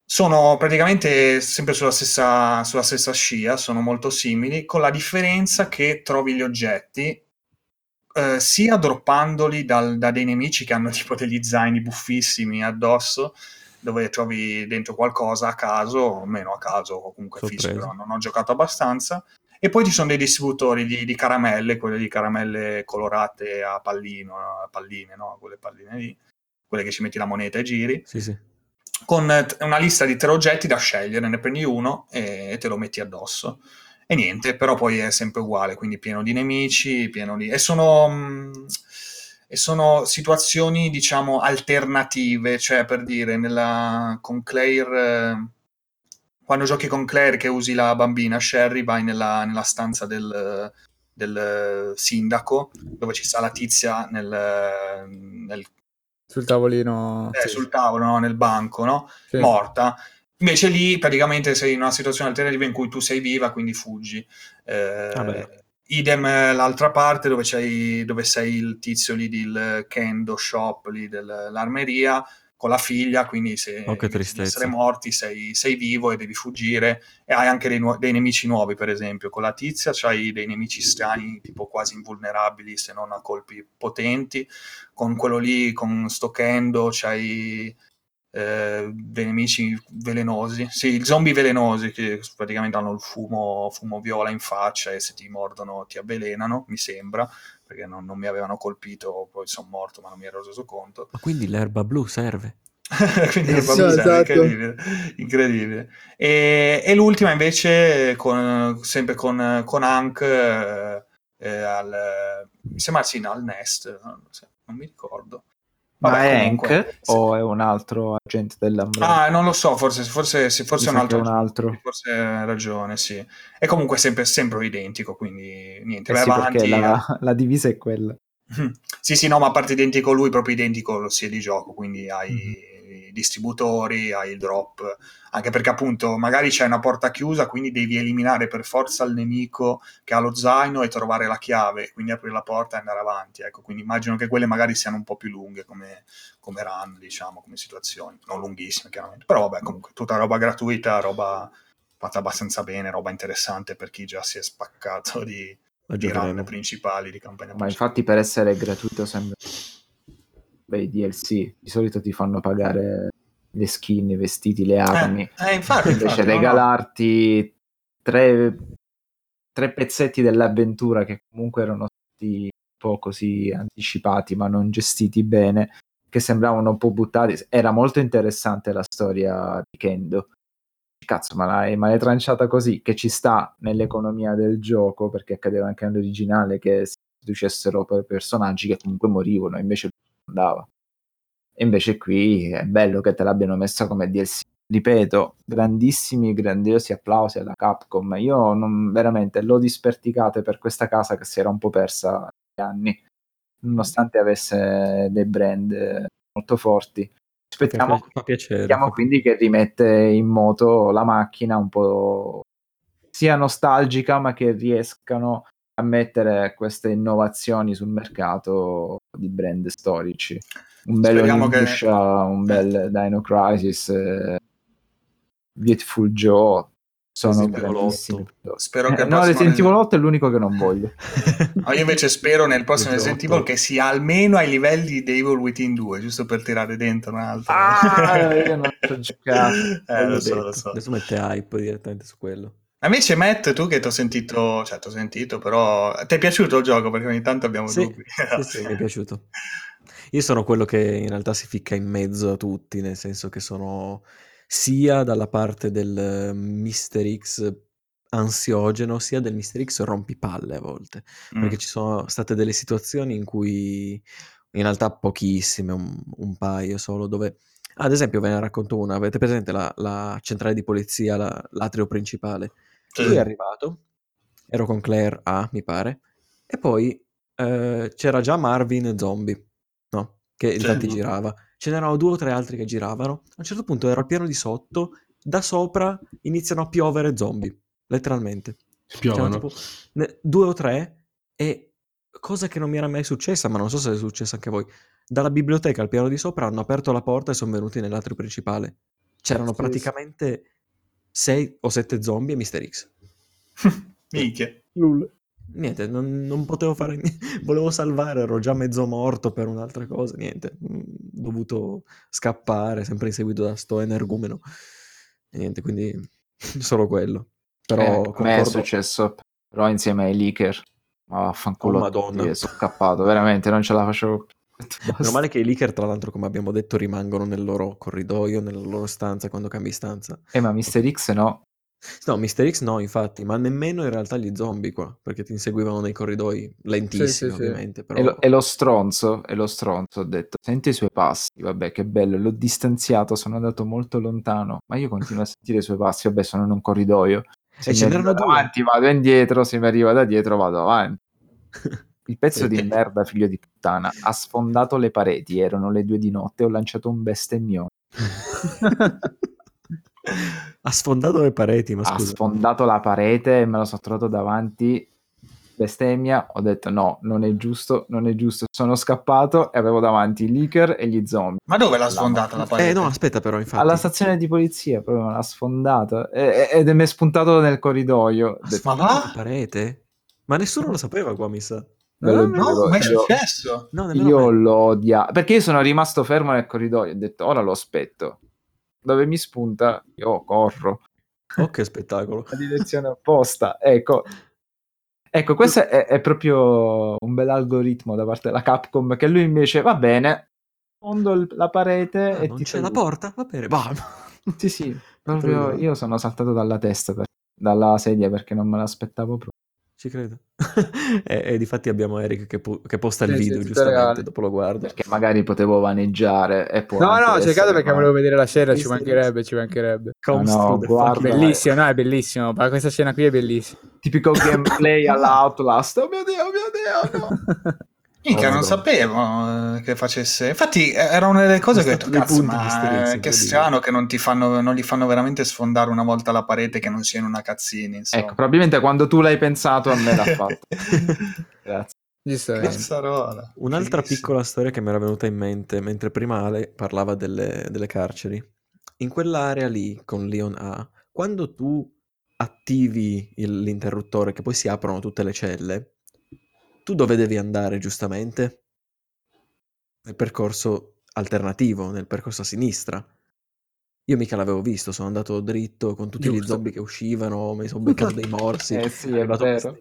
Sono praticamente sempre sulla stessa, sulla stessa scia, sono molto simili, con la differenza che trovi gli oggetti eh, sia droppandoli dal, da dei nemici che hanno tipo degli zaini buffissimi addosso, dove trovi dentro qualcosa a caso, o meno a caso, o comunque Sorpresa. però non ho giocato abbastanza, e poi ci sono dei distributori di, di caramelle, quelle di caramelle colorate a pallino, a palline, no? Quelle palline lì, quelle che ci metti la moneta e giri. Sì, sì. Con una lista di tre oggetti da scegliere, ne prendi uno e te lo metti addosso. E niente, però poi è sempre uguale, quindi pieno di nemici, pieno di... E sono... Mh, e sono situazioni, diciamo, alternative, cioè per dire, nella, con Claire quando giochi con Claire che usi la bambina Sherry vai nella, nella stanza del, del, sindaco dove ci sta la tizia nel, nel sul tavolino eh, sì. sul tavolo no? nel banco no? Sì. morta invece lì praticamente sei in una situazione alternativa in cui tu sei viva quindi fuggi eh, idem l'altra parte dove, dove sei il tizio lì del kendo shop lì dell'armeria con la figlia, quindi se oh, essere morti sei, sei, vivo e devi fuggire e hai anche dei, nu- dei, nemici nuovi, per esempio. Con la tizia c'hai dei nemici strani, tipo quasi invulnerabili se non a colpi potenti. Con quello lì, con sto Kendo, c'hai eh, dei nemici velenosi. Sì, zombie velenosi che praticamente hanno il fumo, fumo viola in faccia e se ti mordono ti avvelenano, mi sembra perché non, non mi avevano colpito, poi sono morto ma non mi ero reso conto. Ma quindi l'erba blu serve? Quindi Eh, sì, esatto. incredibile, incredibile. E, e l'ultima invece, con- sempre con, con Hank, eh, eh, al, mi sembra sì, no, al Nest, non mi ricordo. Ma Vabbè, è comunque, Hank sì. o è un altro agente dell'Umbrella? Ah, non lo so, forse, forse, forse un altro. un altro. Forse hai ragione, sì. È comunque sempre, sempre identico, quindi niente, Eh vai sì, avanti. perché la, la divisa è quella. Sì, sì, no, ma a parte identico lui, proprio identico lo stile di gioco, quindi hai Mhm. Distributori, hai il drop, anche perché appunto magari c'è una porta chiusa, quindi devi eliminare per forza il nemico che ha lo zaino e trovare la chiave, quindi aprire la porta e andare avanti, ecco, quindi immagino che quelle magari siano un po' più lunghe come, come run, diciamo, come situazioni, non lunghissime chiaramente, però vabbè, comunque tutta roba gratuita, roba fatta abbastanza bene, roba interessante per chi già si è spaccato di, di run principali, di campagna Ma principale. infatti per essere gratuito sembra... Beh, i DLC di solito ti fanno pagare le skin, i vestiti, le armi. Eh, eh, infatti, Invece infatti, regalarti tre, tre pezzetti dell'avventura che comunque erano stati un po' così anticipati ma non gestiti bene, che sembravano un po' buttati. Era molto interessante la storia di Kendo. Cazzo, ma l'hai, ma l'hai tranciata così, che ci sta nell'economia del gioco, perché accadeva anche nell'originale che si introducessero poi personaggi che comunque morivano, invece andava. E invece qui è bello che te l'abbiano messa come DLC. Ripeto, grandissimi, grandiosi applausi alla Capcom. Io non, veramente l'ho disperticate per questa casa che si era un po' persa negli anni, nonostante avesse dei brand molto forti. Aspettiamo, aspettiamo quindi che rimette in moto la macchina un po' sia nostalgica, ma che riescano a mettere queste innovazioni sul mercato di brand storici. Un bel Speriamo che- Onimusha, un bel Dino Crisis, eh, Beautiful Joe, sono grandissimi. Spero che Eh, no, Resident Evil Resident- 8 è l'unico che non voglio. No, io invece spero nel prossimo. Resident Evil che sia almeno ai livelli di Evil Within 2, giusto per tirare dentro un altro. Ah, io non ho giocato. Eh, lo so, detto. lo so. Adesso mette hype direttamente su quello. Invece Matt, tu che ti ho sentito, cioè ti ho sentito, però ti è piaciuto il gioco? Perché ogni tanto abbiamo Sì, dubbi. sì, sì, mi è piaciuto. Io sono quello che in realtà si ficca in mezzo a tutti, nel senso che sono sia dalla parte del eh, Mister X ansiogeno, sia del Mister X rompipalle a volte, Mm. perché ci sono state delle situazioni in cui, in realtà pochissime, un, un paio solo, dove, ad esempio ve ne racconto una, avete presente la, la centrale di polizia, la- l'atrio principale? Sì. Lui è arrivato, ero con Claire A, mi pare, e poi eh, c'era già Marvin zombie, no? Che infatti Sì. girava. Ce n'erano due o tre altri che giravano. A un certo punto ero al piano di sotto, da sopra iniziano a piovere zombie, letteralmente. Piovono. tipo ne- due o tre e cosa che non mi era mai successa, ma non so se è successa anche a voi. Dalla biblioteca al piano di sopra hanno aperto la porta e sono venuti nell'atrio principale. C'erano Sì, sì. praticamente sei o sette zombie e Mister X. Minchia. Niente, non, non potevo fare niente. Volevo salvare, ero già mezzo morto per un'altra cosa. Niente, mm, ho dovuto scappare, sempre inseguito da sto energumeno. E niente, quindi solo quello. Però Eh, me è concordo- successo, però insieme ai leaker. Ma vaffanculo, Oh, Madonna. sono scappato, veramente, non ce la facevo. Basta. Meno male che i leaker, tra l'altro, come abbiamo detto, rimangono nel loro corridoio, nella loro stanza quando cambi stanza. Eh, ma Mister X no. No, Mister X no, infatti, ma nemmeno in realtà gli zombie qua, perché ti inseguivano nei corridoi, lentissimi Sì, sì, sì. ovviamente, però... E lo, e lo stronzo, e lo stronzo, ho detto, senti i suoi passi, vabbè che bello, l'ho distanziato, sono andato molto lontano, ma io continuo a sentire i suoi passi, vabbè sono in un corridoio. Se E ce n'erano arriva due. davanti vado indietro, se mi arriva da dietro vado avanti. Il pezzo di merda, figlio di puttana, ha sfondato le pareti, erano le due di notte, ho lanciato un bestemmione. ha sfondato le pareti, ma ha scusa. sfondato la parete e me lo sono trovato davanti bestemmia ho detto no non è giusto non è giusto sono scappato e avevo davanti i leaker e gli zombie Ma dove l'ha sfondata la parete? Eh no, aspetta però, infatti. alla stazione di polizia proprio me l'ha sfondata e- ed è mi è spuntato nel corridoio Ha detto, sfondato va? la parete? Ma nessuno lo sapeva qua, mi sa. Lo No, giuro, ma è io- successo? No, io me. l'ho odiato perché io sono rimasto fermo nel corridoio ho detto ora lo aspetto dove mi spunta io corro Oh, che spettacolo. la direzione opposta. Ecco, ecco questo è, è proprio un bel algoritmo da parte della Capcom che lui invece va bene, fondo il- la parete Ah, e non ti c'è fai- la porta? Va bene, va. Sì, sì, proprio io sono saltato dalla testa, per- dalla sedia perché non me l'aspettavo proprio. Ci credo. e, e difatti abbiamo Eric che, po- che posta il Sì, sì, video, tutto giustamente, reale. dopo lo guardo. Perché magari potevo vaneggiare e può No, no, ho cercato perché ma- volevo vedere la scena, ci mancherebbe, ci mancherebbe. No, fucking- Bellissimo, no, è bellissimo. Ma questa scena qui è bellissima. Tipico gameplay all'Outlast. Oh mio Dio, oh mio Dio, no. Minchia, Oh, non sapevo eh, che facesse. Infatti, eh, era una delle cose che ho detto, cazzo, ma eh, che incredibili." strano che non ti fanno, non li fanno veramente sfondare una volta la parete che non sia in una cazzina. Insomma. Ecco, probabilmente quando tu l'hai pensato a me l'ha fatto. Grazie. Cazzarola. Un'altra Fighissimo. piccola storia che mi era venuta in mente mentre prima Ale parlava delle, delle carceri. In quell'area lì con Leon A, quando tu attivi il- l'interruttore che poi si aprono tutte le celle, tu dove devi andare giustamente? Nel percorso alternativo, nel percorso a sinistra. Io mica l'avevo visto, sono andato dritto con tutti gli Giusto. zombie che uscivano, mi sono beccato dei morsi. Eh sì, è vero.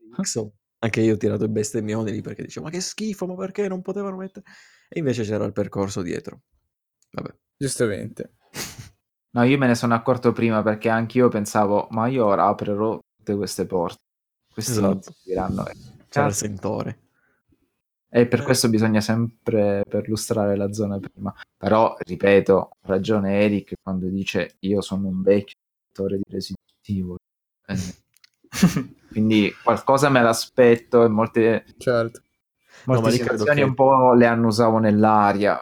Anche io ho tirato i bestemmioni lì perché dicevo, ma che schifo, ma perché non potevano mettere... E invece c'era il percorso dietro. Vabbè. Giustamente. No, io me ne sono accorto prima perché anch'io pensavo, ma io ora aprirò tutte queste porte. Questi non Esatto. seguiranno. C'era il sentore. E per Eh. questo bisogna sempre perlustrare la zona prima. Però, ripeto, ha ragione Eric quando dice io sono un vecchio giocatore di Resident Evil. Eh, quindi qualcosa me l'aspetto e molte, Certo. molte credo situazioni che- un po' le annusavo nell'aria.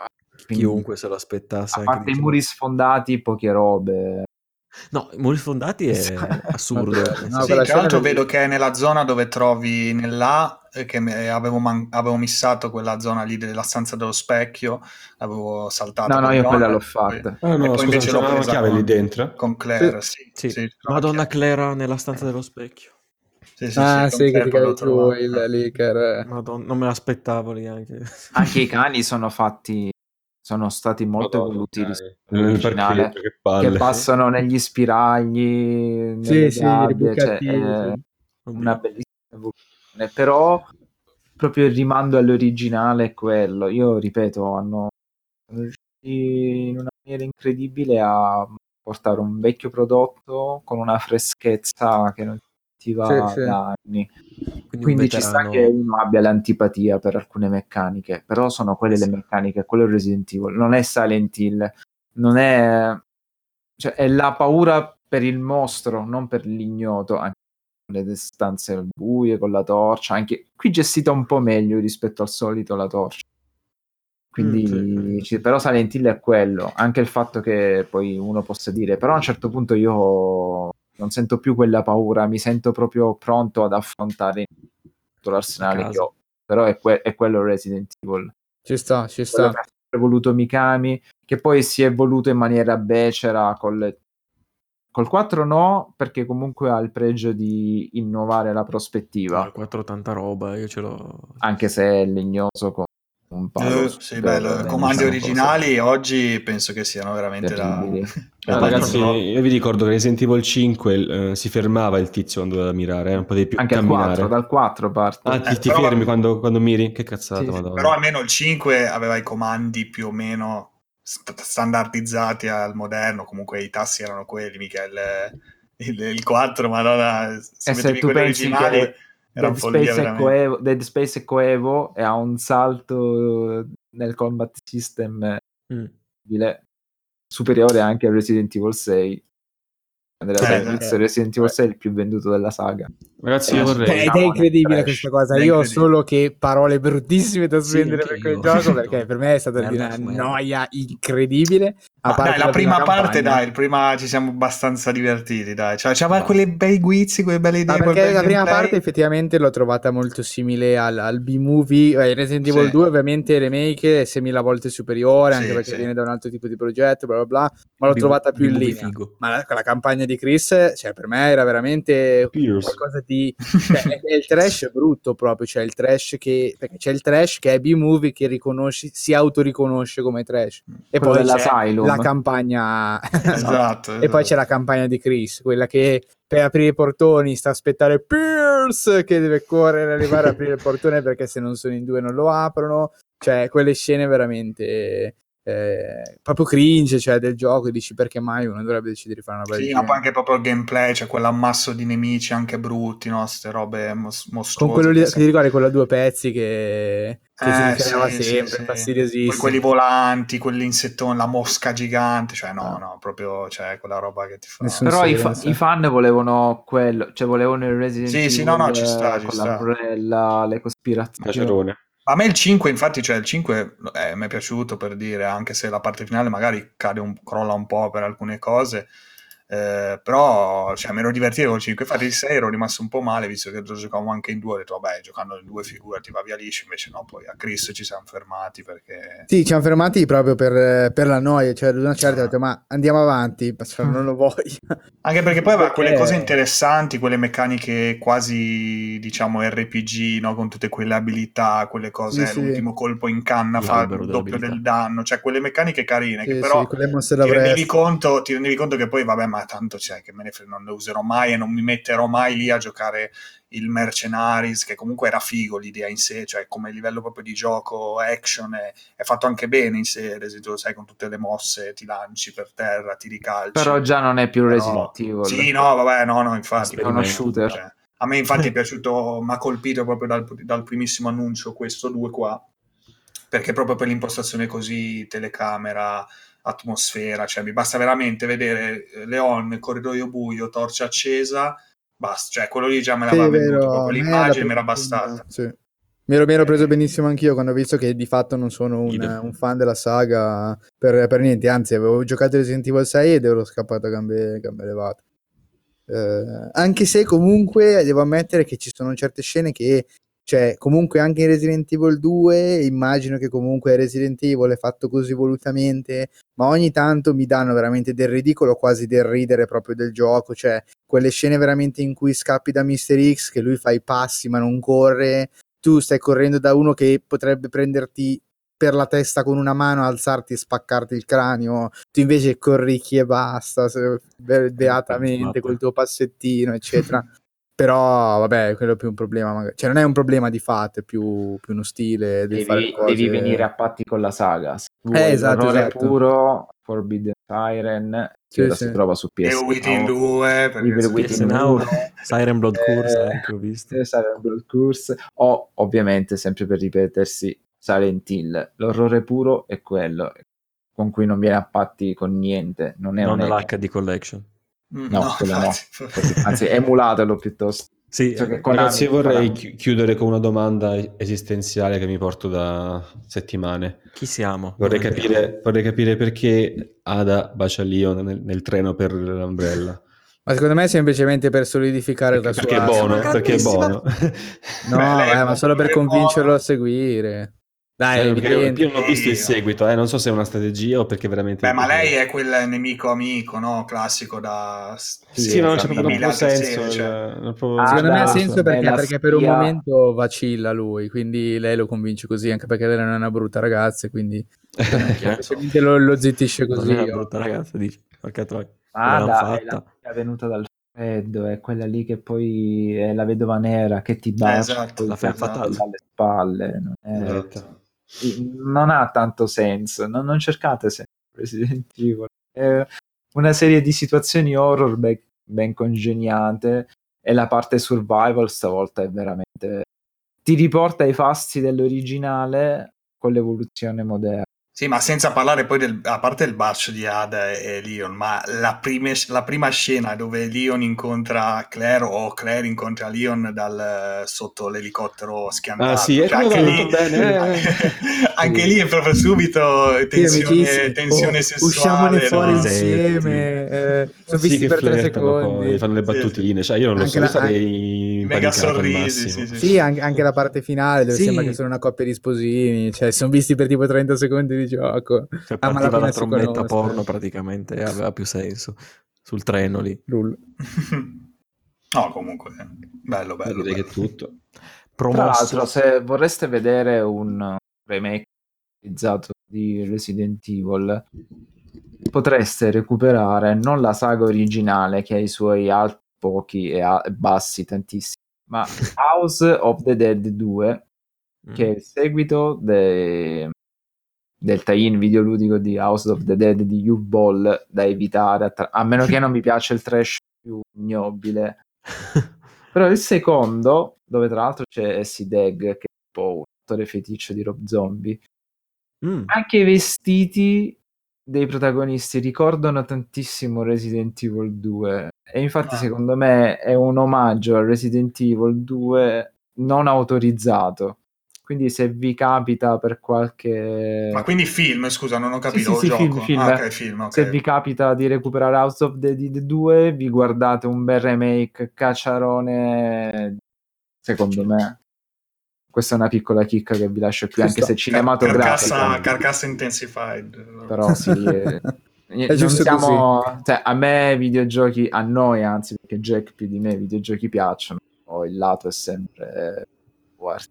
Quindi, Chiunque se lo aspettasse. a parte i muri sfondati, poche robe. No, muri sfondati è assurdo. No, Sì, tra l'altro vedo che è nella zona dove trovi nell'A eh, che avevo, man- avevo missato quella zona lì della stanza dello specchio, avevo saltato. No, no, io quella l'ho poi- fatta. Ah E no, poi scusa, invece l'ho presa chiave con- lì dentro. Con Claire, sì. Sì. sì, Madonna sì, Clara nella stanza dello specchio. sì, sì, ah, con sì, che Claire ti cavi tu il leaker. Madonna, non me l'aspettavo lì anche. Anche i cani sono fatti, sono stati molto Madonna, evoluti all'originale. parchetto, che. Che passano negli spiragli, Sì, nelle sì, gabbie, cioè, sì. una bellissima evoluzione. Però proprio il rimando all'originale è quello. Io ripeto, hanno riusciti in una maniera incredibile a portare un vecchio prodotto con una freschezza che non si sentiva Sì, sì. da anni. Quindi, Quindi ci sta che uno abbia l'antipatia per alcune meccaniche, però sono quelle le Sì. meccaniche, quello è Resident Evil, non è Silent Hill, non è... cioè è la paura per il mostro, non per l'ignoto, anche le stanze buie con la torcia, anche qui gestita un po' meglio rispetto al solito la torcia. Quindi, Mm, sì. ci- però Silent Hill è quello, anche il fatto che poi uno possa dire, però a un certo punto io non sento più quella paura, mi sento proprio pronto ad affrontare tutto l'arsenale che ho. Però è, que- è quello Resident Evil. Ci sta, ci sta. ha voluto Mikami, che poi si è evoluto in maniera becera col, col 4 no, perché comunque ha il pregio di innovare la prospettiva, Ah, 4 tanta roba, io ce l'ho. anche se è legnoso con un palo. Eh, sì, bello. eh, Comandi diciamo, originali oggi penso che siano veramente da... terribili. Ah, ragazzi, da- io vi ricordo che Resident Evil 5 eh, si fermava il tizio quando doveva mirare, eh, non potevi più Anche camminare. 4, dal 4 parte. Ah, ti, Eh, ti però- fermi quando, quando miri? Che cazzata, Sì, madonna. Però almeno il 5 aveva i comandi più o meno st- standardizzati al moderno, comunque i tassi erano quelli, mica il, il, il 4, madonna, se E se mettevi tu quelli pensi originali che era Dead Space, e veramente. Coevo, Dead Space e Coevo e ha un salto nel combat system Mm. Superiore anche a Resident Evil 6. Andrea Eh, eh. Resident Evil 6 è il più venduto della saga. Ragazzi, io Eh, vorrei... Ed è Diciamo, incredibile trash. questa cosa. È Io ho solo che parole bruttissime da Sì, spendere anche per quel io. gioco perché per me è stata di una noia incredibile. A Ma parte dai, la prima, parte, campagna. dai, il prima ci siamo abbastanza divertiti, dai. Cioè, c'aveva Basta. quelle bei guizzi, quelle belle idee. Ma perché la prima parte effettivamente l'ho trovata molto simile al, al B-movie. Eh, Resident Evil Sì. 2 ovviamente remake è 6000 volte superiore anche Sì, perché sì. viene da un altro tipo di progetto, bla bla bla, ma l'ho B- trovata più in B-movie linea. figo. Ma la, la campagna di Chris, cioè per me era veramente Pierce. qualcosa di cioè, è, è il trash brutto proprio, cioè il trash che perché c'è il trash che è B-movie che riconosci, si autoriconosce come trash. E Quello poi c'è la campagna Esatto. e poi c'è la campagna di Chris, quella che per aprire i portoni sta a aspettare Pierce che deve correre arrivare a aprire il portone perché se non sono in due non lo aprono. Cioè, quelle scene veramente eh, proprio cringe, cioè del gioco, e dici perché mai uno dovrebbe decidere di fare una bella Sì, ma poi anche proprio il gameplay, cioè quell'ammasso di nemici anche brutti, no? Ste robe mos- mostruose. Con quello lì, ti ricordi quello a due pezzi che, che si Eh, ricreava sì, sì, sempre, sì. fastidiosissimo. Poi quelli volanti, quell'insettone, la mosca gigante, cioè no, Ah. no, proprio cioè, quella roba che ti fa... Nessun Però i, fa- i fan volevano quello, cioè volevano il Resident Sì, Evil sì, no, no, ci sta, ci con sta. l'ombrella, le cospirazioni. Macerone. A me il 5, infatti, cioè il 5 eh, mi è piaciuto per dire, anche se la parte finale magari cade un, crolla un po' per alcune cose, eh, però cioè, mi ero divertito col 5. Infatti il 6 ero rimasto un po' male, visto che lo giocavamo anche in due, ho detto, vabbè, giocando in due figure ti va via liscio, invece no, poi a Chris ci siamo fermati perché... Sì, ci siamo fermati proprio per, per la noia, cioè ad una certa ho detto ma andiamo avanti, cioè, non lo voglio. Anche perché poi aveva quelle cose interessanti, quelle meccaniche quasi, diciamo, RPG, no? Con tutte quelle abilità, quelle cose, Sì, sì. l'ultimo colpo in canna fa il doppio del danno, cioè quelle meccaniche carine, che Sì, però sì, quelle mosse ti rendevi, d'avresti. conto, ti rendevi conto che poi, vabbè, ma tanto cioè, che me ne frega, non le userò mai e non mi metterò mai lì a giocare il Mercenaries, che comunque era figo l'idea in sé, cioè come livello proprio di gioco action è, è fatto anche bene in sé, ad esempio, sai, con tutte le mosse, ti lanci per terra, ti ricalci. Però già non è più Resident Evil. Sì, no, vabbè, no, no, infatti. È uno shooter. Cioè, a me infatti è piaciuto, mi ha colpito proprio dal, dal primissimo annuncio questo 2 qua, perché proprio per l'impostazione così, telecamera, atmosfera, cioè mi basta veramente vedere eh, Leon nel corridoio buio, torcia accesa, basta, cioè quello lì già me Sì, l'aveva è venduto, vero, proprio l'immagine mi era bastata. Sì. Mi ero, mi ero preso benissimo anch'io quando ho visto che di fatto non sono un, un fan della saga per, per niente, anzi avevo giocato Resident Evil 6 ed ero scappato a gambe, gambe levate. Eh, anche se comunque devo ammettere che ci sono certe scene che, cioè comunque anche in Resident Evil 2 immagino che comunque Resident Evil è fatto così volutamente, ma ogni tanto mi danno veramente del ridicolo, quasi del ridere proprio del gioco, cioè quelle scene veramente in cui scappi da Mr. X che lui fa i passi ma non corre, tu stai correndo da uno che potrebbe prenderti per la testa con una mano, alzarti e spaccarti il cranio, tu invece corrichi e basta, se- be- beatamente col tuo passettino, eccetera. Però, vabbè, quello è più un problema, magari. cioè non è un problema di fatto, è più, più uno stile di fare Devi, cose. devi venire a patti con la saga. Se Eh, vuoi esatto, l'orrore esatto. puro, Forbidden Siren, che Sì, ora sì. si trova su PS E Within 2, perché Evil Within PS Now, 1, Siren Blood Curse eh, anche ho visto. eh, Silent Blood Curse, o ovviamente, sempre per ripetersi, Silent Hill. L'orrore puro è quello con cui non viene a patti con niente, non è Non un l'HD Collection. Mm, No, quello no. infatti. anzi emulatelo piuttosto. Sì, Cioè eh, Ragazzi, io vorrei chi- chiudere con una domanda esistenziale che mi porto da settimane. chi siamo? Vorrei capire, vorrei capire perché Ada bacia Leon nel, nel treno per l'ombrella. Ma secondo me è semplicemente per solidificare la Perché sua... è buono, perché è buono. No, eh, ma solo per convincerlo a seguire. Dai, è Eh, perché io, non ho visto il Sì. seguito, eh, non so se è una strategia o perché veramente... Beh, ma lei è quel nemico amico, no? Classico da... Sì, ma non c'è proprio altre senso. cioè. non proprio- Ah, Secondo me ha senso è perché, la perché per un momento vacilla lui, quindi lei lo convince così, anche perché lei non è una brutta ragazza, e quindi semplicemente lo, lo zittisce Non così. è una oh. brutta ragazza, dice. Porca troia. Ah, dai, è fatta. la figlia venuta dal freddo, è quella lì che poi è la vedova nera che ti bacia esatto, la guarda fatale. dalle spalle. Non, è- Esatto. Non ha tanto senso, non, non cercate sempre Resident Evil. È una serie di situazioni horror be- ben congegnate e la parte survival stavolta è veramente... ti riporta ai fasti dell'originale con l'evoluzione moderna. Sì, ma senza parlare poi del, a parte il bacio di Ada e, Leon, ma la, prime- la prima scena dove Leon incontra Claire o Claire incontra Leon dal, sotto l'elicottero schiantato. Ah, sì, Cioè, anche, lì, bene, eh. anche lì è proprio subito Sì, tensione, amicissimi. tensione Oh, sessuale. Usciamone fuori no? Insieme. eh, sono Sì, visti che per tre flirtano secondi. poi, fanno le Sì, battutine, cioè io non lo Anche so, la- sarei Mega sorrisi, sì, sì. Sì, anche, anche la parte finale dove Sì. sembra che sono una coppia di sposini, cioè sono visti per tipo 30 secondi di gioco. Cioè, Ah, partiva la si trombetta porno praticamente aveva più senso sul treno lì. No, comunque, bello, bello. direi che bello. tutto. Tra l'altro, se vorreste vedere un remake realizzato di Resident Evil, potreste recuperare non la saga originale che ha i suoi alti pochi e a- bassi tantissimi, ma House of the Dead 2, Mm. che è il seguito de- del tie-in videoludico di House of the Dead di U-Ball da evitare, attra- a meno che non mi piace il trash più ignobile. Però il secondo, dove tra l'altro c'è Essie Dag, che è un po' un attore feticcio di Rob Zombie, Mm. anche i vestiti dei protagonisti ricordano tantissimo Resident Evil 2 e infatti Ah. secondo me è un omaggio a Resident Evil 2 non autorizzato quindi se vi capita per qualche Ma quindi film, scusa, non ho capito. sì, sì, o film, gioco. film, Ah, eh. ok, film, ok. se vi capita di recuperare House of the Dead 2 vi guardate un bel remake cacciarone secondo me questa è una piccola chicca che vi lascio qui Ci anche se cinematografica Carcassa, carcassa intensified. però sì eh, È non giusto siamo, cioè, a me videogiochi a noi anzi perché Jack più di me i videogiochi piacciono il lato è sempre guarda,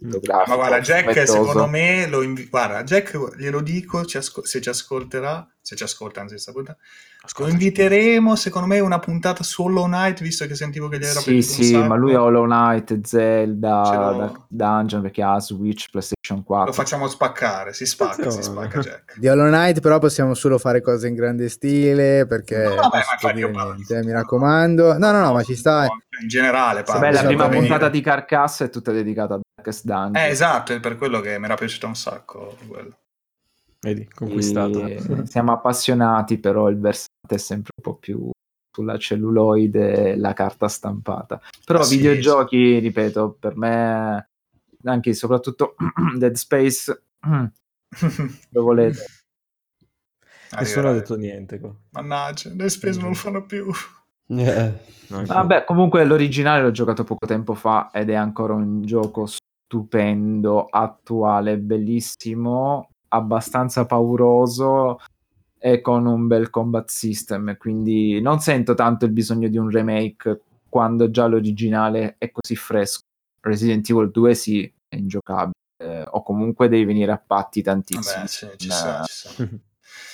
fotografico, Ma guarda, Jack, fumettoso. secondo me, lo invi- guarda, Jack, glielo dico, ci asco- se ci ascolterà, se ci ascolta, anzi, questa puntata, lo Ascolta, inviteremo, secondo me, una puntata su Hollow Knight, visto che sentivo che gli era sì piaciuto un sì sacco. ma lui ha Hollow Knight Zelda da- Dungeon perché ha Switch PlayStation 4 Lo facciamo spaccare, si spacca, si Attenzione. spacca Jack. Di Hollow Knight però possiamo solo fare cose in grande stile perché No, vabbè, non ma si dire niente, eh, mi raccomando. No, no, no, ma ci sta. In generale, parlo. Vabbè, la prima puntata di Carcassa è tutta dedicata a Darkest Dungeon Eh, esatto, è per quello che mi era piaciuto un sacco quello. Vedi, conquistato. E siamo appassionati, però il versante è sempre un po' più sulla celluloide e la carta stampata. Però Ah, sì, videogiochi, ripeto, per me, anche e soprattutto Dead Space, lo volete. Nessuno ha detto niente qua. Mannaggia, le spese non lo fanno più. No, Vabbè, comunque l'originale l'ho giocato poco tempo fa ed è ancora un gioco stupendo, attuale, bellissimo, abbastanza pauroso e con un bel combat system, quindi non sento tanto il bisogno di un remake quando già l'originale è così fresco. Resident Evil 2 sì, è ingiocabile, eh, o comunque devi venire a patti tantissimo. Vabbè, sì, ci sta, ci sta.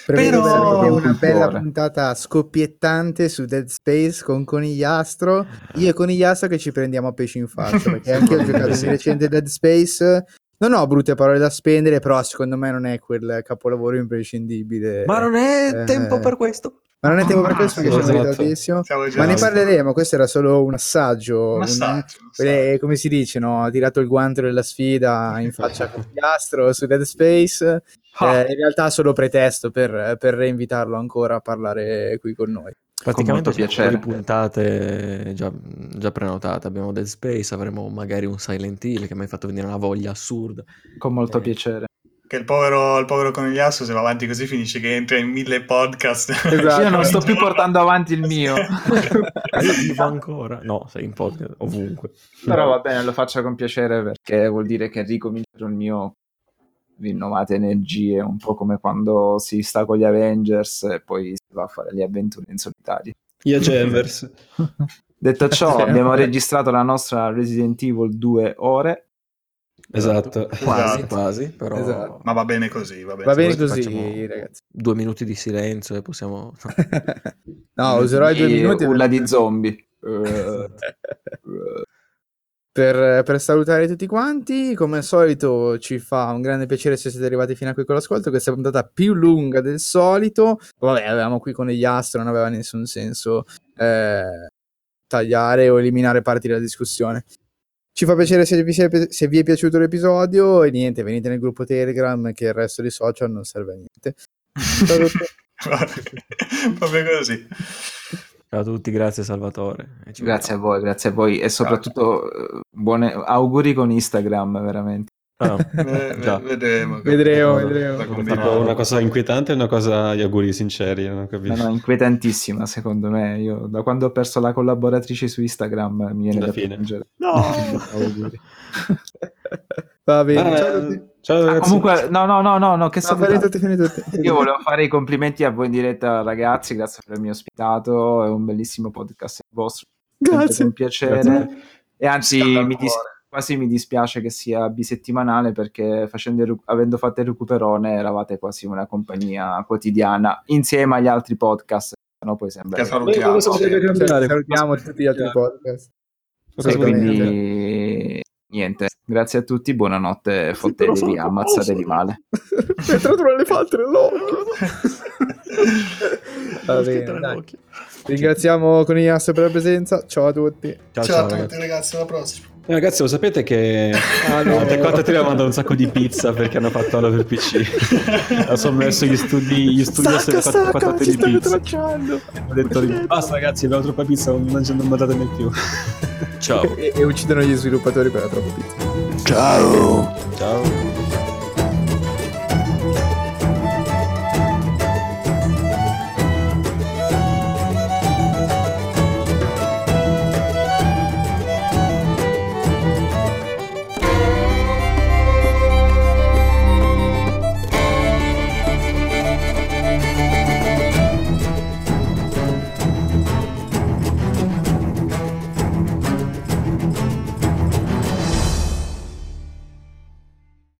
Però- una bella puntata scoppiettante su Dead Space con Conigliastro. Io e Conigliastro che ci prendiamo a pesci in faccia perché anche io ho giocato di recente Dead Space. Non ho brutte parole da spendere, però secondo me non è quel capolavoro imprescindibile. Ma non è Eh, tempo per questo. Ma non è tempo per questo perché Esatto. ci merita tantissimo. Già- Ma ne parleremo, questo era solo un assaggio. Un assaggio, un Eh, come si dice, no? ha tirato il guanto della sfida in faccia a Conigliastro su Dead Space. Ah. Eh, in realtà solo pretesto per, per reinvitarlo ancora a parlare qui con noi. Praticamente molto sono piacere. puntate già, già prenotate. Abbiamo Dead Space, avremo magari un Silent Hill che mi ha fatto venire una voglia assurda. Con molto Eh. piacere. Che il povero, il povero conigliasso, se va avanti così, finisce che entra in mille podcast. Esatto. Io non sto più portando avanti il mio. Io vivo ancora. No, sei in podcast ovunque. Però va bene, lo faccio con piacere perché vuol dire che ricomincerò il mio rinnovate energie, un po' come quando si sta con gli Avengers e poi si va a fare le avventure in solitario. Io Chambers. Detto ciò, abbiamo registrato la nostra Resident Evil 2 ore. Esatto. Quasi, Esatto. quasi, però Esatto. Ma va bene così, va bene. Va bene così, ragazzi. due minuti di silenzio e possiamo... no, userò i due minuti Urla di zombie. Per, per salutare tutti quanti. Come al solito, ci fa un grande piacere se siete arrivati fino a qui con l'ascolto. Questa è puntata più lunga del solito. Vabbè, avevamo qui con gli astro, non aveva nessun senso eh, tagliare o eliminare parti della discussione. Ci fa piacere se vi, sia- se vi è piaciuto l'episodio e niente, venite nel gruppo Telegram che il resto dei social non serve a niente. Proprio così. Ciao a tutti, grazie Salvatore. Grazie a vediamo. voi, grazie a voi e soprattutto eh, buone auguri con Instagram, veramente. Ah, Eh. Vedremo. Vedremo, Da vedremo. Una cosa inquietante e una cosa di auguri sinceri, non ho No, capito. no, inquietantissima secondo me. Io da quando ho perso la collaboratrice su Instagram mi viene da fine. piangere. No! Auguri. Va bene, Ah, ciao a tutti. Ciao Ah, ragazzi. comunque, no, no, no, no, no, che No, tutti, fai tutti. Io volevo fare i complimenti a voi in diretta, ragazzi. Grazie per avermi ospitato. È un bellissimo podcast il vostro. Grazie. con piacere. Grazie. E anzi, mi dis- quasi mi dispiace che sia bisettimanale perché recu- avendo fatto il recuperone eravate quasi una compagnia quotidiana insieme agli altri podcast. No, poi sembra. Che salutiamo. Cambiare? Salutiamo tutti gli altri podcast. Assolutamente. Quindi Niente, grazie a tutti, buonanotte, fottetevi, ammazzatevi male. Mi è entrato un elefante nell'occhio. Va bene. Ringraziamo Conigliasso per la presenza. Ciao a tutti. Ciao, Ciao, ciao, a tutti ragazzi, alla prossima. Eh, ragazzi, lo sapete che Ah, no. a Tech 43 ha mandato un sacco di pizza perché hanno fatto Halo per PC. ha sommerso gli studi, gli studi Stacca, stacca, 44 ci di stanno pizza. tracciando. Ho detto basta ragazzi, abbiamo troppa pizza, non mangiate non mangiatene più. Ciao. E, e uccidono gli sviluppatori per la troppa pizza. Ciao. Ciao.